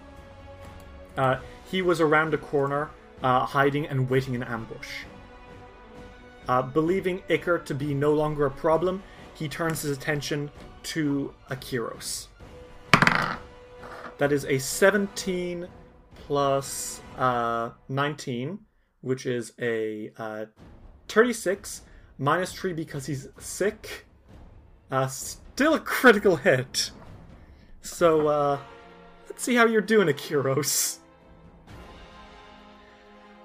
A: Uh, he was around a corner, uh, hiding and waiting in ambush. Uh, believing Iker to be no longer a problem, he turns his attention to Akiros. That is a 17 plus uh, 19, which is a uh, 36, minus 3 because he's sick. Uh, still a critical hit. So, uh, let's see how you're doing, Akiros.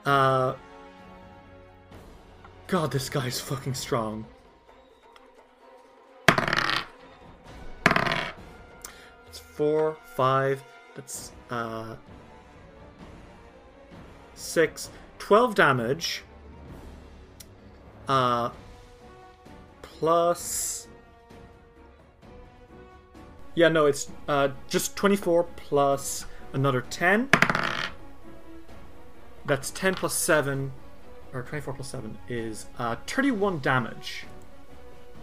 A: Uh, God, this guy's fucking strong. It's four, five, that's, uh, six, twelve damage. Uh, plus. Yeah, no, it's uh, just 24 plus another 10. That's 10 plus 7, or 24 plus 7 is uh, 31 damage.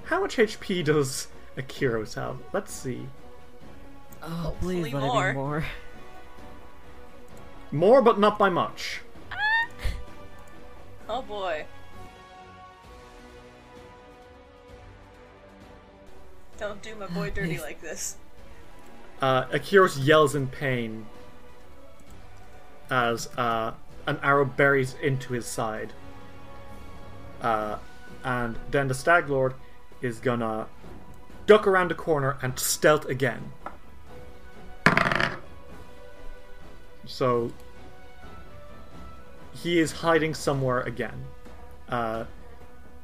A: How much HP does Akiros have? Let's see.
D: Oh, please
B: Hopefully
D: let it be more.
A: More, but not by much.
B: oh boy. Don't do my boy dirty like this.
A: Uh, Akiros yells in pain as uh, an arrow buries into his side. Uh, and then the Stag Lord is gonna duck around the corner and stealth again. So he is hiding somewhere again. Uh,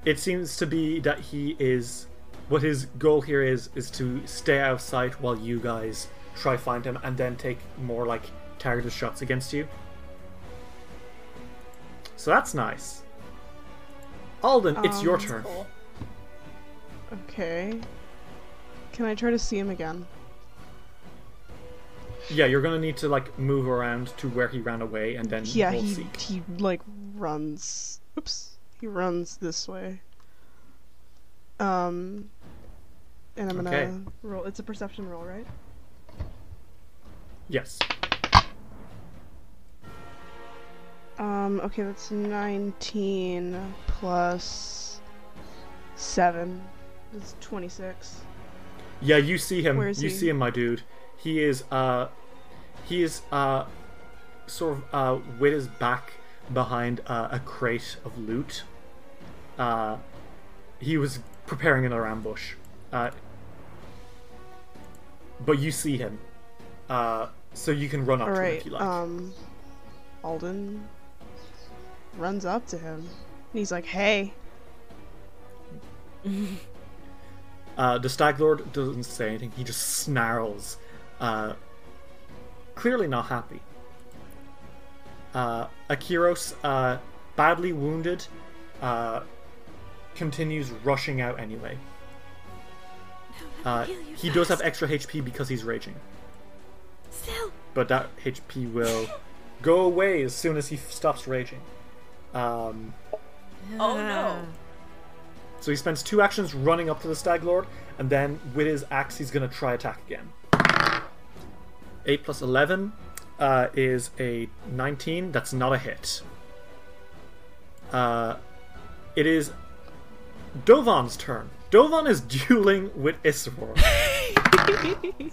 A: it seems to be that he is what his goal here is is to stay out of sight while you guys try find him and then take more like targeted shots against you. So that's nice. Alden, it's your
C: Um,
A: turn.
B: Cool.
C: Okay. Can I try to see him again?
A: Yeah, you're gonna need to like move around to where he ran away and then
C: Yeah, he
A: seek.
C: he like runs. Oops, he runs this way. Um, and I'm gonna
A: Okay.
C: roll. It's a perception roll, right?
A: Yes.
C: Um, okay, that's 19 plus 7. That's 26.
A: Yeah, you see him.
C: Where is
A: you
C: he?
A: see him, my dude. He is uh he is uh sort of uh with his back behind uh, a crate of loot. Uh he was preparing another ambush. Uh but you see him. Uh so you can run up to him if you like.
C: um, Alden runs up to him. And he's like, hey.
A: Uh, the Stag Lord doesn't say anything. He just snarls, uh, clearly not happy. Uh, Akiros, uh, badly wounded, uh, continues rushing out anyway. Uh, he does have extra HP because he's raging,
D: Still.
A: but that HP will go away as soon as he f- stops raging. Um,
B: Oh no.
A: so he spends two actions running up to the Stag Lord, and then with his axe, he's going to try attack again. 8 plus 11 uh, is a 19. That's not a hit. Uh, it is Dovan's turn. Dovan is dueling with Isror.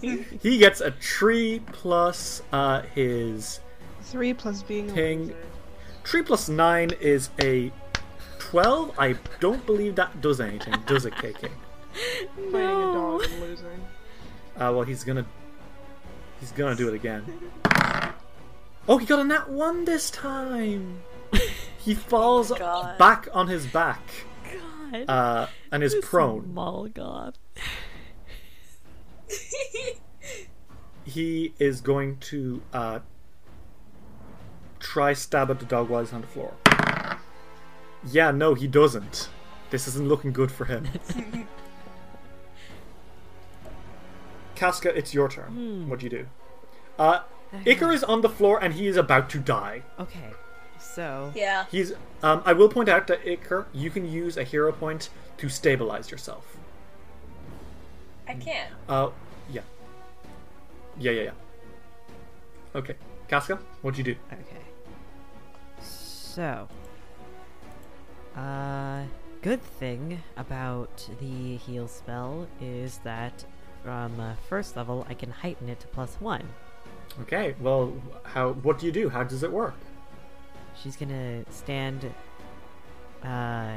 A: he gets a 3 plus uh, his.
C: Three plus being a
A: Ping.
C: wizard.
A: 3 plus 9 is a 12. I don't believe that does anything, does it, KK?
C: Fighting a dog and losing.
A: Uh, well, he's gonna. He's gonna do it again. Oh, he got a nat 1 this time! He falls
B: God.
A: back on his back
D: God.
A: uh, and is
D: This
A: prone.
D: Molgoth.
A: He is going to uh, try stab at the dog while he's on the floor. Yeah, no, he doesn't. This isn't looking good for him. Casca, it's your turn. What do you do? Uh, Iker is on the floor and he is about to die.
D: Okay. So.
B: Yeah.
A: He's. Um, I will point out that Iker, you can use a hero point to stabilize yourself.
B: I can't.
A: Uh, yeah. Yeah, yeah, yeah. Okay, Casca, what'd you do?
D: Okay. So. Uh, good thing about the heal spell is that from uh, first level I can heighten it to plus one.
A: Okay, well, how? What do you do? How does it work?
D: She's gonna stand uh,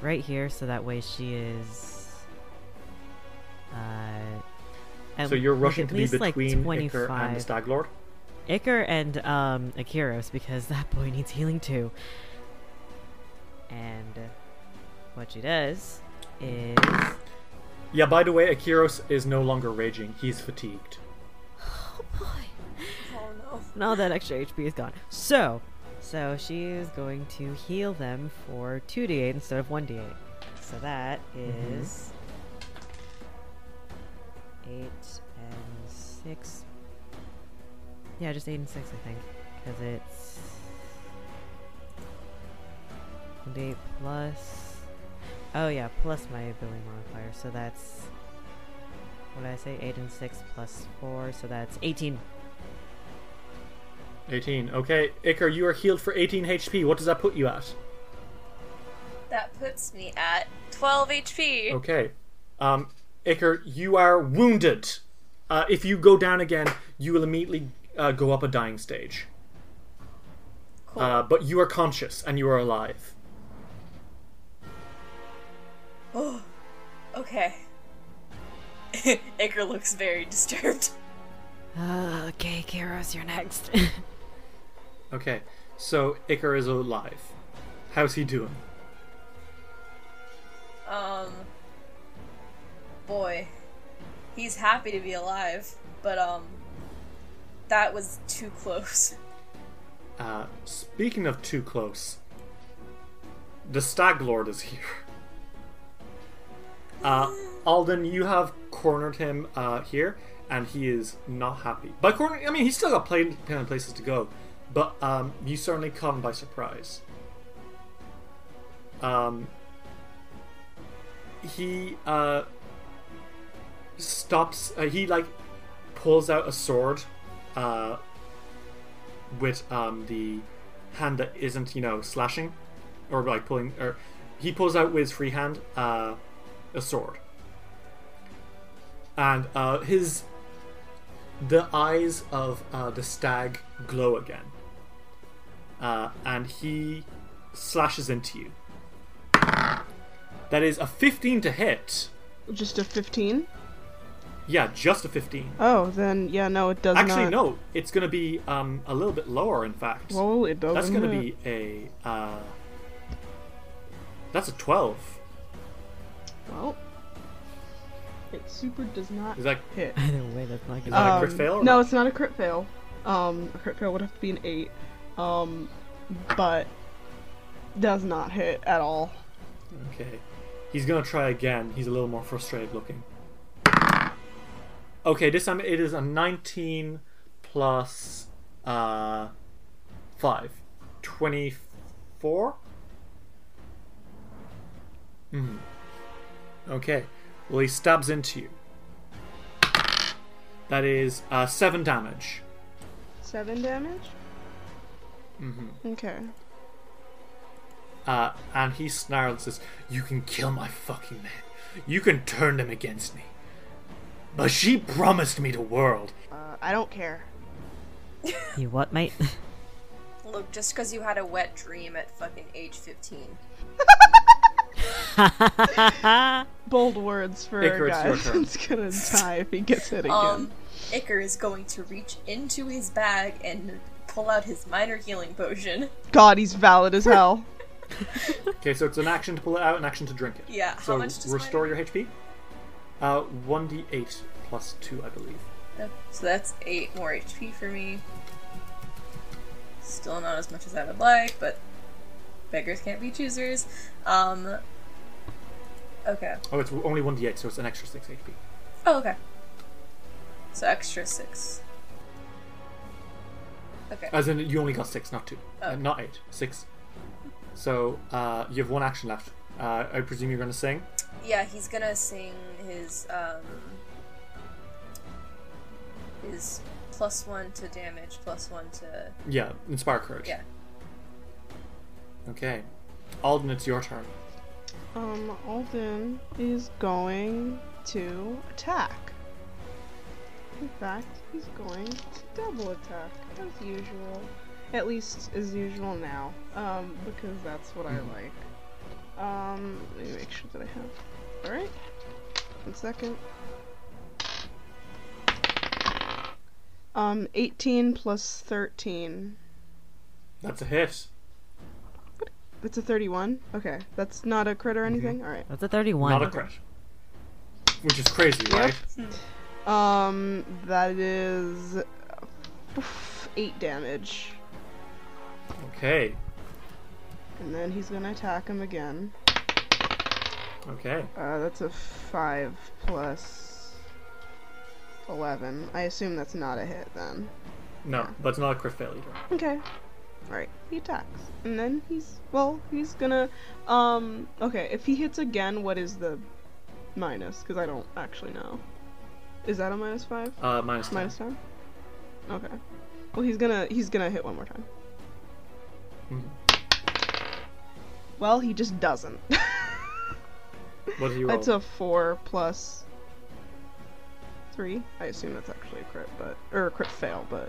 D: right here, so that way she is. Uh, at
A: so you're rushing to be
D: least, like,
A: between
D: Iker
A: and the Stag
D: Iker and um, Akiros because that boy needs healing too. And what she does is
A: Yeah. By the way, Akiros is no longer raging. He's fatigued.
D: oh boy,
B: Oh no.
D: now that extra HP is gone. So, so she is going to heal them for two d8 instead of one d8. So that mm-hmm. is eight and six. Yeah, just eight and six, I think, because it's one d8 plus. Oh yeah, plus my ability modifier. So that's what did I say? Eight and six plus four, so that's eighteen.
A: 18. Okay, Iker, you are healed for 18 HP. What does that put you at?
B: That puts me at 12 HP.
A: Okay. Um, Iker, you are wounded. Uh, if you go down again, you will immediately uh, go up a dying stage.
B: Cool.
A: Uh, but you are conscious and you are alive.
B: Oh, okay. Iker looks very disturbed.
D: okay, Karos, you're next.
A: Okay, so Iker is alive. How's he doing?
B: Um. Boy. He's happy to be alive, but, um. That was too close.
A: Uh, speaking of too close, the Stag Lord is here. Uh, Alden, you have cornered him uh, here, and he is not happy. By corner, I mean he's still got plenty plenty of places to go, but um, you certainly come by surprise. Um, he uh, stops. Uh, he like pulls out a sword. Uh, with um, the hand that isn't, you know, slashing or like pulling. Or he pulls out with his free hand uh, a sword, and uh, his the eyes of uh, the stag glow again, uh, and he slashes into you. That is a 15 to hit.
C: Just a 15?
A: Yeah, just a 15.
C: Oh, then, yeah, no, it does not.
A: Actually,
C: not.
A: no, it's going to be um, a little bit lower, in fact.
C: Well, it doesn't.
A: That's going to be a. Uh, that's a 12.
C: Well, it super does not
A: Is that
C: hit.
D: Either way, that's not
A: Is
D: gonna.
A: that a crit
C: Um,
A: fail or
C: No,
A: not?
C: it's not a crit fail. Um, a crit fail would have to be an eight. Um, but does not hit at all.
A: okay? He's gonna try again. He's a little more frustrated looking. Okay, this time it is a 19 plus uh 5. 24? hmm Okay. Well, he stabs into you. That is uh, 7 damage.
C: Seven damage.
A: Mm-hmm.
C: Okay.
A: Uh, and he snarls and says, You can kill my fucking men. You can turn them against me. But she promised me the world.
C: Uh, I don't care.
D: You what, mate?
B: Look, just because you had a wet dream at fucking age 15.
C: Bold words for
A: Icarus,
C: a guy
A: your
C: that's gonna die if he gets hit again.
B: Um, Iker is going to reach into his bag and pull out his minor healing potion.
C: God, he's valid as hell.
A: Okay, so it's an action to pull it out, an action to drink it.
B: Yeah, how
A: So
B: much does
A: restore
B: minor-
A: your HP. Uh, 1d8 plus 2, I believe.
B: Yep, So that's 8 more HP for me. Still not as much as I would like, but beggars can't be choosers. Um. Okay.
A: Oh, it's only 1d8, so it's an extra 6 HP.
B: Oh, okay. So extra 6. Okay.
A: As in, you only got 6, not 2. Uh,
B: Oh.
A: not 8. 6. So, uh, you have one action left. Uh, I presume you're going to sing?
B: Yeah, he's gonna sing his um his plus one to damage, plus one to
A: Yeah, Inspire Courage.
B: yeah.
A: Okay. Alden, it's your turn.
C: Um, Alden is going to attack. In fact, he's going to double attack, as usual. At least as usual now. Um, because that's what I like. Um, let me make sure that I have. Alright. One second. Um, 18 plus 13.
A: That's a hit.
C: That's a 31? Okay. That's not a crit or anything? Alright.
D: That's a 31.
A: Not a crit. Which is crazy, right?
C: Um, that is oof, eight damage,
A: Okay.
C: and then he's gonna attack him again.
A: Okay.
C: Uh, that's a five plus eleven. I assume that's not a hit then.
A: No, but it's not a crit fail either.
C: Okay. Alright, he attacks. And then he's well, he's gonna um okay, if he hits again, what is the minus? Because I don't actually know. Is that a minus five?
A: Uh, minus 10.
C: Minus ten? Okay. Well he's gonna he's gonna hit one more time.
A: Mhm.
C: Well, he just doesn't.
A: What do you roll?
C: That's a four plus three. I assume that's actually a crit, but or a crit fail, but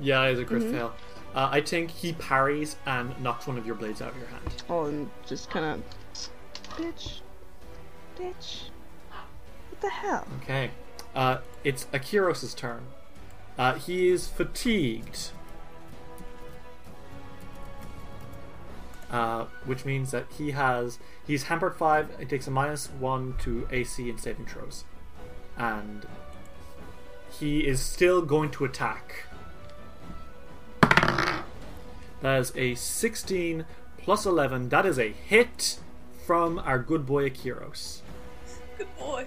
A: Yeah, it's a crit
C: Mhm.
A: fail. Uh, I think he parries and knocks one of your blades out of your hand.
C: oh, and just kind of, bitch, bitch, the hell?
A: Okay. Uh, it's Akiros' turn. Uh, he is fatigued. Uh, which means that he has he's hampered five. It takes a minus one to AC and saving throws, and he is still going to attack. That is a 16 plus 11. That is a hit from our good boy Akiros.
B: Good boy.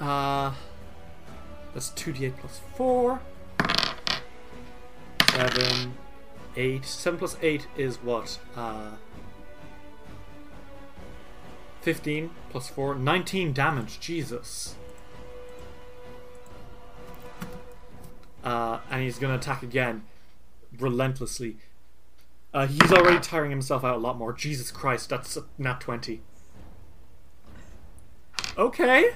A: Uh, that's 2d8 plus 4. 7, 8. 7 plus 8 is what? Uh, 15 plus 4. 19 damage. Jesus. Uh, and he's going to attack again. Relentlessly. Uh, he's already tiring himself out a lot more. Jesus Christ, that's a nat 20. Okay.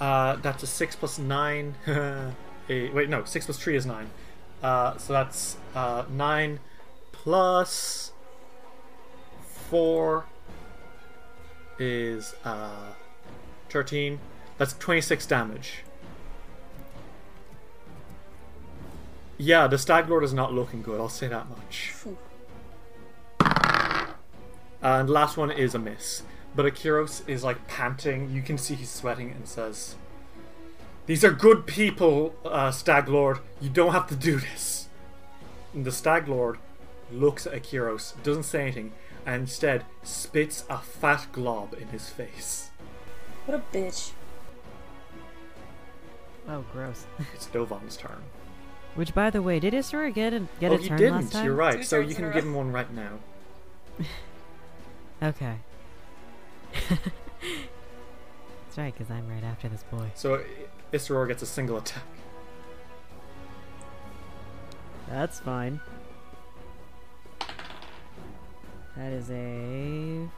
A: Uh, that's a 6 plus 9. Eight- wait, no, 6 plus 3 is 9. Uh, so that's uh, 9 plus 4 is uh, 13. That's 26 damage. Yeah, the Stag Lord is not looking good, I'll say that much. Uh, and last one is a miss. But Akiros is like panting. You can see he's sweating and says, "These are good people, uh, Stag Lord. You don't have to do this." And the Stag Lord looks at Akiros, doesn't say anything, and instead spits a fat glob in his face.
B: What a bitch.
D: Oh, gross.
A: It's Dovan's turn.
D: Which, by the way, did Isror get a get
A: oh,
D: a
A: he
D: turn
A: didn't.
D: last time?
A: You're right.
B: Two
A: So you can give him one right now.
D: Okay. That's right, because I'm right after this boy.
A: So Isror gets a single attack.
D: That's fine. That is a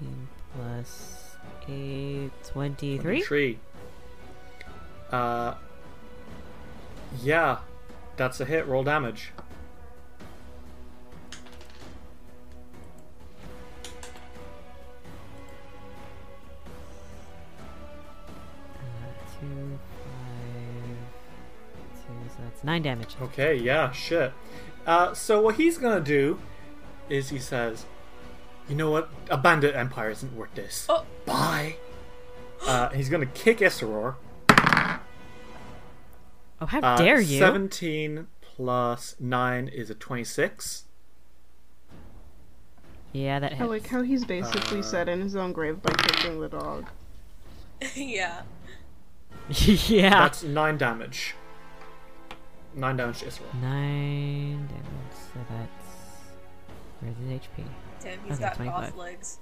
D: 15 plus 8, 23.
A: 23. Uh, yeah, that's a hit. Roll damage.
D: 2, 9 damage.
A: Okay, yeah, shit. Uh, so what he's gonna do is he says, "You know what? A bandit empire isn't worth this.
B: Oh.
A: Bye." Uh, he's gonna kick Isror.
D: Oh, how
A: Uh,
D: dare you!
A: 17 plus 9 is a 26.
D: Yeah, that
C: I like how he's basically
A: Uh,
C: set in his own grave by kicking the dog.
B: yeah.
D: yeah.
A: That's 9 damage. 9 damage to Isror.
D: 9 damage, so that's. Where's his HP?
B: Damn, he's
D: Okay,
B: got
D: 25.
B: off legs.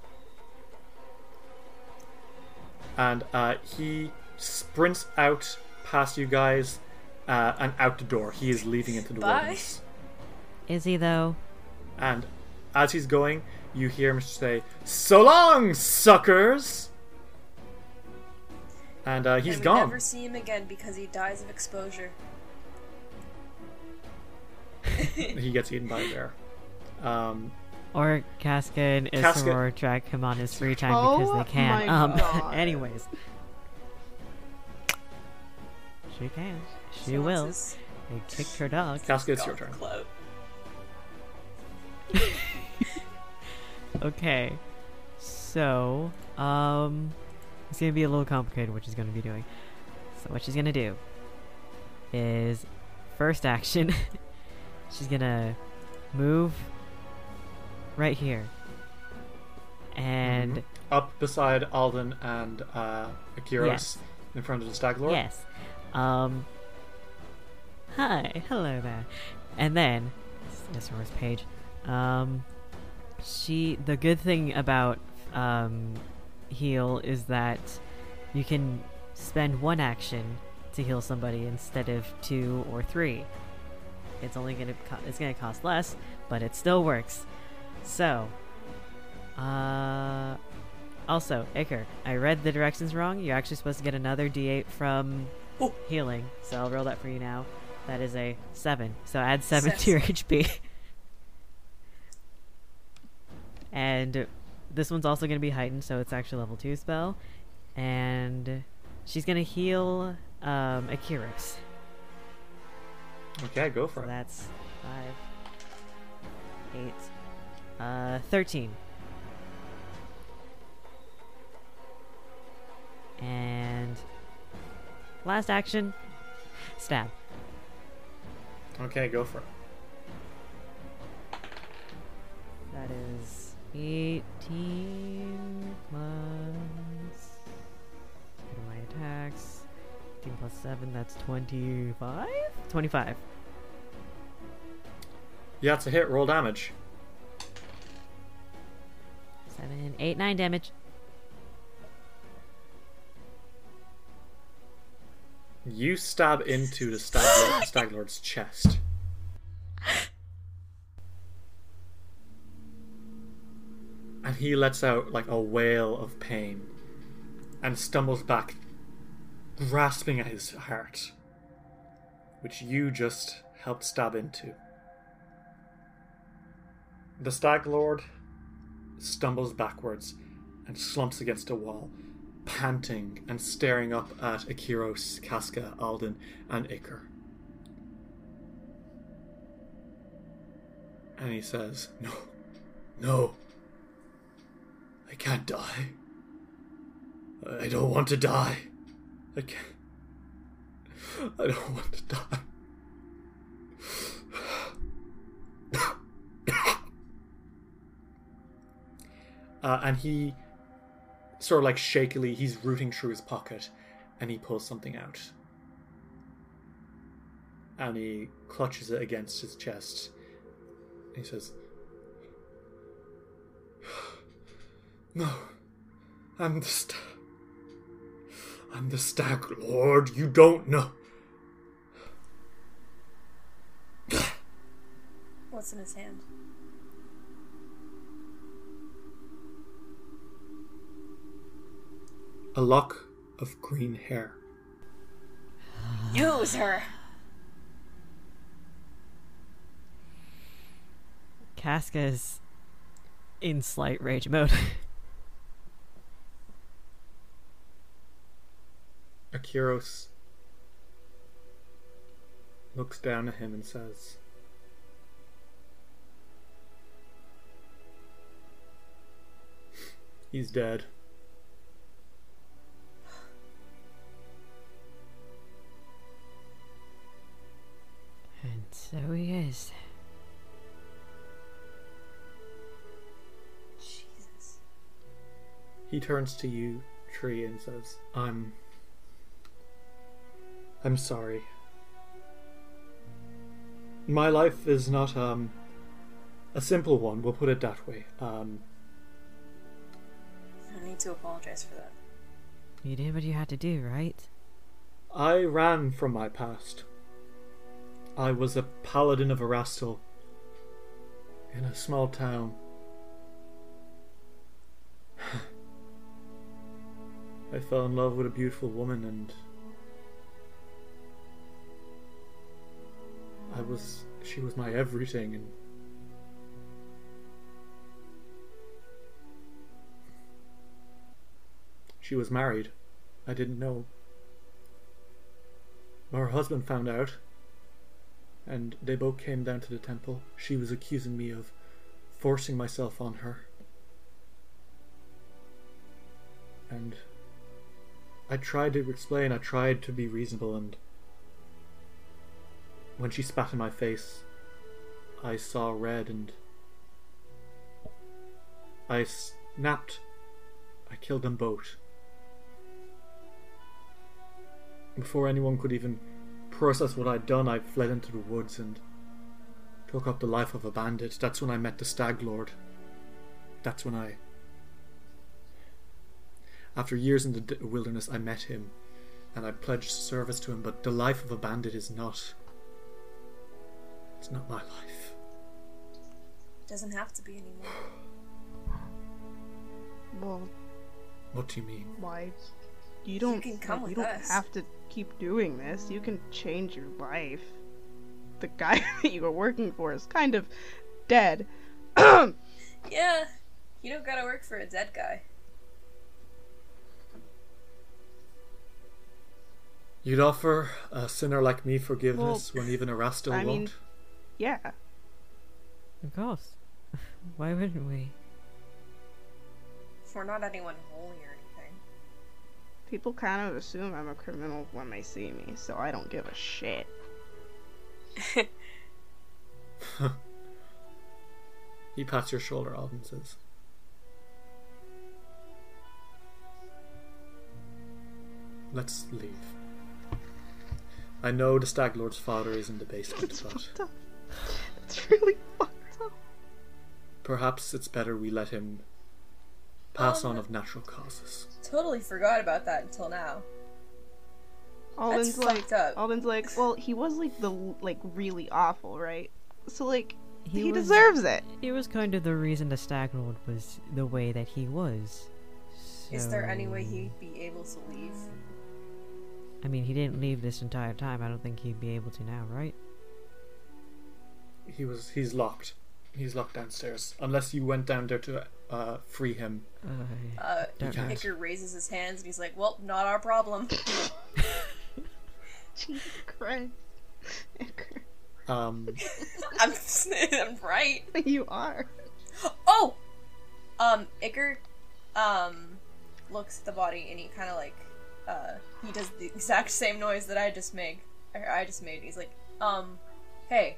A: and uh, he sprints out past you guys uh, and out the door. He is leaving into the
B: Bye.
A: wilderness.
D: Is he, though?
A: And as he's going, you hear him say, "So long, suckers!" And uh, he's
B: and we
A: gone.
B: never see him again because he dies of exposure.
A: He gets eaten by a bear. Um,
D: Or Casca and
A: Casca-
D: Isror track him on his free time
C: Oh
D: because they can.
C: my
D: um,
C: God.
D: anyways. She can. She
B: So
D: will.
B: it's
D: They kicked her dog.
A: Casca, it's your turn.
D: Okay. So, um, it's gonna be a little complicated what she's gonna be doing. So what she's gonna do is first action. She's gonna move right here, and
A: Mhm. Up beside Alden and uh, Akiros
D: Yes.
A: in front of the Stag Lord.
D: yes, um, hi, hello there, and then this Isror's page. Um, she the good thing about um heal is that you can spend one action to heal somebody instead of two or three. It's only gonna it's gonna cost less, but it still works. So, uh, also Iker, I read the directions wrong. You're actually supposed to get another D8 from
B: Oh.
D: healing, so I'll roll that for you now. That is a seven. So add seven
B: Seven.
D: to your HP. and this one's also going to be heightened, so it's actually level two spell. And she's going to heal um, Akiros.
A: Okay, go for
D: So
A: it.
D: that's five, eight, uh, thirteen. And last action, stab.
A: Okay, go for it.
D: That is 18 plus. What my attacks? 18 plus 7, that's 25? 25.
A: Yeah, it's a hit. Roll damage.
D: 7, 8, 9 damage.
A: You stab into the Stag, Lord, Stag Lord's chest. And he lets out like a wail of pain and stumbles back, grasping at his heart, which you just helped stab into. The Stag Lord stumbles backwards and slumps against a wall, panting and staring up at Akiros, Casca, Alden, and Iker. And he says, No, no, I can't die. I don't want to die. I can't. I don't want to die. uh, and he sort of like shakily he's rooting through his pocket and he pulls something out and he clutches it against his chest he says no i'm the st- i'm the stag lord you don't know
B: What's in his hand?
A: a lock of green hair
B: User!
D: Casca is in slight rage mode.
A: Akiros looks down at him and says, He's dead.
D: and so he is.
B: Jesus.
A: He turns to you, Tree, and says, I'm. I'm sorry. My life is not, um. a simple one, we'll put it that way. Um.
B: I need to apologize for that.
D: You did what you had to do, right?
A: I ran from my past. I was a paladin of Erastil in a small town. I fell in love with a beautiful woman and I was she was my everything and she was married. I didn't know. Her husband found out, and they both came down to the temple. She was accusing me of forcing myself on her. And I tried to explain, I tried to be reasonable, and when she spat in my face, I saw red and I snapped. I killed them both. Before anyone could even process what I'd done, I fled into the woods and took up the life of a bandit. That's when I met the Stag Lord. That's when I. After years in the wilderness, I met him and I pledged service to him, but the life of a bandit is not. It's not my life.
B: Doesn't have to be anymore.
C: Well,
A: What do you mean?
C: why? You don't.
B: can come
C: you
B: with
C: don't
B: us.
C: have to keep doing this. You can change your life. The guy that you were working for is kind of dead.
B: Yeah, you don't gotta work for a dead guy.
A: You'd offer a sinner like me forgiveness when even Erastil
C: I mean-
A: won't?
C: Yeah.
D: Of course. Why wouldn't we?
B: If We're not anyone holy or anything.
C: People kind of assume I'm a criminal when they see me, so I don't give a shit.
A: He pats your shoulder off and says, Let's leave. I know the Stag Lord's father is in the basement, but
C: fucked up. That's really fucked up.
A: perhaps it's better we let him pass
B: Um,
A: on of natural causes.
B: Totally forgot about that until now.
C: Alden's
B: That's
C: like,
B: fucked up.
C: Alden's like, well, he was like the like really awful, right? So like, he,
D: He was-
C: deserves it.
D: It was kind of the reason the Stag Lord was the way that he was.
B: Is there any way he'd be able to leave?
D: I mean, he didn't leave this entire time. I don't think he'd be able to now, right?
A: He was he's locked. He's locked downstairs. Unless you went down there to uh, free him.
D: Uh,
B: Uh,
D: Don't.
B: Iker raises his hands and he's like, well, not our problem.
C: Jesus Christ.
A: Um,
B: I'm, I'm right.
C: you are.
B: Oh! Um, Iker um, looks at the body and he kind of like, uh, he does the exact same noise that I just made. Or I just made. He's like, um, hey,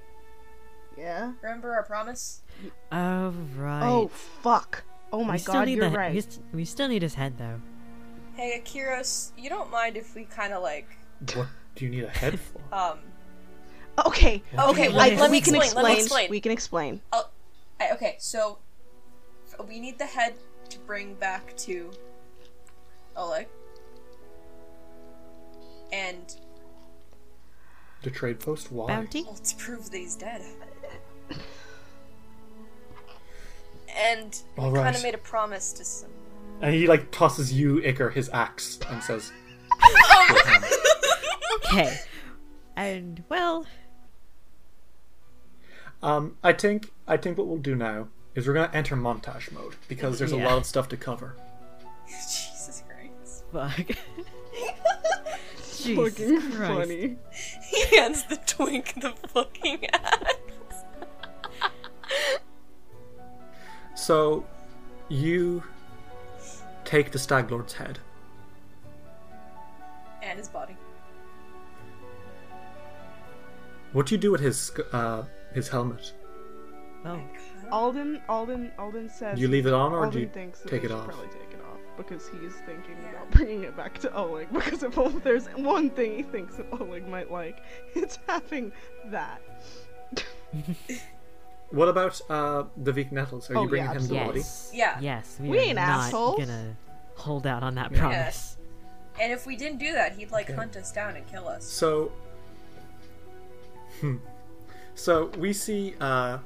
C: Yeah.
B: remember our promise?
D: Oh right.
C: Oh fuck. Oh my
D: we still
C: god,
D: need
C: you're
D: the,
C: right.
D: We, st- we still need his head though.
B: Hey, Akiros, you don't mind if we kind of like,
A: What do you need a head for?
B: um,
C: Okay.
B: Okay,
D: What
B: like, let me
C: we can
B: explain, let me explain.
C: We can explain.
B: I'll, okay, so we need the head to bring back to Oleg. And
A: The trade post? Why?
D: Bounty.
B: well, to prove that he's dead. And we
A: All
B: kind of made a promise to some.
A: And he like tosses you, Iker, his axe and says,
D: Okay. And well,
A: um, I think I think what we'll do now is we're gonna enter montage mode because there's a lot of stuff to cover.
B: Jesus Christ.
D: fuck. Jesus Christ.
B: He hands the twink the fucking axe.
A: So you take the Stag Lord's head.
B: And his body.
A: What do you do with his uh, his helmet?
D: Well,
C: Alden, Alden, Alden says.
A: Do you leave it on or
C: Alden
A: do you
C: thinks
A: take it off?
C: Probably take it off because he's thinking
B: Yeah.
C: about bringing it back to Oleg. Because if oh, there's one thing he thinks that Oleg might like, it's having that.
A: What about uh, Davik Nettles? Are you
C: Oh,
A: bringing
C: yeah,
A: him the body?
D: yes.
B: Yeah.
D: Yes, we,
C: We
D: are
C: ain't
D: not
C: assholes.
D: gonna hold out on that
A: Yeah.
D: promise.
B: And if we didn't do that, he'd like
A: Okay.
B: hunt us down and kill us.
A: So, hmm. so we see uh,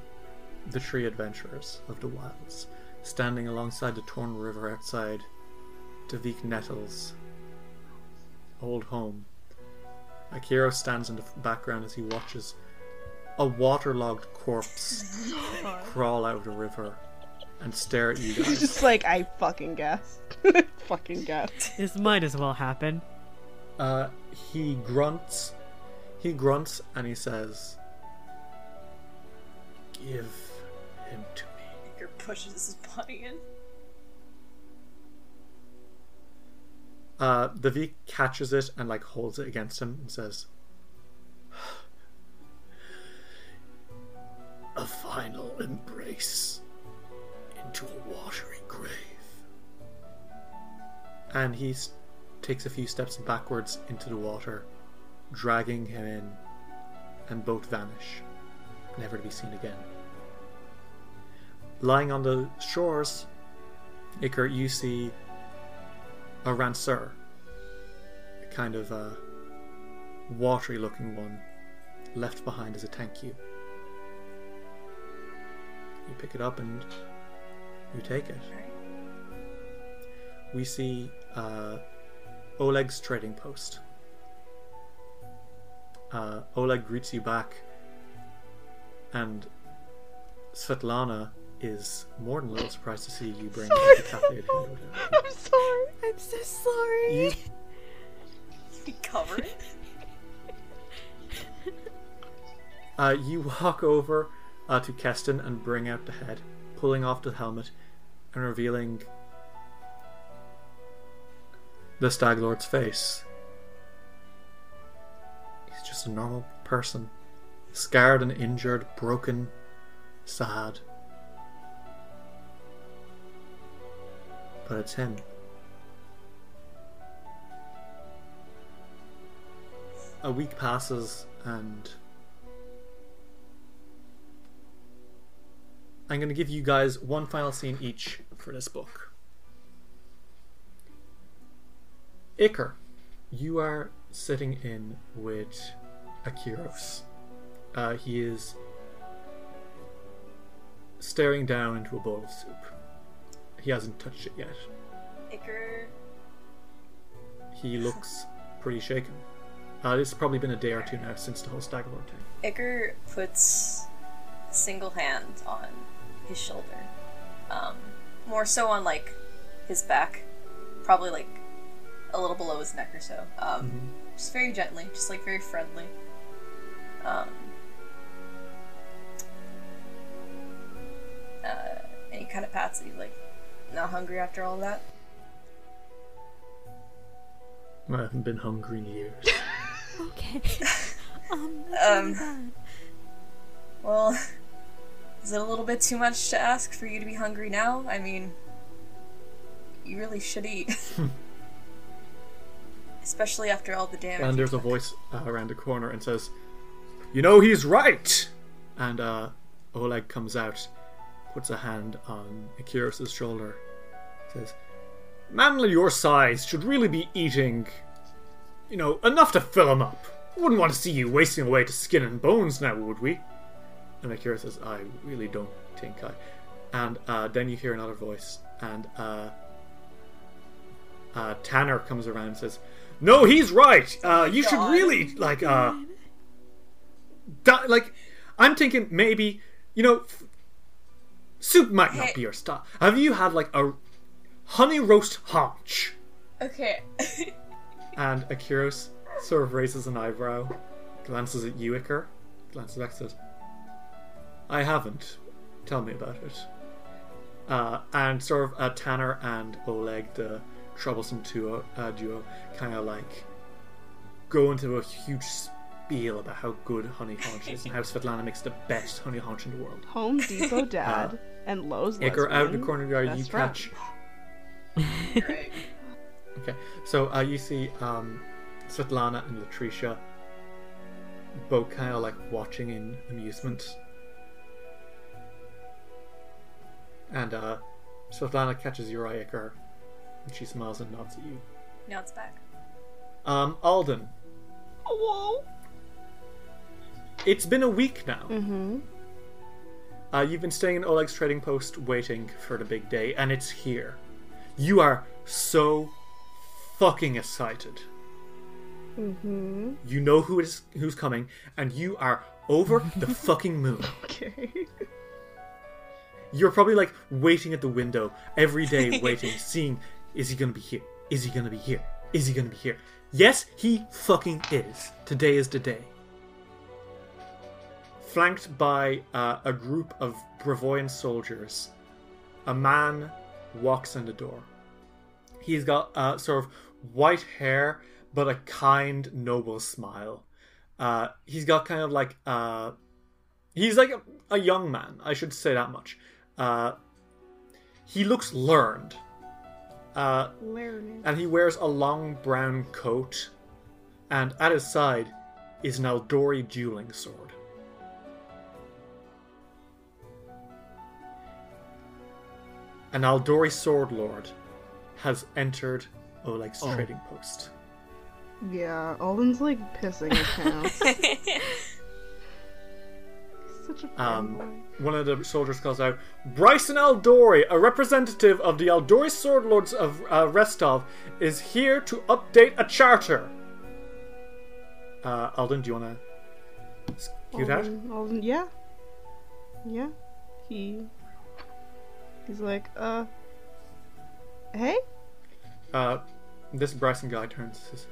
A: the three adventurers of the wilds standing alongside the torn river outside Davik Nettles' old home. Akiro stands in the background as he watches a waterlogged corpse crawl out of the river and stare at you
C: He's
A: guys.
C: just like, I fucking guessed. fucking guess.
D: This might as well happen.
A: Uh, he grunts. He grunts and he says, "Give him to me."
B: Edgar pushes his body in.
A: Uh, the V catches it and like holds it against him and says, "A final embrace into a watery grave." And he takes a few steps backwards into the water, dragging him in, and both vanish, never to be seen again. Lying on the shores, Iker, you see a rancer, a kind of a watery looking one, left behind as a thank you. You pick it up and you take it. We see uh, Oleg's trading post. Uh, Oleg greets you back, and Svetlana is more than a little surprised to see you bring head with her.
C: I'm sorry.
D: I'm so sorry.
A: You
B: Cover it.
A: Uh, you walk over to Kesten and bring out the head, pulling off the helmet and revealing the Stag Lord's face. He's just a normal person, scarred and injured, broken, sad. But it's him. A week passes and I'm going to give you guys one final scene each for this book. Iker, you are sitting in with Akiros. Uh, he is staring down into a bowl of soup. He hasn't touched it yet.
B: Iker.
A: He looks pretty shaken. Uh, it's probably been a day or two now since the whole Stag Lord thing.
B: Iker puts a single hand on his shoulder. Um, more so on like his back, probably like a little below his neck or so. Um, Just very gently, just like very friendly. Um, uh, and he kind of pats it. He's like, not hungry after all that?
A: I haven't been hungry in years.
D: Okay. um,
B: Um. Well, is it a little bit too much to ask for you to be hungry now? I mean, you really should eat. Especially after all the damage.
A: and there's a voice uh, around the corner and says, "You know he's right." And uh, Oleg comes out, puts a hand on Akiros' shoulder, says, "Man of your size should really be eating, you know, enough to fill him up. Wouldn't want to see you wasting away to skin and bones now, would we?" And Akiros says, "I really don't think I." And uh, then you hear another voice, and uh, uh, Tanner comes around and says, "No, he's right. Uh, you should really like uh, di- like I'm thinking maybe you know f- soup might not be your style. Have you had like a honey roast haunch?"
B: Okay.
A: And Akiros sort of raises an eyebrow, glances at you, Iker, glances back, says, "I haven't. Tell me about it." Uh, and sort of uh, Tanner and Oleg, the troublesome duo, uh, duo kind of like go into a huge spiel about how good honey haunch is and how Svetlana makes the best honey haunch in the world.
C: Home Depot dad and Lowe's
A: Iker, out of the corner of your eye, you
C: best friend.
A: catch. Okay, so uh, you see um, Svetlana and Latricia both kind of like watching in amusement. And uh, Svetlana catches your eye, Iker, and she smiles and nods at you.
B: Now it's back.
A: Um, Alden,
C: Whoa.
A: it's been a week now.
C: Mm-hmm.
A: Uh, you've been staying in Oleg's trading post waiting for the big day, and it's here. You are so fucking excited.
C: Mm-hmm.
A: You know who is who's coming, and you are over the fucking moon.
C: Okay.
A: You're probably like waiting at the window every day, waiting, seeing is he gonna be here? Is he gonna be here? Is he gonna be here? Yes, he fucking is. Today is the day. Flanked by uh, a group of Brevoyan soldiers, a man walks in the door. He's got uh, sort of white hair, but a kind, noble smile. Uh, he's got kind of like uh, he's like a, a young man. I should say that much. Uh, he looks learned, uh,
C: Learning.
A: and he wears a long brown coat. And at his side is an Aldori dueling sword. An Aldori sword lord has entered Oleg's
D: Oh.
A: trading post.
C: Yeah, Alden's like pissing his pants. Such a
A: Um, one of the soldiers calls out, Bryson Aldori, a representative of the Aldori Sword Lords of uh, Restov, is here to update a charter. Uh, Alden, do you want to scoot out?
C: Alden, Alden, yeah, yeah. He, he's like, uh, hey,
A: Uh, this Bryson guy turns and says,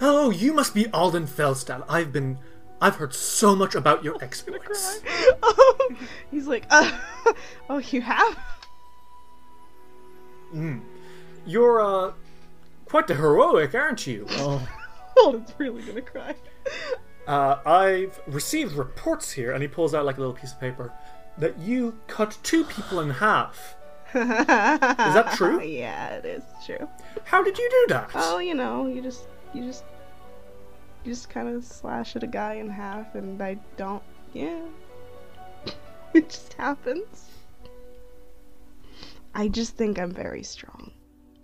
A: Hello, you must be Alden Felstad. I've been. I've heard so much about your exploits.
C: Oh, he's like, uh, oh, you have?
A: You're, uh, quite the heroic, aren't you?
D: Oh,
C: Alden's really gonna cry.
A: Uh, I've received reports here, and he pulls out like a little piece of paper, that you cut two people in half.
C: is
A: that true?
C: yeah, it is true.
A: How did you do that?
C: Oh, you know, you just, you just, you just kind of slash at a guy in half, and I don't, yeah. it just happens. I just think I'm very strong,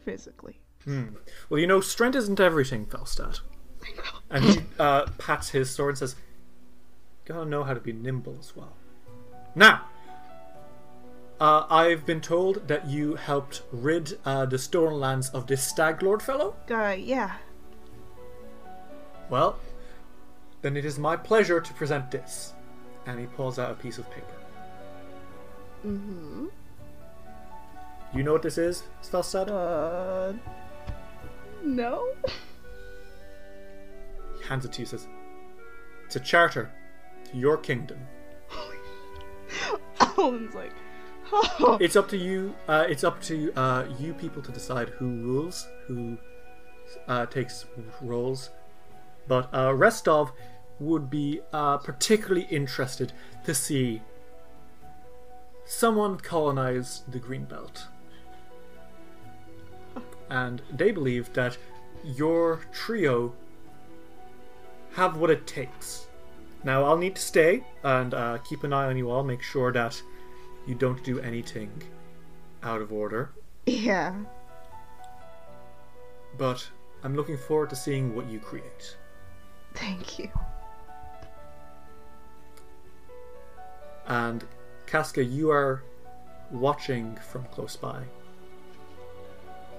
C: physically.
A: Well, you know, strength isn't everything, Felstad. And he uh, pats his sword and says, Gotta know how to be nimble as well. Now, uh, I've been told that you helped rid uh, the stolen lands of this Stag Lord fellow.
C: Uh, yeah.
A: Well, then it is my pleasure to present this. And he pulls out a piece of paper.
C: Mm-hmm.
A: You know what this is, Felstad?
C: Uh, no.
A: He hands it to you, says, It's a charter to your kingdom.
C: Alan's like, Oh,
A: It's up to you. Uh, it's up to uh, you people to decide who rules, who uh, takes roles. But uh, Restov would be uh, particularly interested to see someone colonize the Green Belt, and they believe that your trio have what it takes. Now, I'll need to stay and uh, keep an eye on you all. Make sure that you don't do anything out of order.
C: yeah.
A: But I'm looking forward to seeing what you create.
C: Thank you.
A: And Casca, you are watching from close by.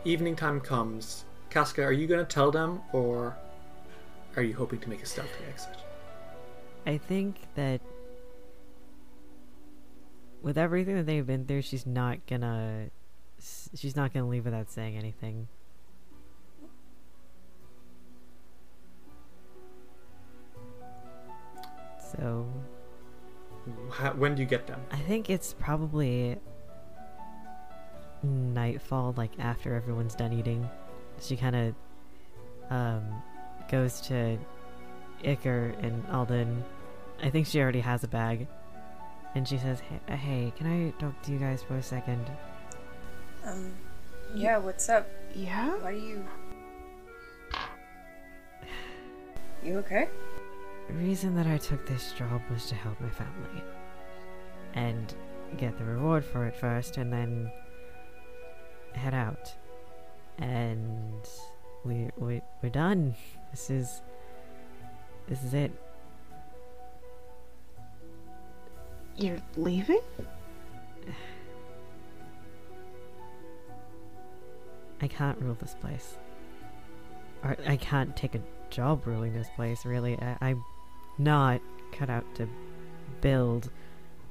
A: Evening time comes. Casca, are you going to tell them, or are you hoping to make a stealthy exit?
D: I think that with everything that they've been through, she's not gonna she's not gonna leave without saying anything. So
A: Ha- When do you get them?
D: I think it's probably nightfall, like after everyone's done eating. She kind of um, goes to Iker and Alden. I think she already has a bag. And she says, hey, uh, hey, can I talk to you guys for a second?
B: Um, yeah, what's up?
C: Yeah?
B: Why do you. You okay?
D: The reason that I took this job was to help my family. And get the reward for it first, and then head out. And we, we, we're done. This is. This is it.
C: You're leaving?
D: I can't rule this place. Or I can't take a job ruling this place, really. I, I'm not cut out to build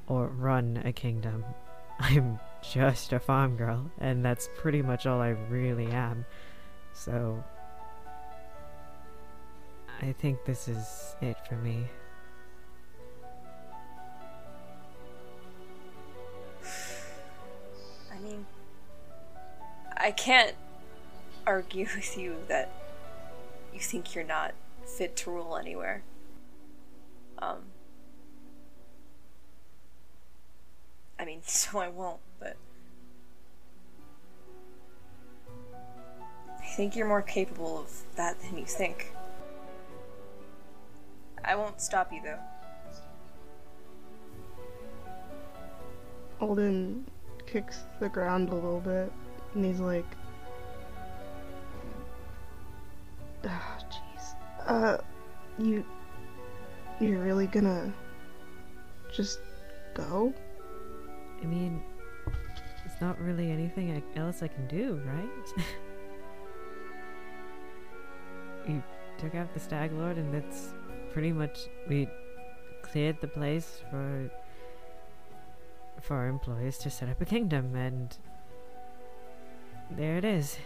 D: or run a kingdom. I'm just a farm girl, and that's pretty much all I really am. So. I think this is it for me.
B: I mean, I can't argue with you that you think you're not fit to rule anywhere. Um, I mean, so I won't, but I think you're more capable of that than you think. I won't stop you though.
C: Alden kicks the ground a little bit, and he's like, "Ah, jeez. Uh, you, you're really gonna just go?
D: I mean, it's not really anything I, else I can do, right? you took out the Stag Lord, and that's pretty much we cleared the place for for our employees to set up a kingdom, and there it is.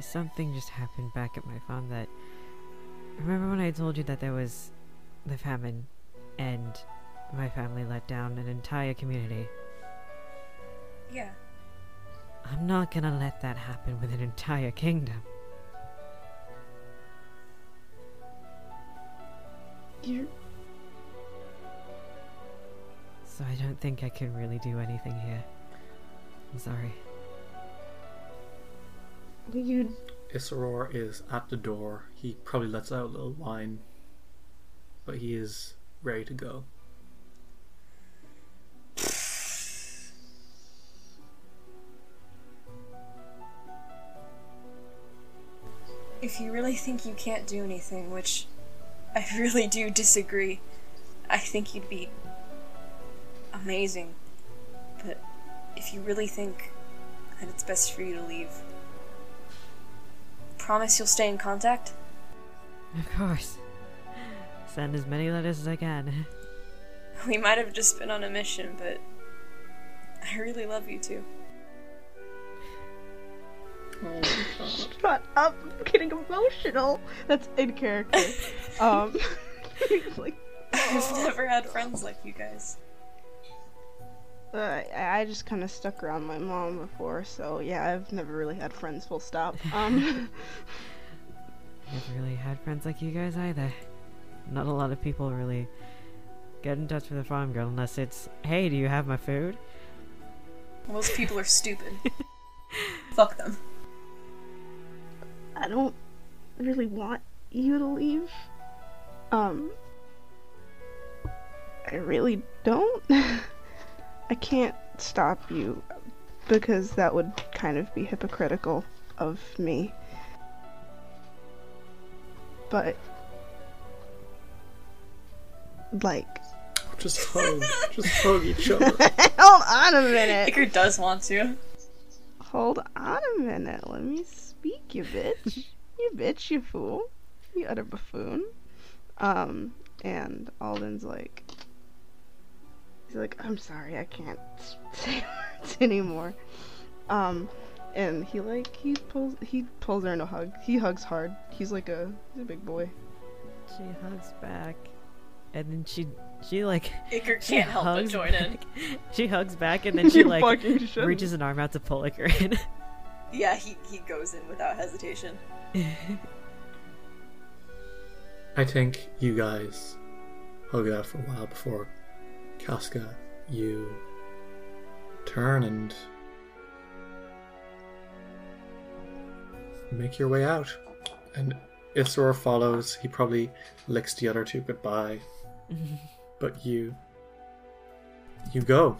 D: I'm something just happened back at my farm that. Remember when I told you that there was the famine and my family let down an entire community?
B: Yeah.
D: I'm not gonna let that happen with an entire kingdom.
C: You're.
D: So I don't think I can really do anything here. I'm sorry.
C: You.
A: Isror is at the door. He probably lets out a little whine, but he is ready to go.
B: If you really think you can't do anything, which I really do disagree, I think you'd be amazing. But if you really think that it's best for you to leave, promise you'll stay in contact?
D: Of course. Send as many letters as I can.
B: We might have just been on a mission, but I really love you too.
A: Oh my god.
C: Shut up! I'm getting emotional. That's in character. um, he's like,
B: I've never had friends like you guys.
C: Uh, I I just kind of stuck around my mom before, so yeah, I've never really had friends. Full stop. Um,
D: Never really had friends like you guys either. Not a lot of people really get in touch with a farm girl unless it's, hey, do you have my food?
B: Most people are stupid. Fuck them.
C: I don't really want you to leave. Um, I really don't. I can't stop you because that would kind of be hypocritical of me. But, like,
A: Just hug. Just hug each other.
C: hold on a minute.
B: Iker does want to.
C: Hold on a minute. Let me speak, you bitch. you bitch, you fool. You utter buffoon. Um, and Alden's like, he's like, I'm sorry, I can't say words anymore. Um, and he like he pulls he pulls her in a hug. He hugs hard. He's like a he's a big boy.
D: She hugs back, and then she she like
B: Iker
D: she
B: can't help but
D: hugs
B: join in.
D: She hugs back, and then she like reaches an arm out to pull her in.
B: Yeah, he, he goes in without hesitation.
A: I think you guys hug it out for a while before Casca, you turn and make your way out. And Isror follows. He probably licks the other two goodbye. but you. You go.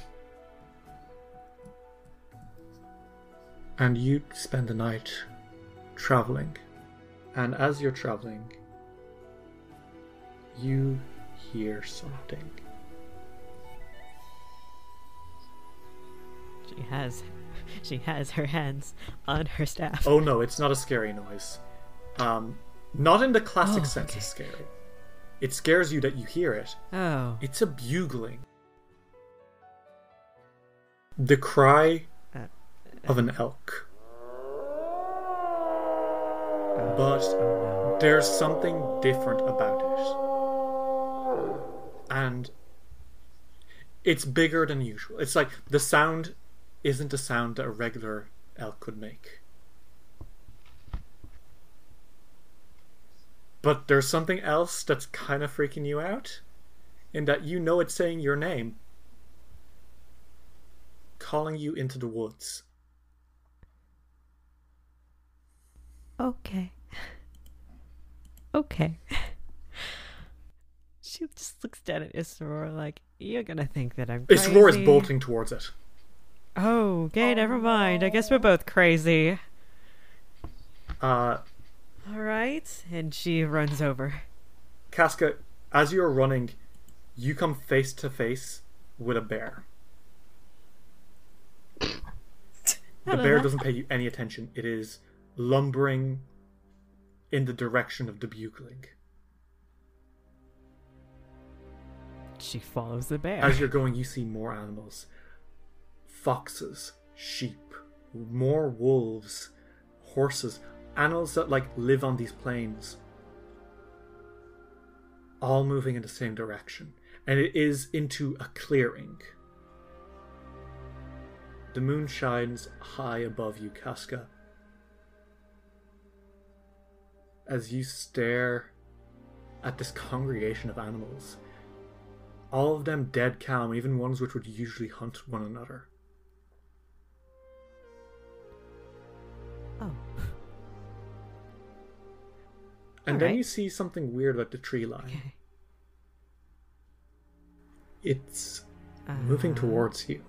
A: And you spend the night traveling. And as you're traveling, you hear something.
D: She has she has her hands on her staff.
A: Oh no, it's not a scary noise. Um, not in the classic
D: Oh,
A: sense
D: okay.
A: of scary. It scares you that you hear it.
D: Oh.
A: It's a bugling. The cry
D: Uh,
A: of an elk.
D: oh
A: But there's something different about it. And it's bigger than usual. It's like the sound isn't a sound that a regular elk could make. But there's something else that's kind of freaking you out in that you know it's saying your name, calling you into the woods.
D: Okay. Okay. She just looks down at Isror like, you're gonna think that I'm crazy.
A: Isror is bolting towards it.
D: Oh, okay, never mind. I guess we're both crazy.
A: Uh,
D: Alright. And she runs over.
A: Casca, as you're running, you come face to face with a bear. The bear doesn't pay you any attention. It is lumbering in the direction of the bugling.
D: She follows the bear.
A: As you're going, you see more animals foxes, sheep, more wolves, horses, animals that like live on these plains. All moving in the same direction. And it is into a clearing. The moon shines high above you, Casca. As you stare at this congregation of animals all of them dead calm, even ones which would usually hunt one another.
D: Oh.
A: And then you see something weird about the tree line.
D: Okay.
A: It's moving
D: Uh,
A: towards you.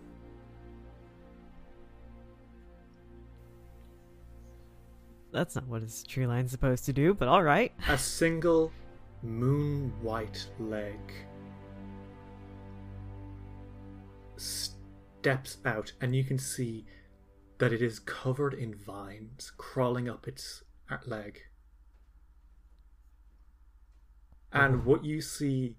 D: That's not what his tree line's supposed to do, but alright.
A: A single moon white leg steps out, and you can see that it is covered in vines crawling up its uh, leg. And what you see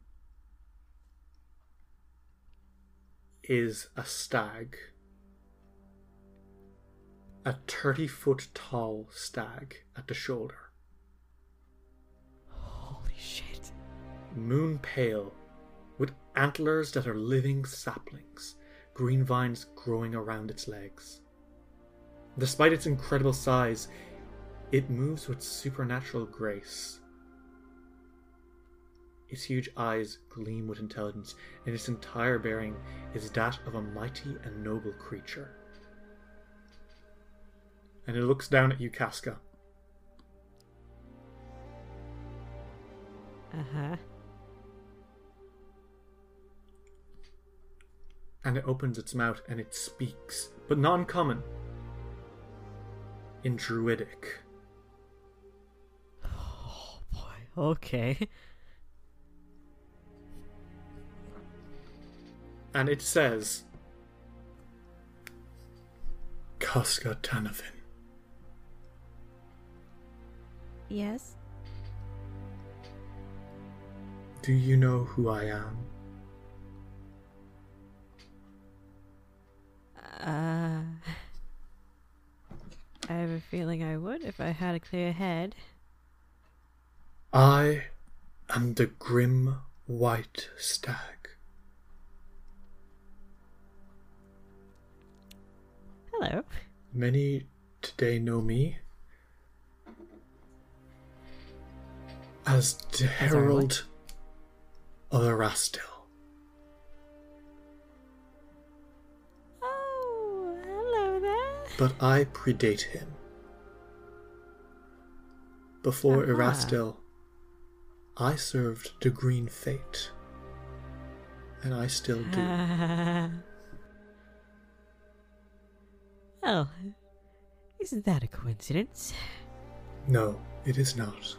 A: is a stag a 30 foot tall stag at the shoulder.
D: Holy shit.
A: moon pale, with antlers that are living saplings, green vines growing around its legs. Despite its incredible size, it moves with supernatural grace. Its huge eyes gleam with intelligence, and its entire bearing is that of a mighty and noble creature. And it looks down at you, Casca.
D: Uh huh.
A: and it opens its mouth and it speaks, but not in common. In Druidic.
D: Oh boy. Okay.
A: And it says Casca Tanavin.
D: Yes.
A: Do you know who I am?
D: Uh. I have a feeling I would if I had a clear head.
A: I am the grim white stag.
D: Hello.
A: Many today know me as the herald of Erastil. But I predate him. Before
D: Uh-huh.
A: Erastil, I served the Green Faith. And I still do.
D: well, isn't that a coincidence?
A: no, it is not.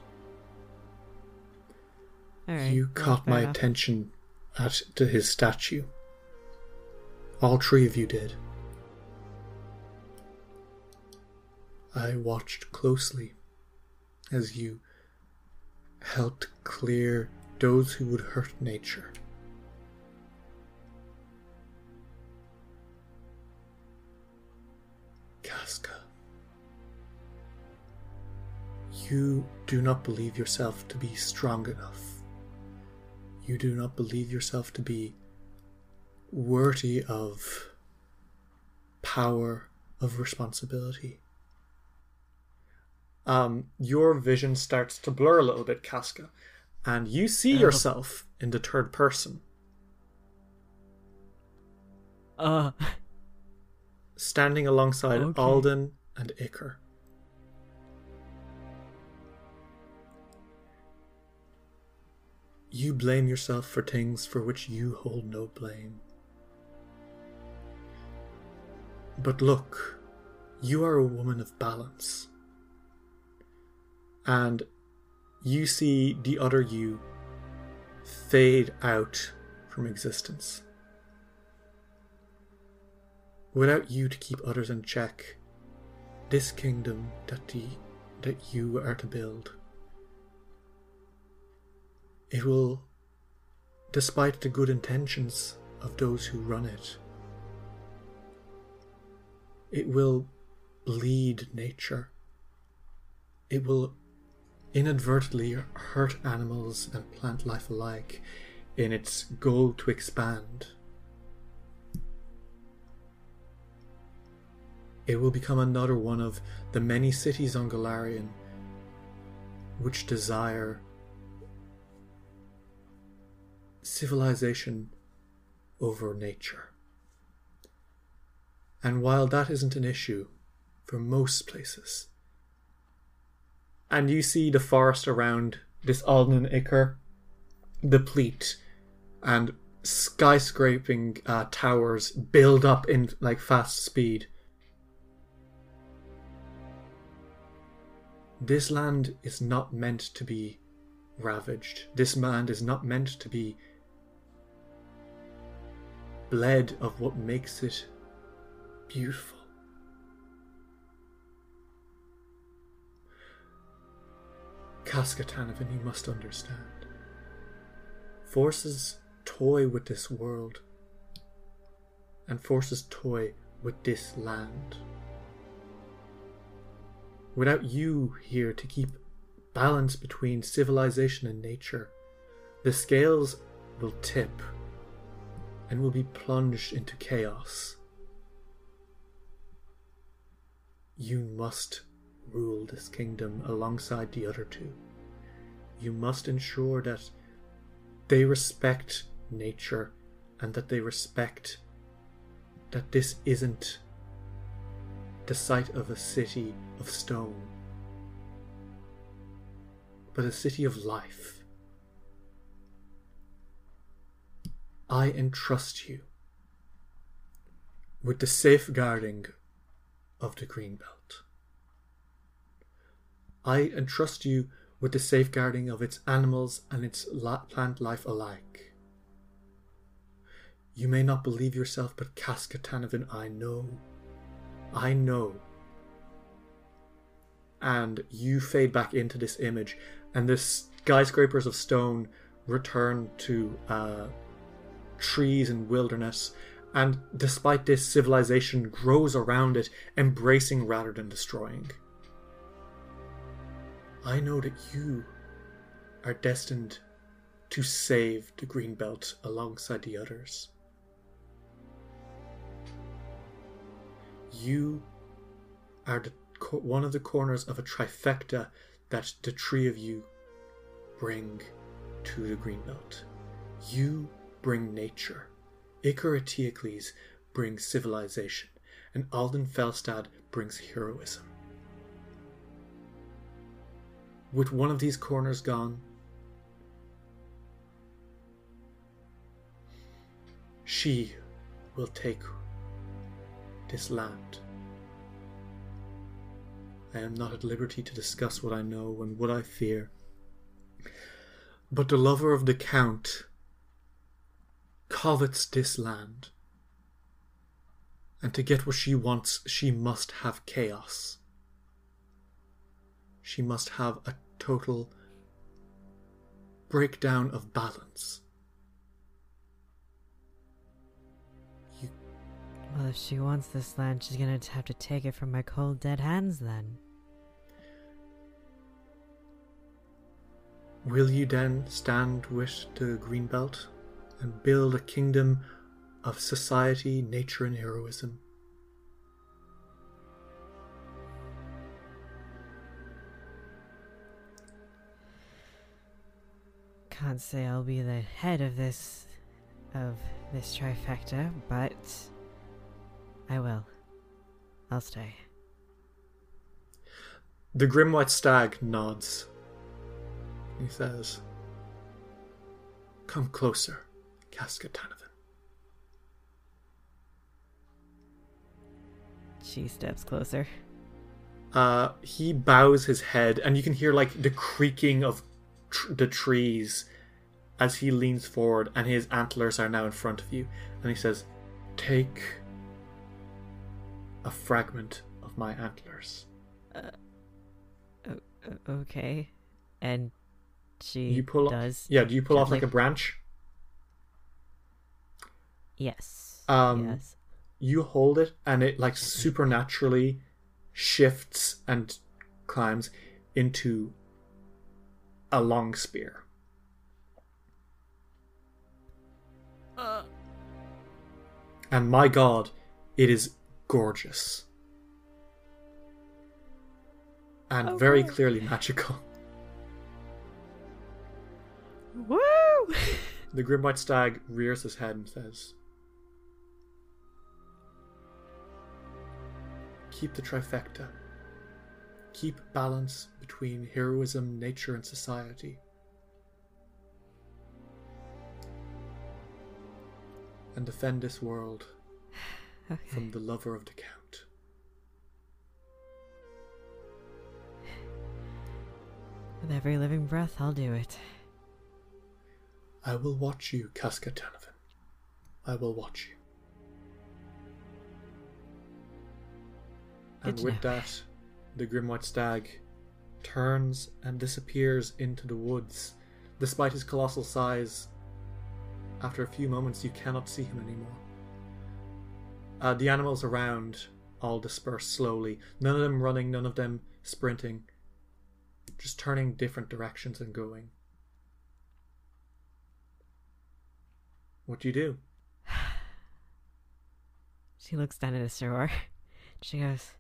D: All right.
A: you caught my
D: enough.
A: attention at to his statue. All three of you did. I watched closely as you helped clear those who would hurt nature. Casca. You do not believe yourself to be strong enough. You do not believe yourself to be worthy of power, of responsibility. Um, your vision starts to blur a little bit, Casca, and you see
D: Oh.
A: yourself in the third person,
D: Uh.
A: standing alongside
D: Okay.
A: Alden and Iker. You blame yourself for things for which you hold no blame. But look, you are a woman of balance. And you see the other you fade out from existence. Without you to keep others in check, this kingdom that, the, that you are to build it will, despite the good intentions of those who run it, it will bleed nature. It will inadvertently hurt animals and plant life alike in its goal to expand. It will become another one of the many cities on Golarion which desire civilization over nature. And while that isn't an issue for most places, and you see the forest around this Alden Iker deplete and skyscraping uh, towers build up in like fast speed. This land is not meant to be ravaged. This land is not meant to be bled of what makes it beautiful. Cascatanovan, you must understand. Forces toy with this world, and forces toy with this land. without you here to keep balance between civilization and nature, the scales will tip and will be plunged into chaos. You must rule this kingdom alongside the other two. You must ensure that they respect nature and that they respect that this isn't the site of a city of stone, but a city of life. I entrust you with the safeguarding of the green belt. I entrust you with the safeguarding of its animals and its la- plant life alike. You may not believe yourself, but Casca Tanavan, I know. I know. And you fade back into this image, and the skyscrapers of stone return to uh, trees and wilderness. And despite this, civilization grows around it, embracing rather than destroying. I know that you are destined to save the Green Belt alongside the others. You are the, one of the corners of a trifecta that the three of you bring to the Green Belt. You bring nature. Icaratiocles brings civilization, and Alden Felstad brings heroism. With one of these corners gone, she will take this land. I am not at liberty to discuss what I know and what I fear. But the lover of the Count covets this land. And to get what she wants, she must have chaos. She must have a total breakdown of balance. You
D: Well, if she wants this land, she's gonna have to take it from my cold, dead hands then.
A: Will you then stand with the green belt and build a kingdom of society, nature, and heroism?
D: Can't say I'll be the head of this. of this trifecta, but. I will. I'll stay.
A: The grim white stag nods. He says, Come closer, Casca Tanavan.
D: She steps closer.
A: Uh, he bows his head, and you can hear like the creaking of tr- the trees as he leans forward, and his antlers are now in front of you. And he says, Take a fragment of my antlers.
D: O- okay. And she
A: You pull
D: does.
A: Yeah, do you pull off like a branch?
D: Yes.
A: Um,
D: yes.
A: you hold it and it like supernaturally shifts and climbs into a long spear. And my god, it is gorgeous. And
D: Oh,
A: very
D: good.
A: clearly magical.
D: Woo!
A: The Grim White Stag rears his head and says, Keep the trifecta. Keep balance between heroism, nature, and society. And defend this world
D: okay.
A: from the lover of the Count.
D: With every living breath, I'll do it.
A: I will watch you, Casca Tanavan. I will watch you.
D: Good
A: And with
D: know.
A: that, the Grim White Stag turns and disappears into the woods. Despite his colossal size, after a few moments, you cannot see him anymore. Uh, the animals around all disperse slowly, none of them running, none of them sprinting, just turning different directions and going. What do you do?
D: She looks down at Isror. She goes,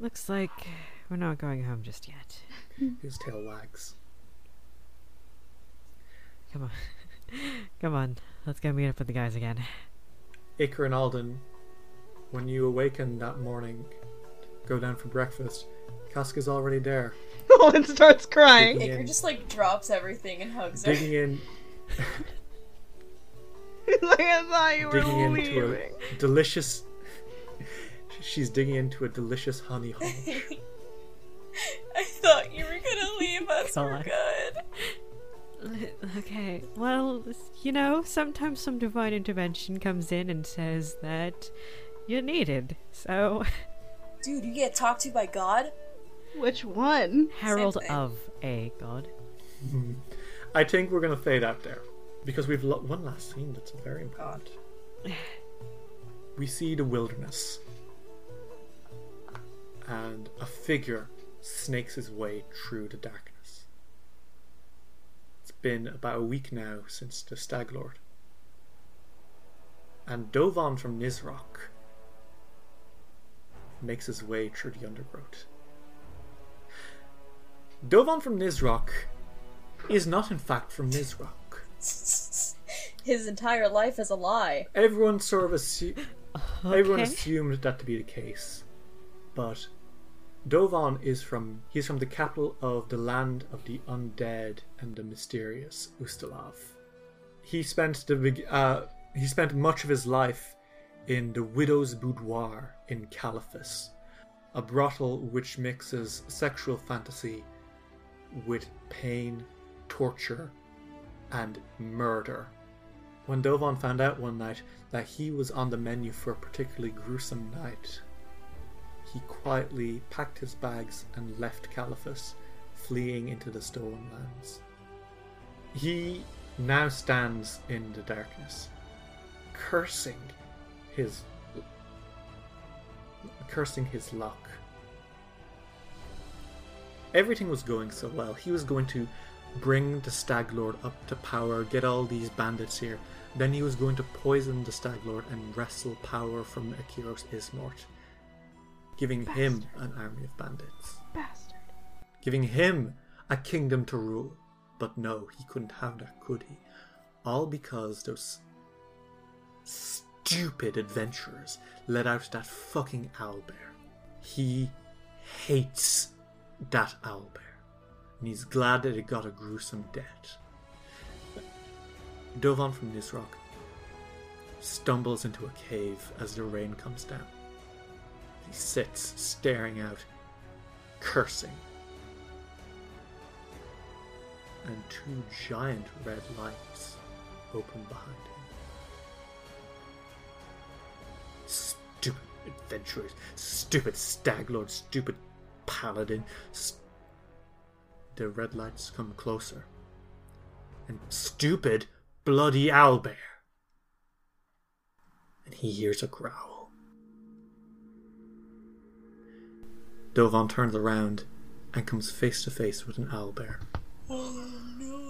D: Looks like we're not going home just yet.
A: His tail wags.
D: Come on. Come on. Let's go meet up with the guys again.
A: Iker and Alden, when you awaken that morning, go down for breakfast, Casca's already there,
C: Olin starts crying.
A: Digging
B: Iker
A: in,
B: just like drops everything and hugs her.
A: digging in,
C: like, I thought you were
A: digging into
C: leaving.
A: a delicious. She's digging into a delicious honey hole.
B: I thought you were gonna leave us for
D: God.
B: good.
D: Okay, well, you know, sometimes some divine intervention comes in and says that you're needed. So,
B: Dude, you get talked to by God?
C: Which one?
D: Herald of a god. Mm-hmm.
A: I think we're gonna fade out there because we've lo- one last scene that's very important. We see the wilderness, and a figure snakes his way through the darkness. It's been about a week now since the Stag Lord, and Dovan from Nisroch makes his way through the undergrowth. Dovan from Nisroch is not in fact from Nisroch.
B: His entire life is a lie.
A: Everyone sort of assu- everyone assumed that to be the case, but Dovan is from he's from the capital of the land of the undead and the mysterious Ustalav. He spent the uh, he spent much of his life in the widow's boudoir in Caliphas, a brothel which mixes sexual fantasy with pain, torture, and murder. When Dovan found out one night that he was on the menu for a particularly gruesome night, he quietly packed his bags and left Caliphas, fleeing into the stolen lands. He now stands in the darkness, cursing his cursing his luck. Everything was going so well. He was going to bring the Stag Lord up to power, get all these bandits here. Then he was going to poison the Stag Lord and wrestle power from Akiros Ismort, giving him an army of bandits,
C: Bastard.
A: giving him a kingdom to rule. But no, he couldn't have that, could he? All because those stupid adventurers let out that fucking owlbear. He hates that owlbear, and he's glad that it got a gruesome death. Dovan from Nisroch stumbles into a cave as the rain comes down. He sits staring out, cursing. And two giant red lights open behind him. Stupid adventurers, stupid stag lord, stupid paladin. St- the red lights come closer. And stupid, bloody owlbear. And he hears a growl. Dovan turns around and comes face to face with an owl owlbear. Oh,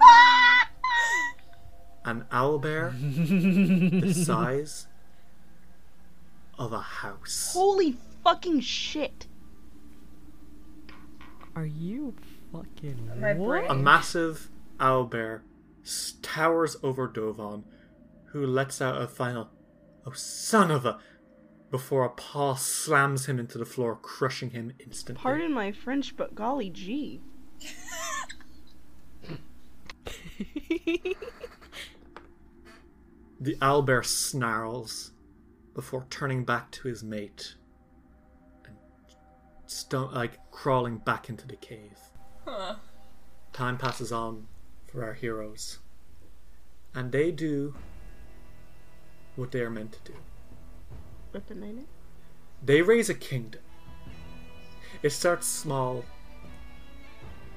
A: an owlbear the size of a house.
C: Holy fucking shit.
D: Are you fucking what?
A: A massive owlbear s- towers over Dovan, who lets out a final, oh son of a, before a paw slams him into the floor, crushing him instantly.
C: Pardon my French, but golly gee.
A: The owlbear snarls before turning back to his mate and stu- like crawling back into the cave.
B: Huh.
A: Time passes on for our heroes, and they do what they are meant to do.
C: Weapon it.
A: They raise a kingdom. It starts small,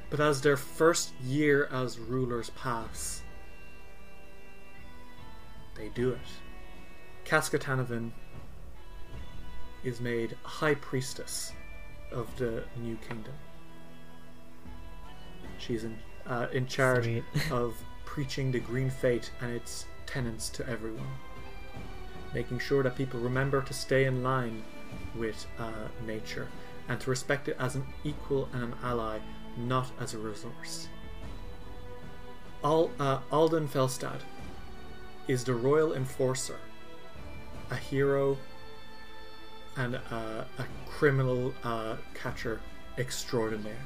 A: but as their first year as rulers pass, they do it. Casca Tanavan is made high priestess of the new kingdom. She's in uh, in charge
D: Sweet.
A: of preaching the green faith and its tenets to everyone, making sure that people remember to stay in line with uh, nature and to respect it as an equal and an ally, not as a resource. Al- uh, Alden Felstad is the royal enforcer, a hero and uh, a criminal uh, catcher extraordinaire.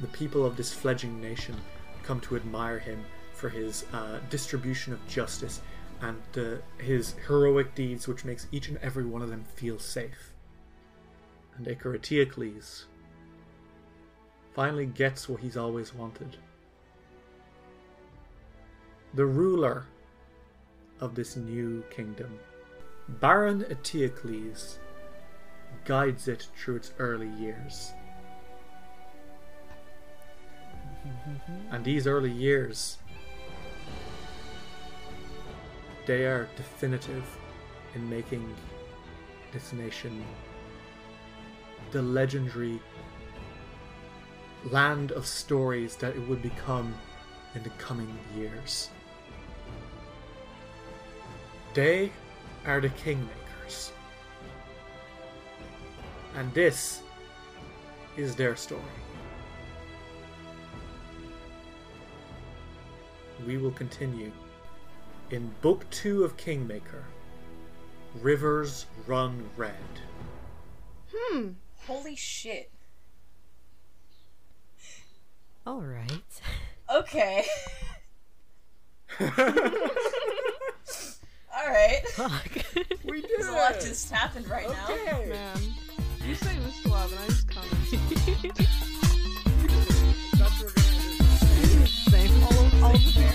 A: The people of this fledgling nation come to admire him for his uh, distribution of justice and uh, his heroic deeds, which makes each and every one of them feel safe. And Icaratiocles finally gets what he's always wanted. The ruler of this new kingdom, Baron Eteocles, guides it through its early years. and these early years, they are definitive in making this nation the legendary land of stories that it would become in the coming years. They are the kingmakers. And this is their story. We will continue in Book 2 of Kingmaker Rivers Run Red.
C: Hmm.
B: Holy shit.
D: All right.
B: Okay. Alright.
D: Fuck.
A: We did
B: There's a lot just happened right now.
C: Man. You say Mr. Love and I just comment. Same. All of, all of the people